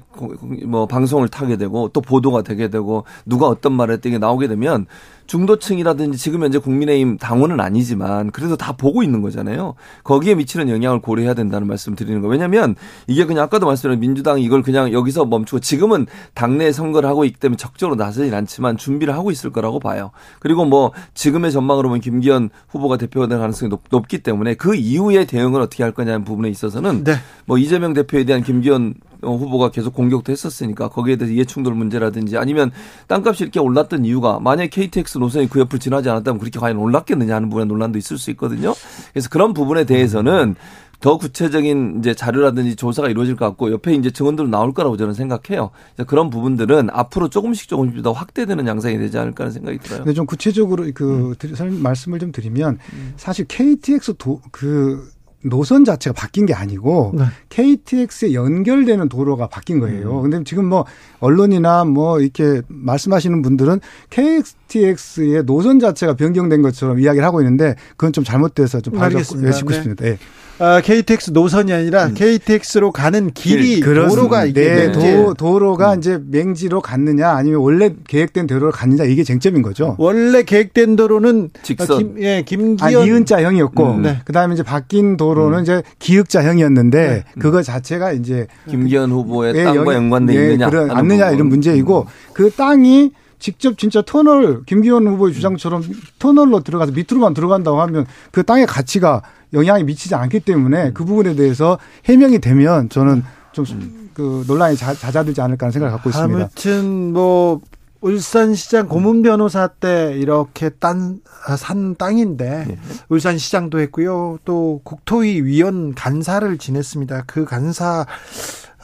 뭐 방송을 타게 되고 또 보도가 되게 되고 누가 어떤 말을 했던 게 나오게 되면 중도층이라든지 지금 현재 국민의힘 당원은 아니지만 그래도 다 보고 있는 거잖아요. 거기에 미치는 영향을 고려해야 된다는 말씀 드리는 거예요. 왜냐하면 이게 그냥 아까도 말씀드린 민주당이 이걸 그냥 여기서 멈추고 지금은 당내 선거를 하고 있기 때문에 적극적으로 나서진 않지만 준비를 하고 있을 거라고 봐요. 그리고 뭐 지금의 전망으로 보면 김기현 후보가 대표가 될 가능성이 높, 기 때문에 그 이후에 대응을 어떻게 할 거냐는 부분에 있어서는 네. 뭐 이재명 대표에 대한 김기현 어, 후보가 계속 공격도 했었으니까 거기에 대해서 이해충돌 문제라든지 아니면 땅값이 이렇게 올랐던 이유가 만약에 KTX 노선이 그 옆을 지나지 않았다면 그렇게 과연 올랐겠느냐 하는 부분에 논란도 있을 수 있거든요. 그래서 그런 부분에 대해서는 더 구체적인 이제 자료라든지 조사가 이루어질 것 같고 옆에 이제 증언들로 나올 거라고 저는 생각해요. 그런 부분들은 앞으로 조금씩 조금씩 더 확대되는 양상이 되지 않을까 하는 생각이 들어요. 근데 좀 구체적으로 그 음. 말씀을 좀 드리면 음. 사실 KTX 도, 그 노선 자체가 바뀐 게 아니고 네. KTX에 연결되는 도로가 바뀐 거예요. 음. 근데 지금 뭐 언론이나 뭐 이렇게 말씀하시는 분들은 KTX의 노선 자체가 변경된 것처럼 이야기를 하고 있는데 그건 좀 잘못돼서 좀 봐주고 네. 싶습니다. 네. 아, KTX 노선이 아니라 음. KTX로 가는 길이 길, 도로가 이게 네, 도, 도로가 음. 이제 맹지로 갔느냐 아니면 원래 계획된 도로로 갔느냐 이게 쟁점인 거죠. 원래 계획된 도로는 직선 김, 예, 김기현 아, 이은자형이었고 음. 네. 그다음에 이제 바뀐 도로는 음. 이제 기획자형이었는데 네. 그거 자체가 이제 김기현 후보의 예, 땅과 연관돼 예, 있느냐 그런, 않느냐 이런 문제이고 음. 그 땅이 직접 진짜 터널 김기현 후보의 주장처럼 터널로 들어가서 밑으로만 들어간다고 하면 그 땅의 가치가 영향이 미치지 않기 때문에 음. 그 부분에 대해서 해명이 되면 저는 좀 그 논란이 잦아들지 않을까 하는 생각을 갖고 있습니다. 아무튼 뭐 울산시장 고문 변호사 때 이렇게 딴, 산 땅인데 네. 울산시장도 했고요. 또 국토위 위원 간사를 지냈습니다. 그 간사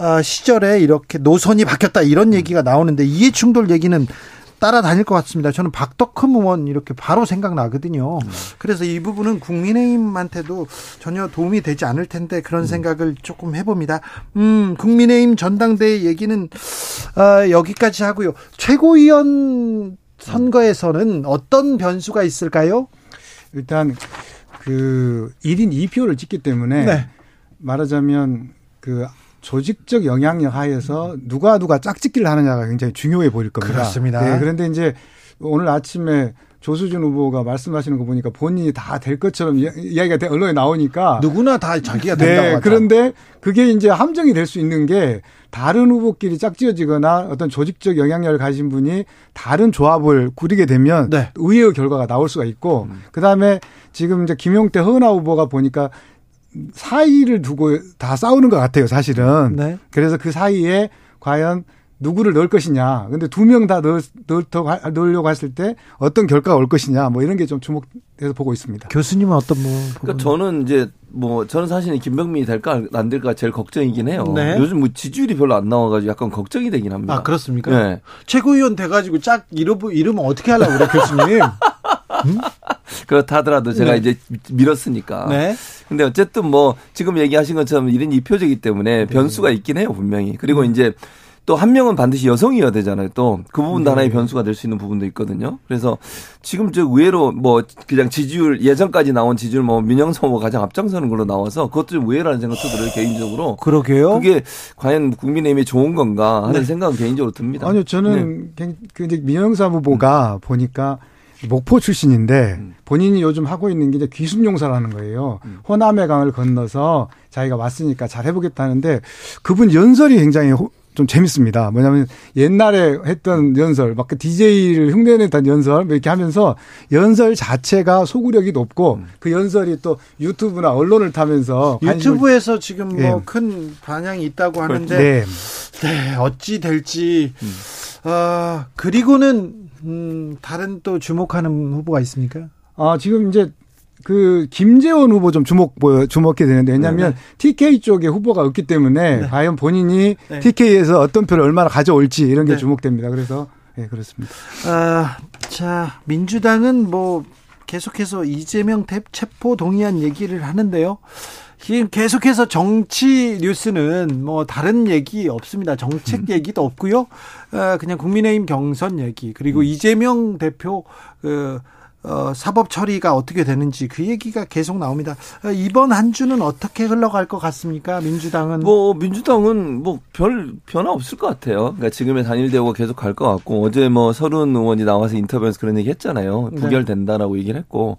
아, 시절에 이렇게 노선이 바뀌었다 이런 얘기가 나오는데 이해 충돌 얘기는 따라다닐 것 같습니다. 저는 박덕흠 의원 이렇게 바로 생각나거든요. 음. 그래서 이 부분은 국민의힘한테도 전혀 도움이 되지 않을 텐데 그런 음. 생각을 조금 해봅니다. 음, 국민의힘 전당대회 얘기는 어, 여기까지 하고요. 최고위원 선거에서는 어떤 변수가 있을까요? 일단 그 1인 2표를 찍기 때문에 네. 말하자면 그 조직적 영향력 하에서 누가 누가 짝짓기를 하느냐가 굉장히 중요해 보일 겁니다. 그렇습니다. 네, 그런데 이제 오늘 아침에 조수준 후보가 말씀하시는 거 보니까 본인이 다 될 것처럼 이야기가 언론에 나오니까 누구나 다 자기가 된다고 네, 그런데 그게 이제 함정이 될 수 있는 게 다른 후보끼리 짝지어지거나 어떤 조직적 영향력을 가진 분이 다른 조합을 꾸리게 되면 네. 의외의 결과가 나올 수가 있고 음. 그다음에 지금 이제 김용태 허은하 후보가 보니까 사이를 두고 다 싸우는 것 같아요, 사실은. 네. 그래서 그 사이에 과연 누구를 넣을 것이냐. 근데 두 명 다 넣을, 넣으려고 했을 때 어떤 결과가 올 것이냐. 뭐 이런 게 좀 주목해서 보고 있습니다. 교수님은 어떤 뭐. 그러니까 저는 이제 뭐 저는 사실 김병민이 될까 안 될까 제일 걱정이긴 해요. 네. 요즘 뭐 지지율이 별로 안 나와가지고 약간 걱정이 되긴 합니다. 아, 그렇습니까? 네. 최고위원 돼가지고 짝 이름, 이름은 어떻게 하려고 그래, 교수님? *laughs* 음? 그렇다 하더라도 제가 네. 이제 밀었으니까. 네. 근데 어쨌든 뭐 지금 얘기하신 것처럼 이런 이표적이기 때문에 네. 변수가 있긴 해요, 분명히. 그리고 음. 이제 또한 명은 반드시 여성이어야 되잖아요. 또 그 부분도 네. 하나의 변수가 될 수 있는 부분도 있거든요. 그래서 지금 저 의외로 뭐 그냥 지지율 예전까지 나온 지지율 뭐 민영성 후보 가장 앞장서는 걸로 나와서 그것도 좀 의외라는 생각도 들어요 개인적으로. 그러게요. 그게 과연 국민의힘이 좋은 건가 하는 네. 생각은 개인적으로 듭니다. 아니요, 저는 네. 그 민영삼 후보가 음. 보니까 목포 출신인데 음. 본인이 요즘 하고 있는 게 이제 귀순용사라는 거예요. 음. 호남의 강을 건너서 자기가 왔으니까 잘 해보겠다는데 그분 연설이 굉장히 좀 재밌습니다. 뭐냐면 옛날에 했던 연설, 막 그 DJ를 흉내냈던 연설 뭐 이렇게 하면서 연설 자체가 소구력이 높고 음. 그 연설이 또 유튜브나 언론을 타면서 유튜브에서 지금 뭐큰 네. 반향이 있다고 하는데 네. 네 어찌 될지 음. 어, 그리고는 음, 다른 또 주목하는 후보가 있습니까? 아, 지금 이제 그 김재원 후보 좀 주목 주목해 되는데 왜냐하면 네, 네. TK 쪽에 후보가 없기 때문에 네. 과연 본인이 네. TK에서 어떤 표를 얼마나 가져올지 이런 게 네. 주목됩니다. 그래서 예, 네, 그렇습니다. 아, 자, 민주당은 뭐 계속해서 이재명 체포 동의안 얘기를 하는데요. 지금 계속해서 정치 뉴스는 뭐 다른 얘기 없습니다. 정책 음. 얘기도 없고요. 어, 그냥 국민의힘 경선 얘기 그리고 음. 이재명 대표 그 어, 사법 처리가 어떻게 되는지 그 얘기가 계속 나옵니다. 어, 이번 한 주는 어떻게 흘러갈 것 같습니까? 민주당은 뭐 민주당은 뭐 별 변화 없을 것 같아요. 그러니까 지금의 단일 대우가 계속 갈 것 같고 어제 뭐 서른 의원이 나와서 인터뷰에서 그런 얘기 했잖아요. 네. 부결된다라고 네. 얘기를 했고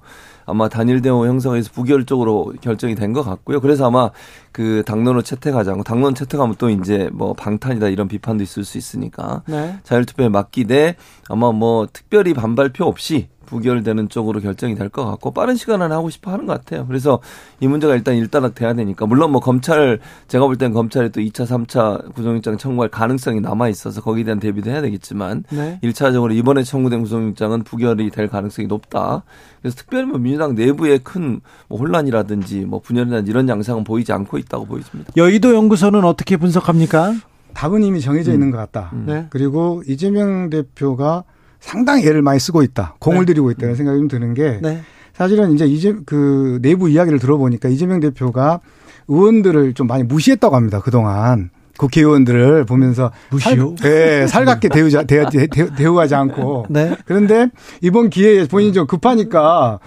아마 단일 대우 형성에서 부결적으로 결정이 된 것 같고요. 그래서 아마 그 당론을 채택하지 않고 당론 채택하면 또 이제 뭐 방탄이다 이런 비판도 있을 수 있으니까 네. 자율투표에 맡기되 아마 뭐 특별히 반발표 없이 부결되는 쪽으로 결정이 될 것 같고 빠른 시간 안에 하고 싶어 하는 것 같아요. 그래서 이 문제가 일단 일단락 돼야 되니까 물론 뭐 검찰 제가 볼 땐 검찰이 또 2차, 3차 구속영장 청구할 가능성이 남아 있어서 거기에 대한 대비도 해야 되겠지만 네. 1차적으로 이번에 청구된 구속영장은 부결이 될 가능성이 높다. 그래서 특별히 뭐 민주당 내부에 큰뭐 혼란이라든지 뭐 분열이라든지 이런 양상은 보이지 않고 있다고 보입니다. 여의도 연구소는 어떻게 분석합니까? 답은 이미 정해져 음. 있는 것 같다. 음. 네. 그리고 이재명 대표가 상당히 애를 많이 쓰고 있다. 공을 네. 들이고 있다는 생각이 좀 드는 게 네. 사실은 이제 이제 그 내부 이야기를 들어보니까 이재명 대표가 의원들을 좀 많이 무시했다고 합니다. 그동안. 국회의원들을 보면서 무시요? 살, 네, 살갑게 대우자, 대우, 대우, 하지 않고. 네. 그런데 이번 기회에 본인이 좀 급하니까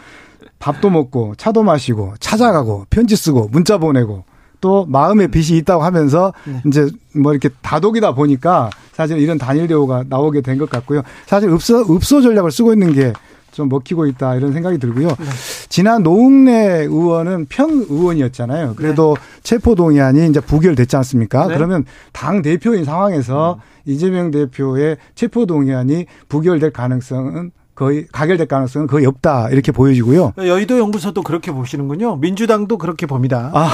밥도 먹고 차도 마시고 찾아가고 편지 쓰고 문자 보내고 또 마음의 빚이 있다고 하면서 네. 이제 뭐 이렇게 다독이다 보니까 사실 이런 단일 대우가 나오게 된 것 같고요. 사실 읍소 읍소 전략을 쓰고 있는 게 좀 먹히고 있다 이런 생각이 들고요. 네. 지난 노웅래 의원은 편 의원이었잖아요. 그래도 네. 체포 동의안이 이제 부결됐지 않습니까? 네. 그러면 당 대표인 상황에서 음. 이재명 대표의 체포 동의안이 부결될 가능성은 거의 가결될 가능성은 거의 없다 이렇게 보여지고요. 여의도 연구소도 그렇게 보시는군요. 민주당도 그렇게 봅니다. 아.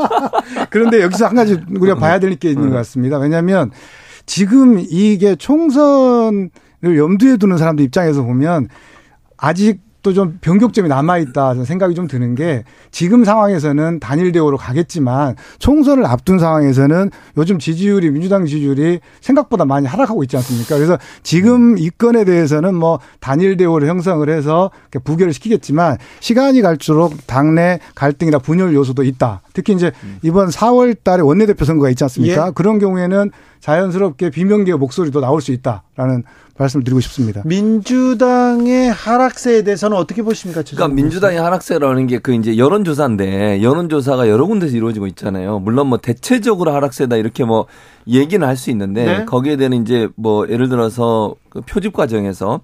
*laughs* 그런데 여기서 한 가지 우리가 봐야 될 게 있는 것 같습니다. 왜냐하면 지금 이게 총선을 염두에 두는 사람들 입장에서 보면 아직 도좀 변곡점이 남아있다 생각이 좀 드는 게 지금 상황에서는 단일 대우로 가겠지만 총선을 앞둔 상황에서는 요즘 지지율이 민주당 지지율이 생각보다 많이 하락하고 있지 않습니까? 그래서 지금 이 건에 대해서는 뭐 단일 대우를 형성을 해서 부결을 시키겠지만 시간이 갈수록 당내 갈등이나 분열 요소도 있다. 특히 이제 이번 4월 달에 원내대표 선거가 있지 않습니까? 예. 그런 경우에는 자연스럽게 비명계의 목소리도 나올 수 있다라는 말씀을 드리고 싶습니다. 민주당의 하락세에 대해서는 어떻게 보십니까? 그러니까 민주당의 하락세라는 게 그 이제 여론조사인데 여론조사가 여러 군데서 이루어지고 있잖아요. 물론 뭐 대체적으로 하락세다 이렇게 뭐 얘기는 할 수 있는데 네? 거기에 대한 이제 뭐 예를 들어서 그 표집 과정에서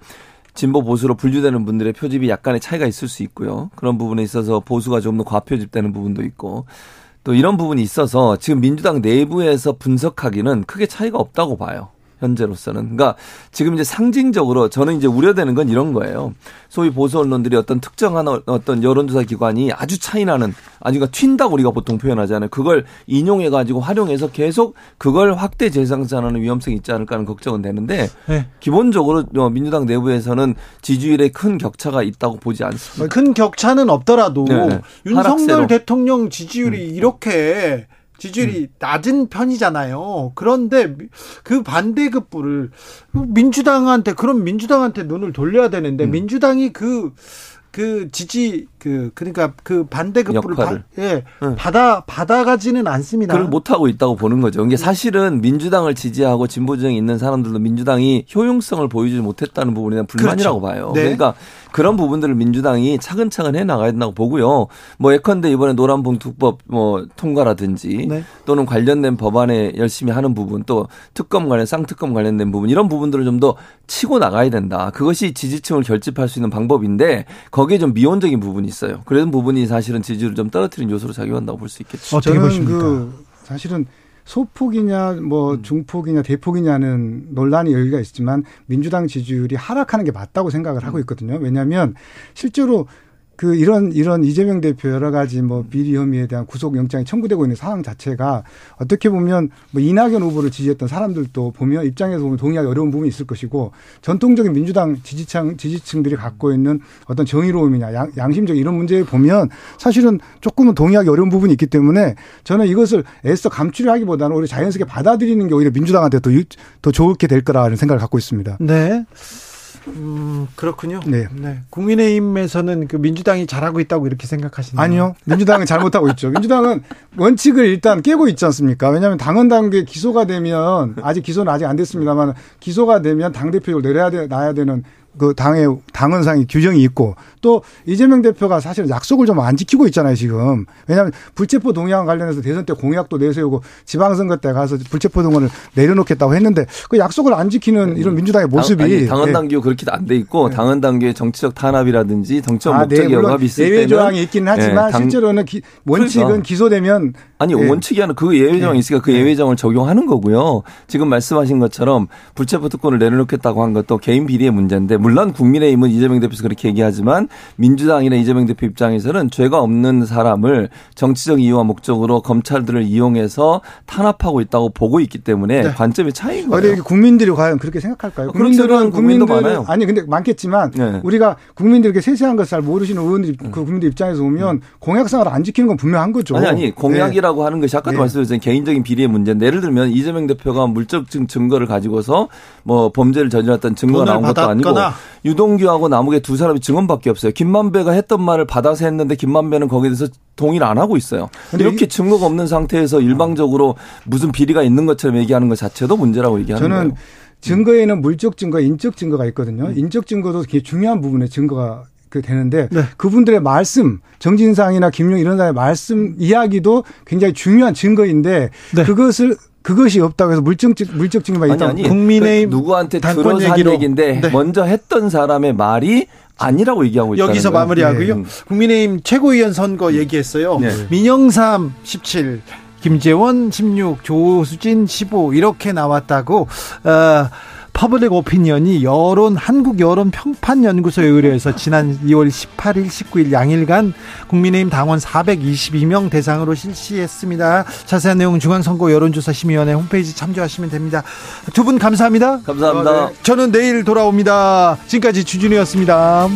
진보 보수로 분류되는 분들의 표집이 약간의 차이가 있을 수 있고요. 그런 부분에 있어서 보수가 좀더 과표집되는 부분도 있고 또 이런 부분이 있어서 지금 민주당 내부에서 분석하기는 크게 차이가 없다고 봐요. 현재로서는. 그러니까 지금 이제 상징적으로 저는 이제 우려되는 건 이런 거예요. 소위 보수 언론들이 어떤 특정한 어떤 여론조사 기관이 아주 차이나는 아니 그러니까 튄다고 우리가 보통 표현하잖아요. 그걸 인용해 가지고 활용해서 계속 그걸 확대 재생산하는 위험성이 있지 않을까 하는 걱정은 되는데 네. 기본적으로 어, 민주당 내부에서는 지지율에 큰 격차가 있다고 보지 않습니다. 큰 격차는 없더라도 네. 윤석열 하락세로. 대통령 지지율이 음. 이렇게 지지율이 음. 낮은 편이잖아요. 그런데 그 반대급부를 민주당한테 그럼 민주당한테 눈을 돌려야 되는데 음. 민주당이 그그 그 지지 그 그러니까 그 반대급부를 바, 예, 응. 받아 받아가지는 않습니다. 그걸 못 하고 있다고 보는 거죠. 이게 사실은 민주당을 지지하고 진보정에 있는 사람들도 민주당이 효용성을 보여주지 못했다는 부분에 대한 불만이라고 그렇죠. 봐요. 네. 그러니까 그런 부분들을 민주당이 차근차근 해 나가야 된다고 보고요. 뭐 예컨대 이번에 노란 봉투법 뭐 통과라든지 네. 또는 관련된 법안에 열심히 하는 부분 또 특검 관련 쌍특검 관련된 부분 이런 부분들을 좀 더 치고 나가야 된다. 그것이 지지층을 결집할 수 있는 방법인데 거기에 좀 미온적인 부분이 있어요. 그런 부분이 사실은 지지율을 좀 떨어뜨린 요소로 작용한다고 볼 수 있겠죠. 어떻게 저는 보십니까? 그 사실은 소폭이냐 뭐 음. 중폭이냐 대폭이냐는 논란이 여기가 있지만 민주당 지지율이 하락하는 게 맞다고 생각을 하고 음. 있거든요. 왜냐하면 실제로 그 이런 이런 이재명 대표 여러 가지 뭐 비리 혐의에 대한 구속 영장이 청구되고 있는 상황 자체가 어떻게 보면 뭐 이낙연 후보를 지지했던 사람들도 보면 입장에서 보면 동의하기 어려운 부분이 있을 것이고 전통적인 민주당 지지층 지지층들이 갖고 있는 어떤 정의로움이냐 양, 양심적 이런 문제에 보면 사실은 조금은 동의하기 어려운 부분이 있기 때문에 저는 이것을 애써 감추려 하기보다는 오히려 자연스럽게 받아들이는 게 오히려 민주당한테 더, 더 좋게 될 거라는 생각을 갖고 있습니다. 네. 음, 그렇군요. 네. 네. 국민의힘에서는 그 민주당이 잘하고 있다고 이렇게 생각하시나요? 아니요. 민주당은 잘못하고 있죠. 민주당은 원칙을 일단 깨고 있지 않습니까? 왜냐하면 당헌 단계 기소가 되면 아직 기소는 아직 안 됐습니다만 기소가 되면 당 대표를 내려야 돼, 놔야 되는 그 당의 당헌상의 규정이 있고 또 이재명 대표가 사실 약속을 좀 안 지키고 있잖아요 지금 왜냐하면 불체포 동의안 관련해서 대선 때 공약도 내세우고 지방선거 때 가서 불체포 동의안을 내려놓겠다고 했는데 그 약속을 안 지키는 이런 민주당의 모습이 아니, 당헌 당규 네. 그렇게 안 돼 있고 네. 당헌 당규의 정치적 탄압이라든지 정치적 아, 목적이 네, 억압이 있을 예외 조항이 있기는 하지만 네, 당... 실제로는 기, 원칙은 그러니까. 기소되면 아니 예. 원칙이 하나 그 예외정이 예. 있으니까 그 예. 예외정을 적용하는 거고요. 지금 말씀하신 것처럼 불체포 특권을 내려놓겠다고 한 것도 개인 비리의 문제인데 물론 국민의힘은 이재명 대표에서 그렇게 얘기하지만 민주당이나 이재명 대표 입장에서는 죄가 없는 사람을 정치적 이유와 목적으로 검찰들을 이용해서 탄압하고 있다고 보고 있기 때문에 네. 관점의 차이인 거예요. 어디 국민들이 과연 그렇게 생각할까요? 국민들은 국민도 많아요. 아니 근데 많겠지만 네. 우리가 국민들에게 세세한 것을 잘 모르시는 의원들이 음. 그 국민들 입장에서 보면 음. 공약상을 안 지키는 건 분명한 거죠. 아니 아니 공약이라 비리라고 하는 것이 아까도 네. 말씀드렸지만 개인적인 비리의 문제인데 예를 들면 이재명 대표가 물적 증거를 가지고서 뭐 범죄를 저질렀던 증거가 나온 것도 아니고 유동규하고 남욱의 두 사람이 증언밖에 없어요. 김만배가 했던 말을 받아서 했는데 김만배는 거기에 대해서 동의를 안 하고 있어요. 이렇게 증거가 없는 상태에서 일방적으로 무슨 비리가 있는 것처럼 얘기하는 것 자체도 문제라고 얘기하는 저는 거예요. 증거에는 물적 증거, 인적 증거가 있거든요. 음. 인적 증거도 되게 중요한 부분에 증거가 그 되는데 네. 그분들의 말씀 정진상이나 김용 이런 사람의 말씀 이야기도 굉장히 중요한 증거인데 네. 그것을 그것이 없다고 해서 물적 물적 증거가 있다. 아니, 아니 국민의힘 그 누구한테 들어서 한 얘기인데 네. 먼저 했던 사람의 말이 아니라고 얘기하고 있다. 여기서. 마무리하고요. 네. 국민의힘 최고위원 선거 얘기했어요. 네. 민영삼 17, 김재원 16, 조수진 15 이렇게 나왔다고. 어, 퍼블릭 오피니언이 여론 한국 여론 평판 연구소에 의뢰해서 지난 2월 18일, 19일 양일간 국민의힘 당원 422명 대상으로 실시했습니다. 자세한 내용 중앙선거 여론조사 심의위원회 홈페이지 참조하시면 됩니다. 두 분 감사합니다. 감사합니다. 저는 내일 돌아옵니다. 지금까지 주진우였습니다.